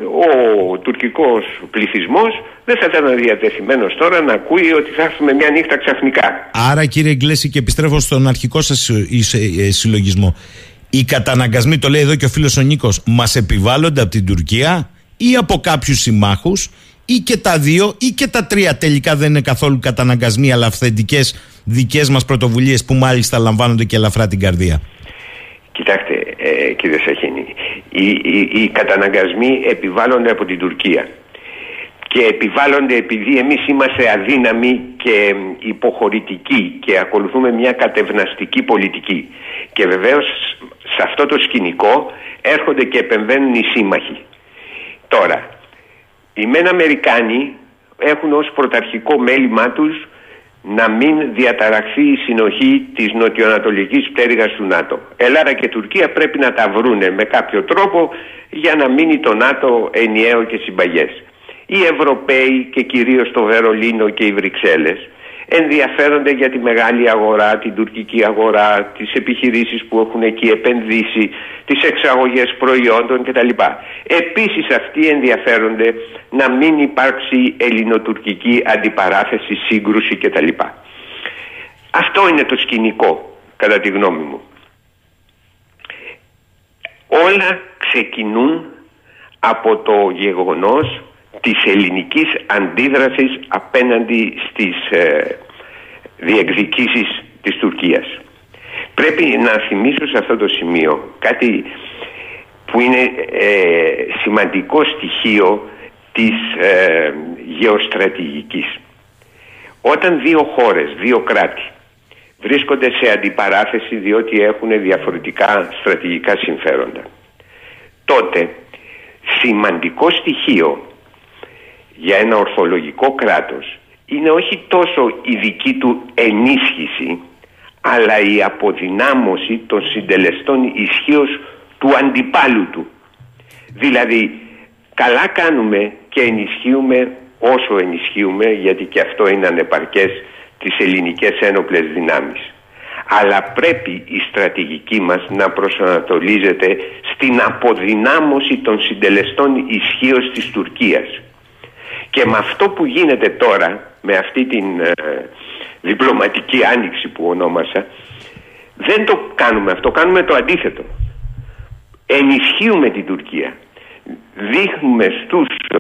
ο τουρκικός πληθυσμός δεν θα ήταν διατεθειμένος τώρα να ακούει ότι θα έρθουμε μια νύχτα ξαφνικά. Άρα κύριε Γκλέση και επιστρέφω στον αρχικό σας ε, ε, συλλογισμό. Οι καταναγκασμοί, το λέει εδώ και ο φίλος ο Νίκος, μας επιβάλλονται από την Τουρκία ή από κάποιους συμμάχους ή και τα δύο ή και τα τρία τελικά δεν είναι καθόλου καταναγκασμοί αλλά αυθεντικές δικές μας πρωτοβουλίες που μάλιστα λαμβάνονται και ελαφρά την καρδία. Κοιτάξτε ε, κύριε Σαχίνη, οι, οι, οι καταναγκασμοί επιβάλλονται από την Τουρκία και επιβάλλονται επειδή εμείς είμαστε αδύναμοι και υποχωρητικοί και ακολουθούμε μια κατευναστική πολιτική. Και βεβαίως σε αυτό το σκηνικό έρχονται και επεμβαίνουν οι σύμμαχοι. Τώρα, οι μεν Αμερικάνοι έχουν ως πρωταρχικό μέλημά τους να μην διαταραχθεί η συνοχή της νοτιοανατολικής πτέρυγας του ΝΑΤΟ. Ελλάδα και Τουρκία πρέπει να τα βρούνε με κάποιο τρόπο για να μείνει το ΝΑΤΟ ενιαίο και συμπαγές. Οι Ευρωπαίοι και κυρίως το Βερολίνο και οι Βρυξέλλες ενδιαφέρονται για τη μεγάλη αγορά, την τουρκική αγορά, τις επιχειρήσεις που έχουν εκεί επενδύσει, τις εξαγωγές προϊόντων κτλ. Επίσης αυτοί ενδιαφέρονται να μην υπάρξει ελληνοτουρκική αντιπαράθεση, σύγκρουση κτλ. Αυτό είναι το σκηνικό κατά τη γνώμη μου. Όλα ξεκινούν από το γεγονός της ελληνικής αντίδρασης απέναντι στις ε, διεκδικήσεις της Τουρκίας. Πρέπει να θυμίσω σε αυτό το σημείο κάτι που είναι ε, σημαντικό στοιχείο της ε, γεωστρατηγικής. Όταν δύο χώρες, δύο κράτη βρίσκονται σε αντιπαράθεση διότι έχουν διαφορετικά στρατηγικά συμφέροντα τότε σημαντικό στοιχείο για ένα ορθολογικό κράτος είναι όχι τόσο η δική του ενίσχυση αλλά η αποδυνάμωση των συντελεστών ισχύως του αντιπάλου του. Δηλαδή καλά κάνουμε και ενισχύουμε όσο ενισχύουμε γιατί και αυτό είναι ανεπαρκές τις ελληνικές ένοπλες δυνάμεις. Αλλά πρέπει η στρατηγική μας να προσανατολίζεται στην αποδυνάμωση των συντελεστών ισχύως της Τουρκίας. Και με αυτό που γίνεται τώρα, με αυτή την ε, διπλωματική άνοιξη που ονόμασα, δεν το κάνουμε αυτό, κάνουμε το αντίθετο. Ενισχύουμε την Τουρκία. Δείχνουμε στους, ε,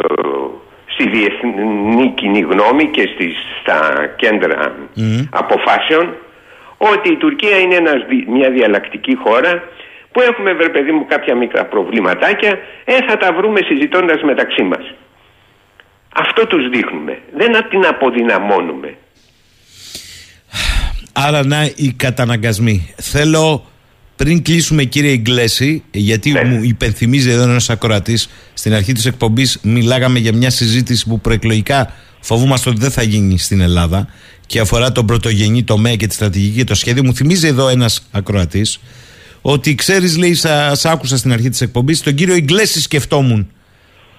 στη διεθνή κοινή γνώμη και στις, στα κέντρα αποφάσεων ότι η Τουρκία είναι ένας, δι- μια διαλλακτική χώρα που έχουμε βρε παιδί μου κάποια μικρά προβληματάκια ε, θα τα βρούμε συζητώντας μεταξύ μας. Αυτό τους δείχνουμε. Δεν την αποδυναμώνουμε. Άρα να οι καταναγκασμοί. Θέλω πριν κλείσουμε κύριε Ιγκλέση, γιατί μου υπενθυμίζει εδώ ένας ακροατής στην αρχή της εκπομπής, μιλάγαμε για μια συζήτηση που προεκλογικά φοβούμαστε ότι δεν θα γίνει στην Ελλάδα και αφορά τον πρωτογενή τομέα και τη στρατηγική και το σχέδιο. Μου θυμίζει εδώ ένας ακροατής ότι ξέρεις, λέει, σας άκουσα στην αρχή της εκπομπής, τον κύριο Ιγκλέση σκεφτόμουν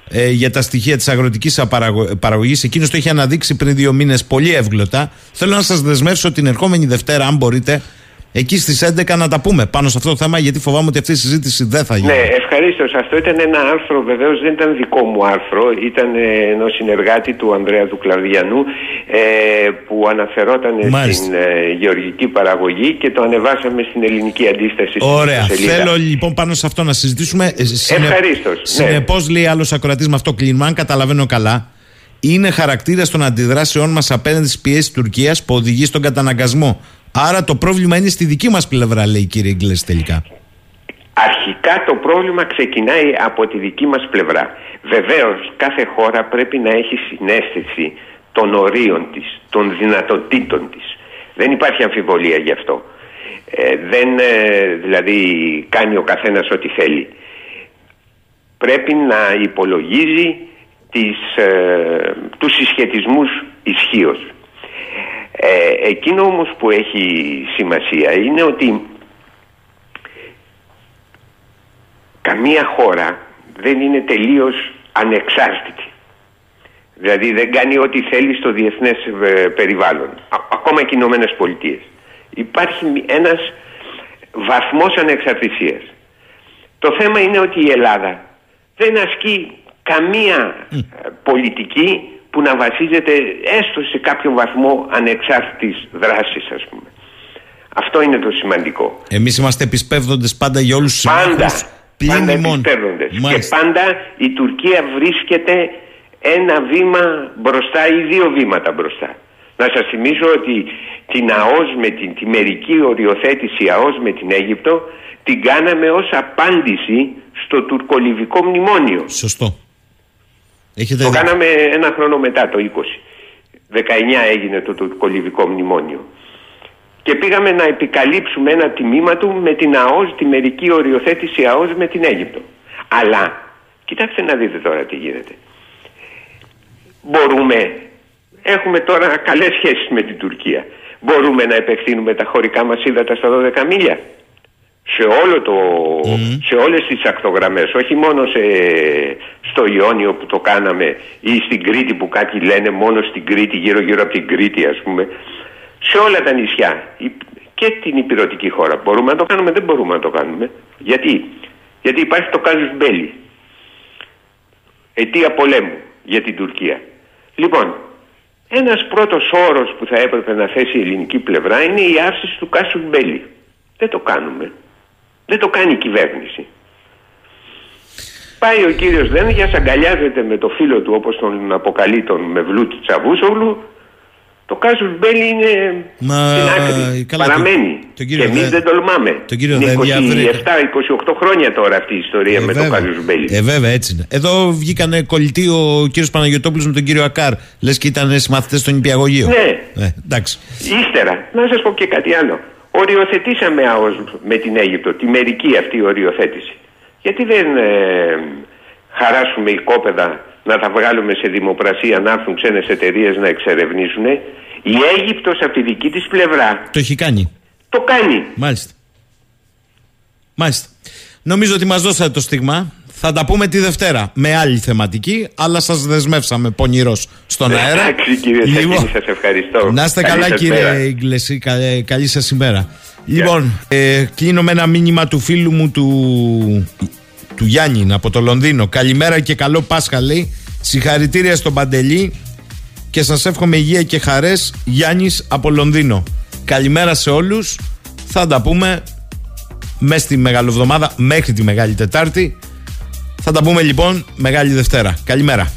ε, για τα στοιχεία της αγροτικής απαραγω- παραγωγής εκείνος το είχε αναδείξει πριν δύο μήνες πολύ εύγλωτα. Θέλω να σας δεσμεύσω την ερχόμενη Δευτέρα αν μπορείτε εκεί στις 11 να τα πούμε πάνω σε αυτό το θέμα γιατί φοβάμαι ότι αυτή η συζήτηση δεν θα γίνει Ναι, ευχαρίστω. Αυτό ήταν ένα άρθρο, βεβαίως δεν ήταν δικό μου άρθρο, ήταν ε, ενός συνεργάτη του Ανδρέα του Κλαβδιανού ε, που αναφερόταν Μάλιστα. στην ε, γεωργική παραγωγή και το ανεβάσαμε στην ελληνική αντίσταση. στην Ωραία. ιστοσελίδα. Θέλω λοιπόν πάνω σε αυτό να συζητήσουμε. Ε, συνε- Ευχαρίστως, ναι. Συνεπώς, λέει άλλος ακροατής με αυτό κλείνουμε, αν καταλαβαίνω καλά, είναι χαρακτήρας των αντιδράσεών μας απέναντι στις πιέσεις Τουρκίας που οδηγεί στον καταναγκασμό. Άρα το πρόβλημα είναι στη δική μας πλευρά, λέει η κύριε Ιγκλέση τελικά. Αρχικά το πρόβλημα ξεκινάει από τη δική μας πλευρά. Βεβαίως κάθε χώρα πρέπει να έχει συνέστηση των ορίων της, των δυνατοτήτων της. Δεν υπάρχει αμφιβολία γι' αυτό. Ε, δεν ε, δηλαδή κάνει ο καθένας ό,τι θέλει. Πρέπει να υπολογίζει τις, ε, τους συσχετισμούς ισχύως. Ε, εκείνο όμως που έχει σημασία είναι ότι καμία χώρα δεν είναι τελείως ανεξάρτητη. Δηλαδή δεν κάνει ό,τι θέλει στο διεθνές ε, περιβάλλον. Α- ακόμα και οι Ηνωμένες Πολιτείες. Υπάρχει μη- ένας βαθμός ανεξαρτησίας. Το θέμα είναι ότι η Ελλάδα δεν ασκεί καμία ε, πολιτική που να βασίζεται έστω σε κάποιο βαθμό ανεξάρτητης δράσης ας πούμε. Αυτό είναι το σημαντικό. Εμείς είμαστε επισπεύδοντες πάντα για όλους τους Πάντα. Πλην πάντα ημών. επιστρέφοντες. Και Μάλιστα. πάντα η Τουρκία βρίσκεται ένα βήμα μπροστά ή δύο βήματα μπροστά. Να σας θυμίσω ότι την ΑΟΣ με την τη μερική οριοθέτηση ΑΟΣ με την Αίγυπτο την κάναμε ως απάντηση στο τουρκολιβικό μνημόνιο. Σωστό. Έχετε Το δίκιο. κάναμε ένα χρόνο μετά το 20. 19 έγινε το τουρκολιβικό μνημόνιο. Και πήγαμε να επικαλύψουμε ένα τιμήμα του με την ΑΟΣ, τη μερική οριοθέτηση ΑΟΣ με την Αίγυπτο. Αλλά, κοιτάξτε να δείτε τώρα τι γίνεται. Μπορούμε, έχουμε τώρα καλές σχέσεις με την Τουρκία. Μπορούμε να επεκτείνουμε τα χωρικά μας ύδατα στα 12 μίλια. Σε, όλο το, σε όλες τις ακτογραμμές, όχι μόνο σε, στο Ιόνιο που το κάναμε ή στην Κρήτη που κάτι λένε μόνο στην Κρήτη, γύρω γύρω από την Κρήτη ας πούμε. Σε όλα τα νησιά η- και την υπηρετική χώρα. Μπορούμε να το κάνουμε, δεν μπορούμε να το κάνουμε. Γιατί, Γιατί υπάρχει το κάζους μπέλι. Αιτία πολέμου για την Τουρκία. Λοιπόν, ένας πρώτος όρος που θα έπρεπε να θέσει η ελληνική πλευρά είναι η άφηση του κάσου μπέλι. Δεν το κάνουμε. Δεν το κάνει η κυβέρνηση. Πάει ο κύριος Δένδιας, αγκαλιάζεται με το φίλο του όπως τον αποκαλεί τον Μευλούτη Τσαβούσογλου. Το κάσους μπέλι είναι Μα, στην άκρη. καλά, Παραμένει. το- τον κύριο και εμείς Δε- δεν τολμάμε. τον κύριο Είναι Δένδια 27-28 χρόνια τώρα αυτή η ιστορία με το βέβαια. κάσους μπέλι. Ε, βέβαια, έτσι είναι. Εδώ βγήκανε κολλητοί ο κύριος Παναγιοτόπουλο με τον κύριο Ακάρ. Λες και ήταν συμμαθητές στον Υπηαγωγείο. Ναι. Ε, εντάξει. Ύστερα, να σας πω και κάτι άλλο. Οριοθετήσαμε ΑΟΣ με την Αίγυπτο, τη μερική αυτή οριοθέτηση. Γιατί δεν ε, χαράσουμε οικόπεδα να τα βγάλουμε σε δημοπρασία, να έρθουν ξένες εταιρείες να εξερευνήσουν. Η Αίγυπτος από τη δική της πλευρά Το έχει κάνει. το κάνει. Μάλιστα. Μάλιστα. Νομίζω ότι μας δώσατε το στίγμα. Θα τα πούμε τη Δευτέρα με άλλη θεματική, αλλά σας δεσμεύσαμε πονηρός στον αέρα. Εντάξει κύριε Λοιπόν, Σακίνη, σας ευχαριστώ. Να είστε Καλή καλά, σας κύριε μέρα. Ιγκλεσί. Κα- Καλή σας ημέρα. Λοιπόν, ε, κλείνω με ένα μήνυμα του φίλου μου του, του Γιάννη από το Λονδίνο. Καλημέρα και καλό Πάσχα, λέει. Συγχαρητήρια στον Παντελή και σας εύχομαι υγεία και χαρές Γιάννης από Λονδίνο. Καλημέρα σε όλους. Θα τα πούμε μέσα στη Μεγαλοβδομάδα μέχρι τη Μεγάλη Τετάρτη. Θα τα πούμε λοιπόν Μεγάλη Δευτέρα. Καλημέρα.